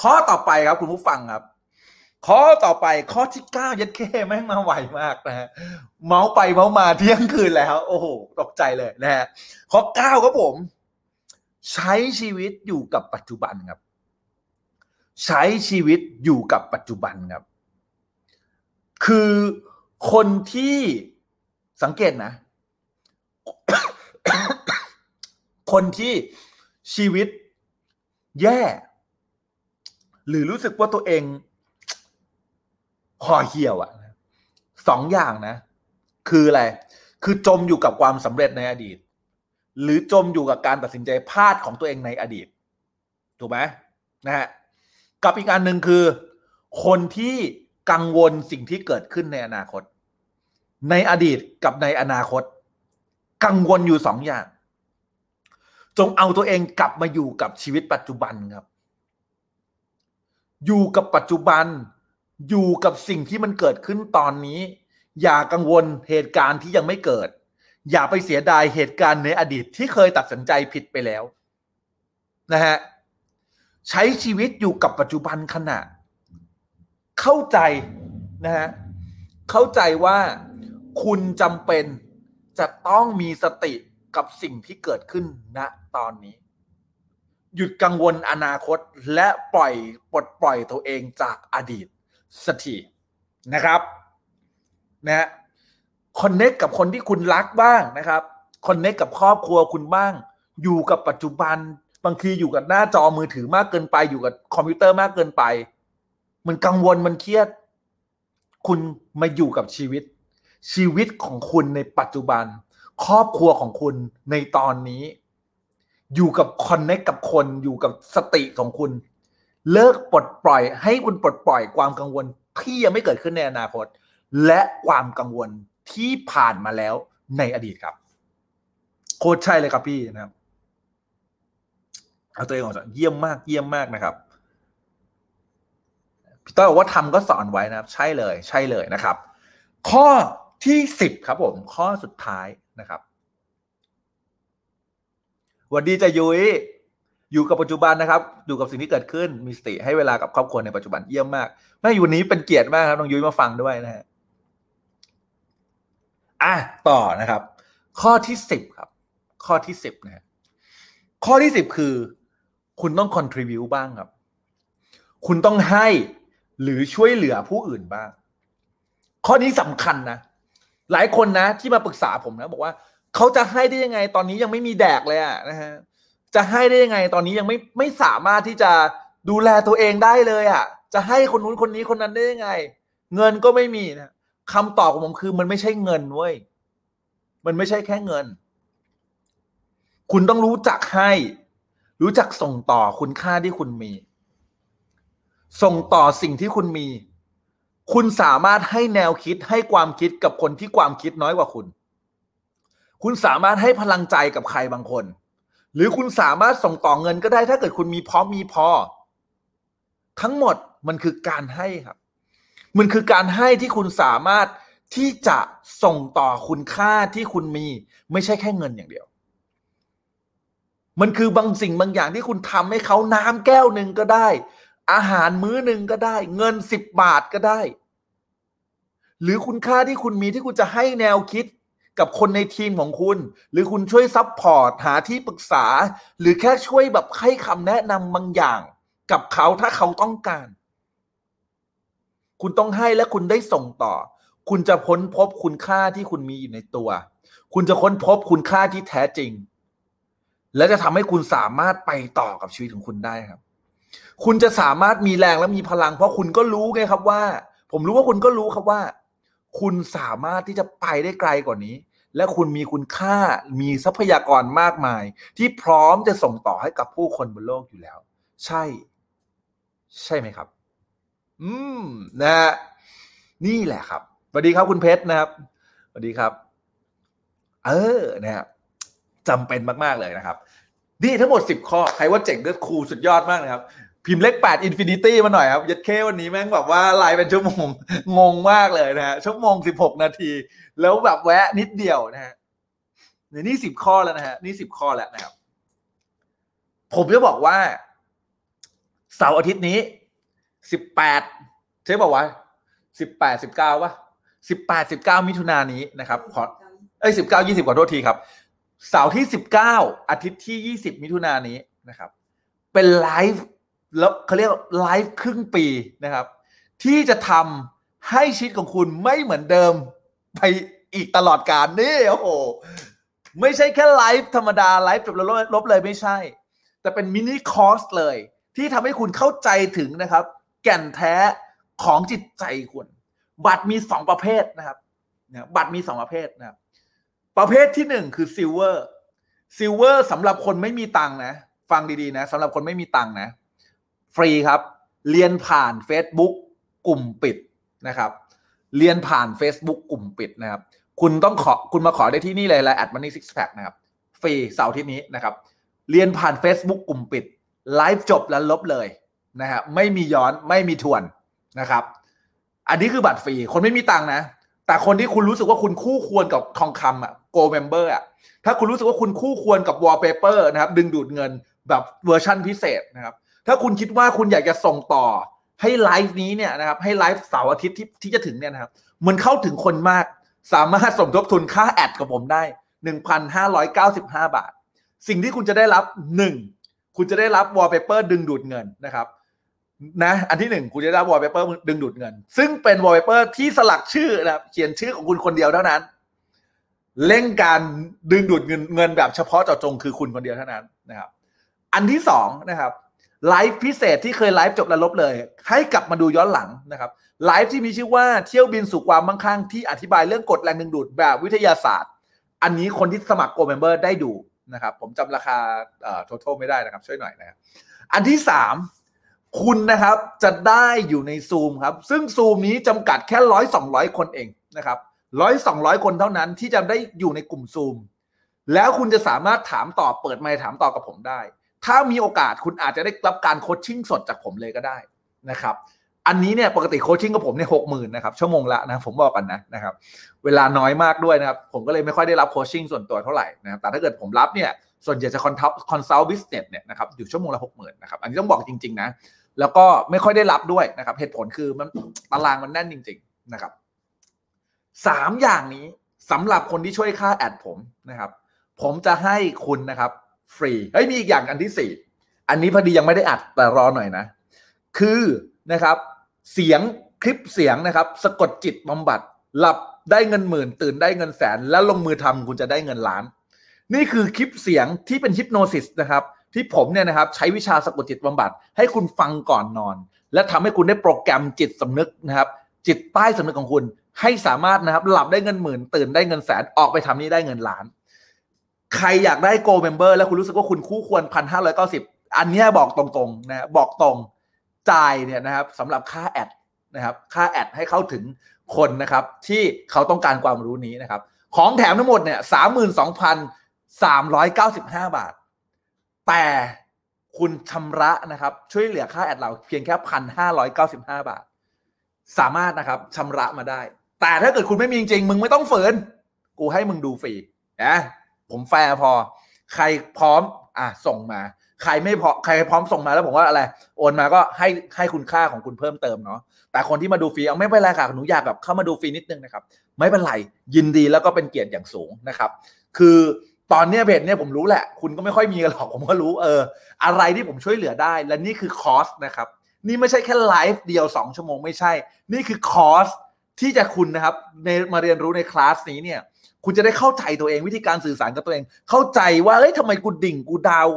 ข้อต่อไปครับคุณผู้ฟังครับ ข้อต่อไปข้อที่เก้ายัดเข้แม่งมาไวมากนะฮะเมาส์ไปเมาส์มาเที่ยงคืนแล้ว โอ้โหตกใจเลยนะฮะข้อเก้าครับผม ใช้ชีวิตอยู่กับปัจจุบันครับ ใช้ชีวิตอยู่กับปัจจุบันครับ คือคนที่สังเกตนะ คนที่ชีวิตแย่ หรือรู้สึกว่าตัวเองห่อเหี่ยวอะสองอย่างนะ คืออะไร คือจมอยู่กับความสำเร็จในอดีต หรือจมอยู่กับการตัดสินใจพลาดของตัวเองในอดีต ถูกไหมนะฮะกับอีกอันหนึ่งคือ คนที่กังวลสิ่งที่เกิดขึ้นในอนาคต ในอดีตกับในอนาคต กังวลอยู่สองอย่าง จงเอาตัวเองกลับมาอยู่กับชีวิตปัจจุบันครับ อยู่กับปัจจุบัน อยู่กับสิ่งที่มันเกิดขึ้นตอนนี้ อย่ากังวลเหตุการณ์ที่ยังไม่เกิด อย่าไปเสียดายเหตุการณ์ในอดีตที่เคยตัดสินใจผิดไปแล้วนะฮะใช้ชีวิตอยู่กับปัจจุบันขณะ เข้าใจนะฮะเข้าใจว่าคุณจำเป็นจะต้องมีสติกับสิ่งที่เกิดขึ้นณตอนนี้ หยุดกังวลอนาคตและปล่อยปลดปล่อยตัวเองจากอดีตสักทีนะครับนะฮะ คอนเน็กกับคนที่คุณรักบ้างนะครับคอนเน็กกับครอบครัวคุณบ้าง อยู่กับปัจจุบัน บางทีอยู่กับหน้าจอมือถือมากเกินไป อยู่กับคอมพิวเตอร์มากเกินไป มันกังวลมันเครียด คุณมาอยู่กับชีวิต ชีวิตของคุณในปัจจุบัน ครอบครัวของคุณในตอนนี้ อยู่กับ connect กับคน อยู่กับสติของคุณ เลิกปลดปล่อย ให้คุณปลดปล่อยความกังวลที่ยังไม่เกิดขึ้นในอนาคต และความกังวล ที่ผ่านมาแล้วในอดีตครับ โคตรใช่เลยครับพี่นะครับเอาตัวเองออกจากเยี่ยมมากเยี่ยมมากนะครับพี่ต้อยบอกว่าทำก็สอนไว้นะครับ ใช่เลย ใช่เลยนะครับ ข้อที่สิบครับ ผม ข้อสุดท้ายนะครับวัสดีจะยุ้ยอยู่กับปัจจุบันนะครับ อยู่กับสิ่งที่เกิดขึ้นมีสติให้เวลากับครอบครัวในปัจจุบันเยี่ยมมากแม่อยู่วันนี้เป็นเกียรติมากครับน้องยุ้ยมาฟังด้วยนะฮะ อะต่อนะครับ ข้อที่สิบครับ ข้อที่สิบนะฮะข้อที่สิบคือ คุณต้อง contribu บ้างครับ คุณต้องให้หรือช่วยเหลือผู้อื่นบ้าง ข้อนี้สำคัญนะ หลายคนนะ ที่มาปรึกษาผมนะ บอกว่าเขาจะให้ได้ยังไง ตอนนี้ยังไม่มีแดกเลยอะนะฮะจะให้ได้ยังไง ตอนนี้ยังไม่ไม่สามารถที่จะดูแลตัวเองได้เลยอะจะให้คนนู้นคนนี้คนนั้นได้ยังไง เงินก็ไม่มีนะ คำตอบของผมคือมันไม่ใช่เงินเว้ย มันไม่ใช่แค่เงิน คุณต้องรู้จักให้ รู้จักส่งต่อคุณค่าที่คุณมี ส่งต่อสิ่งที่คุณมี คุณสามารถให้แนวคิดให้ความคิดกับคนที่ความคิดน้อยกว่าคุณ คุณสามารถให้พลังใจกับใครบางคน หรือคุณสามารถส่งต่อเงินก็ได้ถ้าเกิดคุณมีพร้อมมีพอ ทั้งหมดมันคือการให้ครับ มันคือการให้ที่คุณสามารถที่จะส่งต่อคุณค่าที่คุณมี ไม่ใช่แค่เงินอย่างเดียว มันคือบางสิ่งบางอย่างที่คุณทำให้เขาน้ำแก้วหนึ่งก็ได้ อาหารมื้อหนึ่งก็ได้ เงินสิบบาทก็ได้ หรือคุณค่าที่คุณมีที่คุณจะให้แนวคิดกับคนในทีมของคุณ หรือคุณช่วยซับพอร์ตหาที่ปรึกษา หรือแค่ช่วยแบบให้คำแนะนำบางอย่าง กับเขาถ้าเขาต้องการ คุณต้องให้และคุณได้ส่งต่อ คุณจะค้นพบคุณค่าที่คุณมีอยู่ในตัว คุณจะค้นพบคุณค่าที่แท้จริง และจะทำให้คุณสามารถไปต่อกับชีวิตของคุณได้ครับ คุณจะสามารถมีแรงและมีพลัง เพราะคุณก็รู้ไงครับว่า ผมรู้ว่าคุณก็รู้ครับว่า คุณสามารถที่จะไปได้ไกลกว่านี้ และคุณมีคุณค่ามีทรัพยากรมากมาย ที่พร้อมจะส่งต่อให้กับผู้คนบนโลกอยู่แล้ว ใช่ ใช่ไหมครับ อืมนะฮะนี่แหละครับสวัสดีครับคุณเพชรนะครับสวัสดีครับ เออนะครับจำเป็นมาก ๆ เลยนะครับ นี่ทั้งหมดสิบข้อ ใครว่าเจ๋งก็ครูสุดยอดมากนะครับ พิมพ์เลขแปด infinity มาหน่อยครับโอเควันนี้แม่งแบบว่าไลฟ์เป็นชั่วโมง งงมากเลยนะฮะชั่วโมงสิบหกนาที แล้วแบบแวะนิดเดียวนะฮะเนี่ยนี่สิบข้อแล้วนะฮะนี่สิบข้อแล้วนะครับ ผมจะบอกว่าเสาร์อาทิตย์นี้ สิบแปดใช่ป่าวะสิบแปดสิบเก้าวะสิบแปดสิบเก้ามิถุนายนนี้นะครับ ขอเอ้ยสิบเก้ายี่สิบขอโทษทีครับ เสาร์ที่สิบเก้าอาทิตย์ที่ยี่สิบมิถุนายนนี้นะครับ เป็นไลฟ์แล้วเขาเรียกไลฟ์ครึ่งปีนะครับ ที่จะทำให้ชีวิตของคุณไม่เหมือนเดิมไปอีกตลอดกาลนี่โอ้โหไม่ใช่แค่ไลฟ์ธรรมดาไลฟ์จบแล้วลบเลยไม่ใช่ แต่เป็น mini course เลย ที่ทำให้คุณเข้าใจถึงนะครับ แก่นแท้ของจิตใจคุณบัตรมีสองประเภทนะครับนะบัตรมีสองประเภทนะครับ ประเภทที่หนึ่งคือ Silver Silver สำหรับคนไม่มีตังค์นะ ฟังดีๆนะสำหรับคนไม่มีตังค์นะ ฟรีครับ เรียนผ่าน Facebook กลุ่มปิดนะครับ เรียนผ่าน Facebook กลุ่มปิดนะครับ คุณต้องขอคุณมาขอได้ที่นี่เลยไลน์ add Money Sixpack นะครับ ฟรีเสาร์ที่นี้นะครับ เรียนผ่าน Facebook กลุ่มปิดไลฟ์จบแล้วลบเลย นะฮะไม่มีย้อนไม่มีทวนนะครับ อันนี้คือบัตรฟรี คนไม่มีตังค์นะ แต่คนที่คุณรู้สึกว่าคุณคู่ควรกับทองคำอะ Go Member อะถ้าคุณรู้สึกว่าคุณคู่ควรกับ Wallpaper นะครับ ดึงดูดเงินแบบเวอร์ชั่นพิเศษนะครับ ถ้าคุณคิดว่าคุณอยากจะส่งต่อให้ไลฟ์นี้เนี่ยนะครับ ให้ไลฟ์เสาร์อาทิตย์ที่ที่จะถึงเนี่ยนะครับ มันเข้าถึงคนมากสามารถสมทบทุนค่าแอดกับผมได้ 1,595 บาท สิ่งที่คุณจะได้รับ 1 คุณจะได้รับ Wallpaper ดึงดูดเงินนะครับ นะอันที่หนึ่งคุณจะได้วอลเปเปอร์ดึงดูดเงิน ซึ่งเป็นวอลเปเปอร์ที่สลักชื่อนะครับเขียนชื่อของคุณคนเดียวเท่านั้นเร่งการดึงดูดเงินเงินแบบเฉพาะเจาะจงคือคุณคนเดียวเท่านั้นนะครับ อันที่สองนะครับไลฟ์พิเศษที่เคยไลฟ์จบแล้วลบเลย ให้กลับมาดูย้อนหลังนะครับไลฟ์ที่มีชื่อว่าเที่ยวบินสู่ความมั่งคั่งที่อธิบายเรื่องกฎแรงดึงดูดแบบวิทยาศาสตร์ อันนี้คนที่สมัคร Gold Member ได้ดูนะครับ ผมจำราคาเอ่อ total ไม่ได้นะครับ ช่วยหน่อยนะครับอันที่สาม คุณนะครับจะได้อยู่ในซูมครับ ซึ่งซูมนี้จำกัดแค่ร้อยสองร้อยคนเองนะครับร้อยสองร้อยคนเท่านั้นที่จะได้อยู่ในกลุ่มซูมแล้วคุณจะสามารถถามตอบเปิดไมค์ถามตอบกับผมได้ ถ้ามีโอกาสคุณอาจจะได้รับการโคชชิ่งสดจากผมเลยก็ได้นะครับ อันนี้เนี่ยปกติโคชชิ่งกับผมเนี่ยหกหมื่นนะครับชั่วโมงละนะผมบอกกันนะนะครับ เวลาน้อยมากด้วยนะครับ ผมก็เลยไม่ค่อยได้รับโคชชิ่งส่วนตัวเท่าไหร่นะครับแต่ถ้าเกิดผมรับเนี่ยส่วนใหญ่จะคอนทับ consult business เนี่ยนะครับอยู่ชั่วโมงละหกหมื่นนะครับอันนี้ต้องบอกจริงๆนะ แล้วก็ไม่ค่อยได้รับด้วยนะครับ เหตุผลคือมันตารางมันแน่นจริง ๆนะครับสามอย่างนี้สำหรับคนที่ช่วยค่า ad ผมนะครับ ผมจะให้คุณนะครับ ฟรีเฮ้ยมีอีกอย่างอันที่สี่อันนี้พอดียังไม่ได้อัดแต่รอหน่อยนะ คือนะครับ เสียงคลิปเสียงนะครับ สะกดจิตบำบัด หลับได้เงินหมื่น ตื่นได้เงินแสน แล้วลงมือทำคุณจะได้เงินล้าน นี่คือคลิปเสียงที่เป็น hypnosis นะครับ ที่ผมเนี่ยนะครับใช้วิชาสะกดจิตบำบัด ให้คุณฟังก่อนนอน และทำให้คุณได้โปรแกรมจิตสำนึกนะครับ จิตใต้สำนึกของคุณ ให้สามารถนะครับหลับได้เงินหมื่น ตื่นได้เงินแสนออกไปทำนี่ได้เงินล้าน ใครอยากได้ Gold Member แล้วคุณรู้สึกว่าคุณคู่ควรพันห้าร้อยเก้าสิบอันนี้บอกตรงๆนะบอกตรงจ่ายเนี่ยนะครับสำหรับค่า adนะครับค่าแอดให้เข้าถึงคนนะครับที่เขาต้องการความรู้นี้นะครับ ของแถมทั้งหมดเนี่ยสามหมื่นสองพันสามร้อยเก้าสิบห้าบาท แต่คุณชำระนะครับ ช่วยเหลือค่าแอดเราเพียงแค่พันห้าร้อยเก้าสิบห้าบาท สามารถนะครับชำระมาได้ แต่ถ้าเกิดคุณไม่มีจริงมึงไม่ต้องฝืน กูให้มึงดูฟรีนะผมแฟร์พอ ใครพร้อมอะส่งมา ใครไม่พอใครพร้อมส่งมาแล้วผมว่าอะไร โอนมาก็ให้ให้คุณค่าของคุณเพิ่มเติมเนาะแต่คนที่มาดูฟรีเอาไม่เป็นไรค่ะหนูอยากแบบเข้ามาดูฟรีนิดนึงนะครับ ไม่เป็นไรยินดีแล้วก็เป็นเกียรติอย่างสูงนะครับ คือ ตอนเนี้ยเพจเนี่ยผมรู้แหละ คุณก็ไม่ค่อยมีกันหรอกผมก็รู้เออ อะไรที่ผมช่วยเหลือได้ และนี่คือคอร์สนะครับ นี่ไม่ใช่แค่ไลฟ์เดียว 2 ชั่วโมงไม่ใช่ นี่คือคอร์สที่จะคุณนะครับในมาเรียนรู้ในคลาสนี้เนี่ย คุณจะได้เข้าใจตัวเองวิธีการสื่อสารกับตัวเอง เข้าใจว่าเฮ้ยทำไมกูดิ่งกู down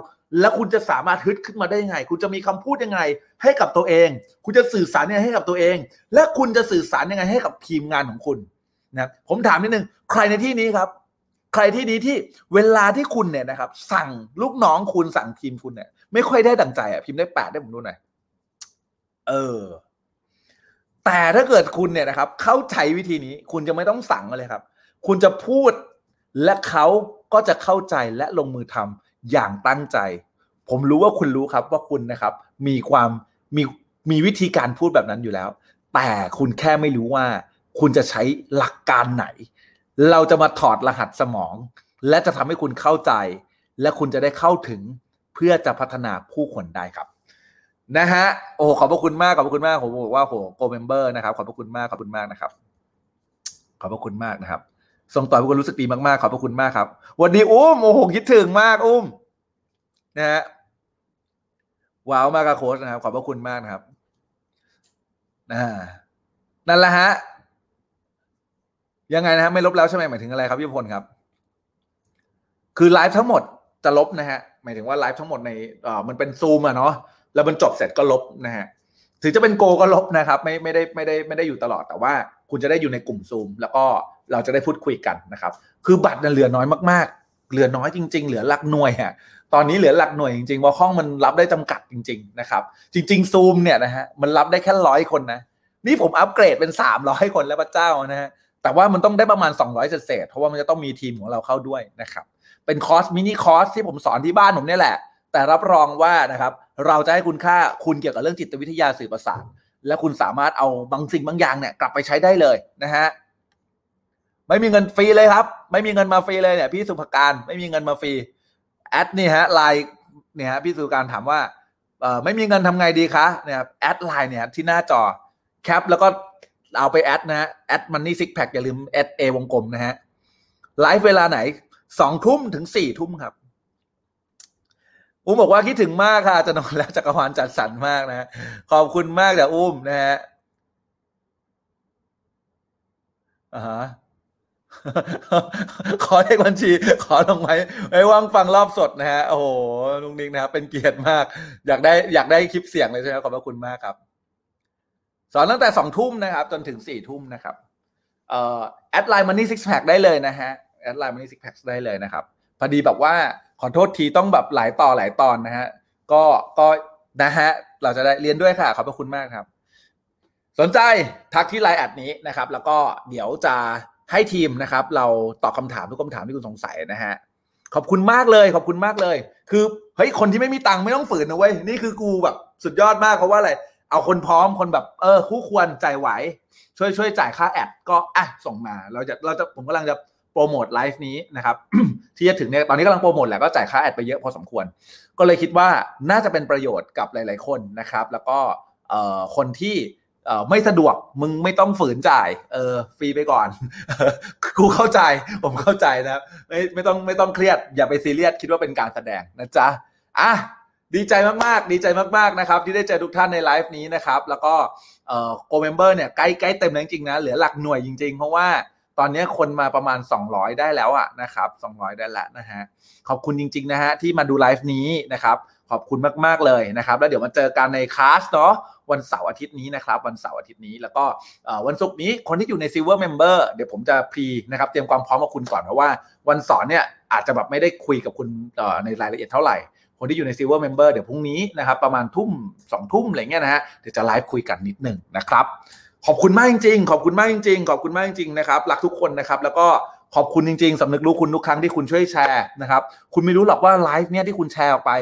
แล้วคุณจะสามารถฮึดขึ้นมาได้ยังไง คุณจะมีคำพูดยังไง ให้กับตัวเอง คุณจะสื่อสารยังไงให้กับตัวเอง และคุณจะสื่อสารยังไงให้กับทีมงานของคุณนะครับผมถามนิดนึงใครในที่นี้ครับ ใครที่นี้ที่เวลาที่คุณเนี่ยนะครับ สั่งลูกน้องคุณสั่งทีมคุณเนี่ย ไม่ค่อยได้ดังใจอะพิมพ์ได้แปดได้ผมดูหน่อยเออ แต่ถ้าเกิดคุณเนี่ยนะครับ เข้าใจวิธีนี้ คุณจะไม่ต้องสั่งเลยครับ คุณจะพูดและเขาก็จะเข้าใจและลงมือทำอย่างตั้งใจ ผมรู้ว่าคุณรู้ครับว่าคุณนะครับ มีความมีมีวิธีการพูดแบบนั้นอยู่แล้ว แต่คุณแค่ไม่รู้ว่า คุณจะใช้หลักการไหน เราจะมาถอดรหัสสมอง และจะทำให้คุณเข้าใจ และคุณจะได้เข้าถึงเพื่อจะพัฒนาผู้คนได้ครับนะฮะโอ้ขอบพระคุณมากขอบพระคุณมากผมบอกว่าโห Gold Member นะครับ ขอบพระคุณมากขอบคุณมากนะครับ ขอบพระคุณมากนะครับส่งต่อให้คุณรู้สึกดีมากๆขอบพระคุณมากครับวันดีอุ้มโอ้โหคิดถึงมากอุ้มนะฮะว้าวมากครับโค้ชนะครับ ขอบพระคุณมากนะครับอ่านั่นแหละฮะ ยังไงนะฮะไม่ลบแล้วใช่ไหมหมายถึงอะไรครับพี่พลครับ คือไลฟ์ทั้งหมดจะลบนะฮะหมายถึงว่าไลฟ์ทั้งหมดในเอ่อมันเป็นซูมอะเนาะแล้วมันจบเสร็จก็ลบนะฮะถึงจะเป็นโกก็ลบนะครับ ไม่ไม่ได้ไม่ได้ไม่ได้อยู่ตลอดแต่ว่า คุณจะได้อยู่ในกลุ่มซูม แล้วก็เราจะได้พูดคุยกันนะครับ คือบัตรเนี่ยเหลือน้อยมากๆ เหลือน้อยจริง ๆ เหลือหลักหน่วยฮะตอนนี้เหลือหลักหน่วยจริงๆว่าห้องมันรับได้จำกัดจริง ๆ นะครับ จริงๆซูมเนี่ยนะฮะมันรับได้แค่ร้อยคนนะนี่ผมอัปเกรดเป็น300คนแล้วพระเจ้านะฮะ แต่ว่ามันต้องได้ประมาณ 200เศษเพราะว่ามันจะต้องมีทีมของเราเข้าด้วยนะครับ เป็นคอร์ส mini course ที่ผมสอนที่บ้านผมเนี่ยแหละ แต่รับรองว่านะครับ เราจะให้คุณค่าคุณเกี่ยวกับเรื่องจิตวิทยาสื่อประสาทและคุณสามารถเอาบางสิ่งบางอย่างเนี่ยกลับไปใช้ได้เลยนะฮะไม่มีเงินฟรีเลยครับ ไม่มีเงินมาฟรีเลยเนี่ยพี่สุภการไม่มีเงินมาฟรี add นี่ฮะไลน์เนี่ยฮะพี่สุภการถามว่าเออไม่มีเงินทำไงดีคะเนี่ย add ไลน์เนี่ยที่หน้าจอแคปแล้วก็ เอาไป add นะฮะ add Money Sixpack อย่าลืม add A วงกลมนะฮะไลฟ์เวลาไหนสองทุ่มถึงสี่ทุ่มครับอุ้มบอกว่าคิดถึงมากค่ะจะนอนแล้วจักรวาลจัดสรรมากนะฮะขอบคุณมากแต่อุ้มนะฮะอ่าฮะขอเลขบัญชี ขอลงไหมไว้ว่างฟังรอบสดนะฮะโอ้โหลุงนิงนะครับเป็นเกียรติมาก อยากได้อยากได้คลิปเสียงเลยใช่ไหมขอบพระคุณมากครับ สอนตั้งแต่สองทุ่มนะครับ จนถึงสี่ทุ่มนะครับเอ่อ add LINE Money Sixpack ได้เลยนะฮะ add LINE Money Sixpack ได้เลยนะครับพอดีแบบว่าขอโทษทีต้องแบบหลายต่อหลายตอนนะฮะก็ก็นะฮะเราจะได้เรียนด้วยค่ะ ขอบพระคุณมากครับ สนใจทักที่ LINE add นี้นะครับ แล้วก็เดี๋ยวจะให้ทีมนะครับ เราตอบคำถามทุกคำถามที่คุณสงสัยนะฮะขอบคุณมากเลยขอบคุณมากเลย คือเฮ้ยคนที่ไม่มีตังค์ไม่ต้องฝืนนะเว้ยนี่คือกูแบบสุดยอดมากเพราะว่าอะไร เอาคนพร้อมคนแบบเออคู่ควรใจไหว ช่วยช่วยจ่ายค่าแอดก็อะส่งมาเราจะเราจะผมกำลังจะโปรโมทไลฟ์นี้นะครับที่จะถึงเนี่ยตอนนี้กำลังโปรโมทแหละก็จ่ายค่าแอดไปเยอะพอสมควร ก็เลยคิดว่าน่าจะเป็นประโยชน์กับหลาย ๆ คนนะครับ แล้วก็เอ่อคนที่เอ่อไม่สะดวกมึงไม่ต้องฝืนจ่ายเออฟรีไปก่อนกูเข้าใจผมเข้าใจนะไม่ไม่ต้องไม่ต้องเครียดอย่าไปซีเรียสคิดว่าเป็นการแสดงนะจ๊ะอะ ดีใจมากๆ ดีใจมากๆ นะครับ ที่ได้เจอทุกท่านในไลฟ์นี้นะครับ แล้วก็เอ่อ Gold Member เนี่ยใกล้ใกล้เต็มแล้วจริงๆนะเหลือหลักหน่วยจริงๆ เพราะว่าตอนนี้คนมาประมาณ 200 ได้แล้วอะนะครับ 200 ได้แล้วนะฮะขอบคุณจริง ๆ นะฮะที่มาดูไลฟ์นี้นะครับ ขอบคุณมากๆเลยนะครับ แล้วเดี๋ยวมาเจอกันในคลาสเนาะวันเสาร์อาทิตย์นี้นะครับ วันเสาร์อาทิตย์นี้แล้วก็วันศุกร์นี้คนที่อยู่ใน Silver Member เดี๋ยวผมจะ pre นะครับเตรียมความพร้อมกับคุณก่อนเพราะว่า วันสอนเนี่ยอาจจะแบบไม่ได้คุยกับคุณในรายละเอียดเท่าไหร่ คนที่อยู่ใน Silver Member เดี๋ยวพรุ่งนี้นะครับประมาณทุ่มสองทุ่มอะไรเงี้ยนะฮะเดี๋ยวจะไลฟ์คุยกันนิดหนึ่งนะครับขอบคุณมากจริงๆ ขอบคุณมากจริงๆ ขอบคุณมากจริงๆ นะครับ รักทุกคนนะครับ แล้วก็ขอบคุณจริงๆ สำนึกรู้คุณทุกครั้งที่คุณช่วยแชร์นะครับ คุณไม่รู้หรอกว่าไลฟ์เนี่ยที่คุณแชร์ออกไป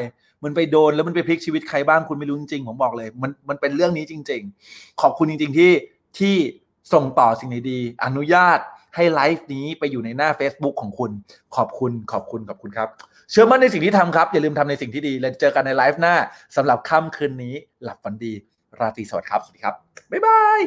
มันไปโดนแล้วมันไปพลิกชีวิตใครบ้างคุณไม่รู้จริงๆ ผมบอกเลย มันมันเป็นเรื่องนี้จริง ๆ ขอบคุณจริง ๆ ที่ที่ส่งต่อสิ่งดีๆ อนุญาตให้ไลฟ์นี้ไปอยู่ในหน้า Facebook ของคุณ ขอบคุณ ขอบคุณ ขอบคุณครับ เชื่อมั่นในสิ่งที่ทำครับ อย่าลืมทำในสิ่งที่ดีแล้วเจอกันในไลฟ์หน้าสำหรับค่ำคืนนี้หลับฝันดี ราตรีสวัสดิ์ครับ สวัสดีครับ บ๊ายบาย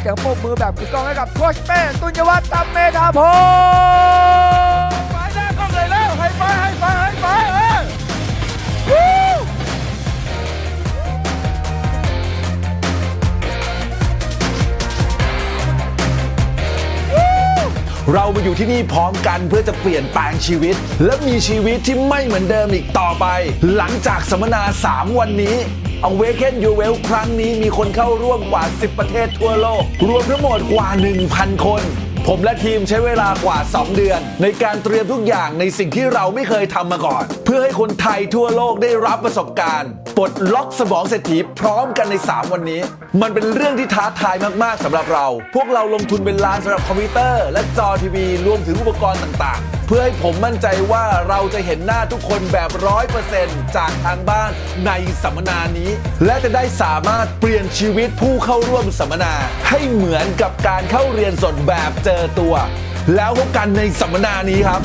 เสียงปรบมือแบบกึกก้องให้กับโคชเป้ตุนยวัฒน์ตำเมธาพงศ์ไปหน้ากล้องเลยแล้วให้ไปให้ไปให้ไปเออเรามาอยู่ที่นี่พร้อมกันเพื่อจะเปลี่ยนแปลงชีวิต และมีชีวิตที่ไม่เหมือนเดิมอีกต่อไป หลังจากสัมมนา 3 วันนี้ Awaken Your Well ครั้งนี้มีคนเข้าร่วมกว่า 10 ประเทศทั่วโลก รวมทั้งหมดกว่า 1,000 คน ผมและทีมใช้เวลากว่า 2 เดือน ในการเตรียมทุกอย่างในสิ่งที่เราไม่เคยทำมาก่อน เพื่อให้คนไทยทั่วโลกได้รับประสบการณ์ ปลดล็อกสมองเศรษฐีพร้อมกันใน 3 วันนี้ มันเป็นเรื่องที่ท้าทายมาก ๆสำหรับเรา พวกเราลงทุนเป็นล้านสำหรับคอมพิวเตอร์ และจอทีวีรวมถึงอุปกรณ์ต่างๆ เพื่อให้ผมมั่นใจว่าเราจะเห็นหน้าทุกคนแบบร้อยเปอร์เซ็นต์จากทางบ้านในสัมมนานี้ และจะได้สามารถเปลี่ยนชีวิตผู้เข้าร่วมสัมมนา ให้เหมือนกับการเข้าเรียนสดแบบเจอตัว แล้วพบกันในสัมมนานี้ครับ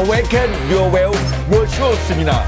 Awaken Your Well Virtual Seminar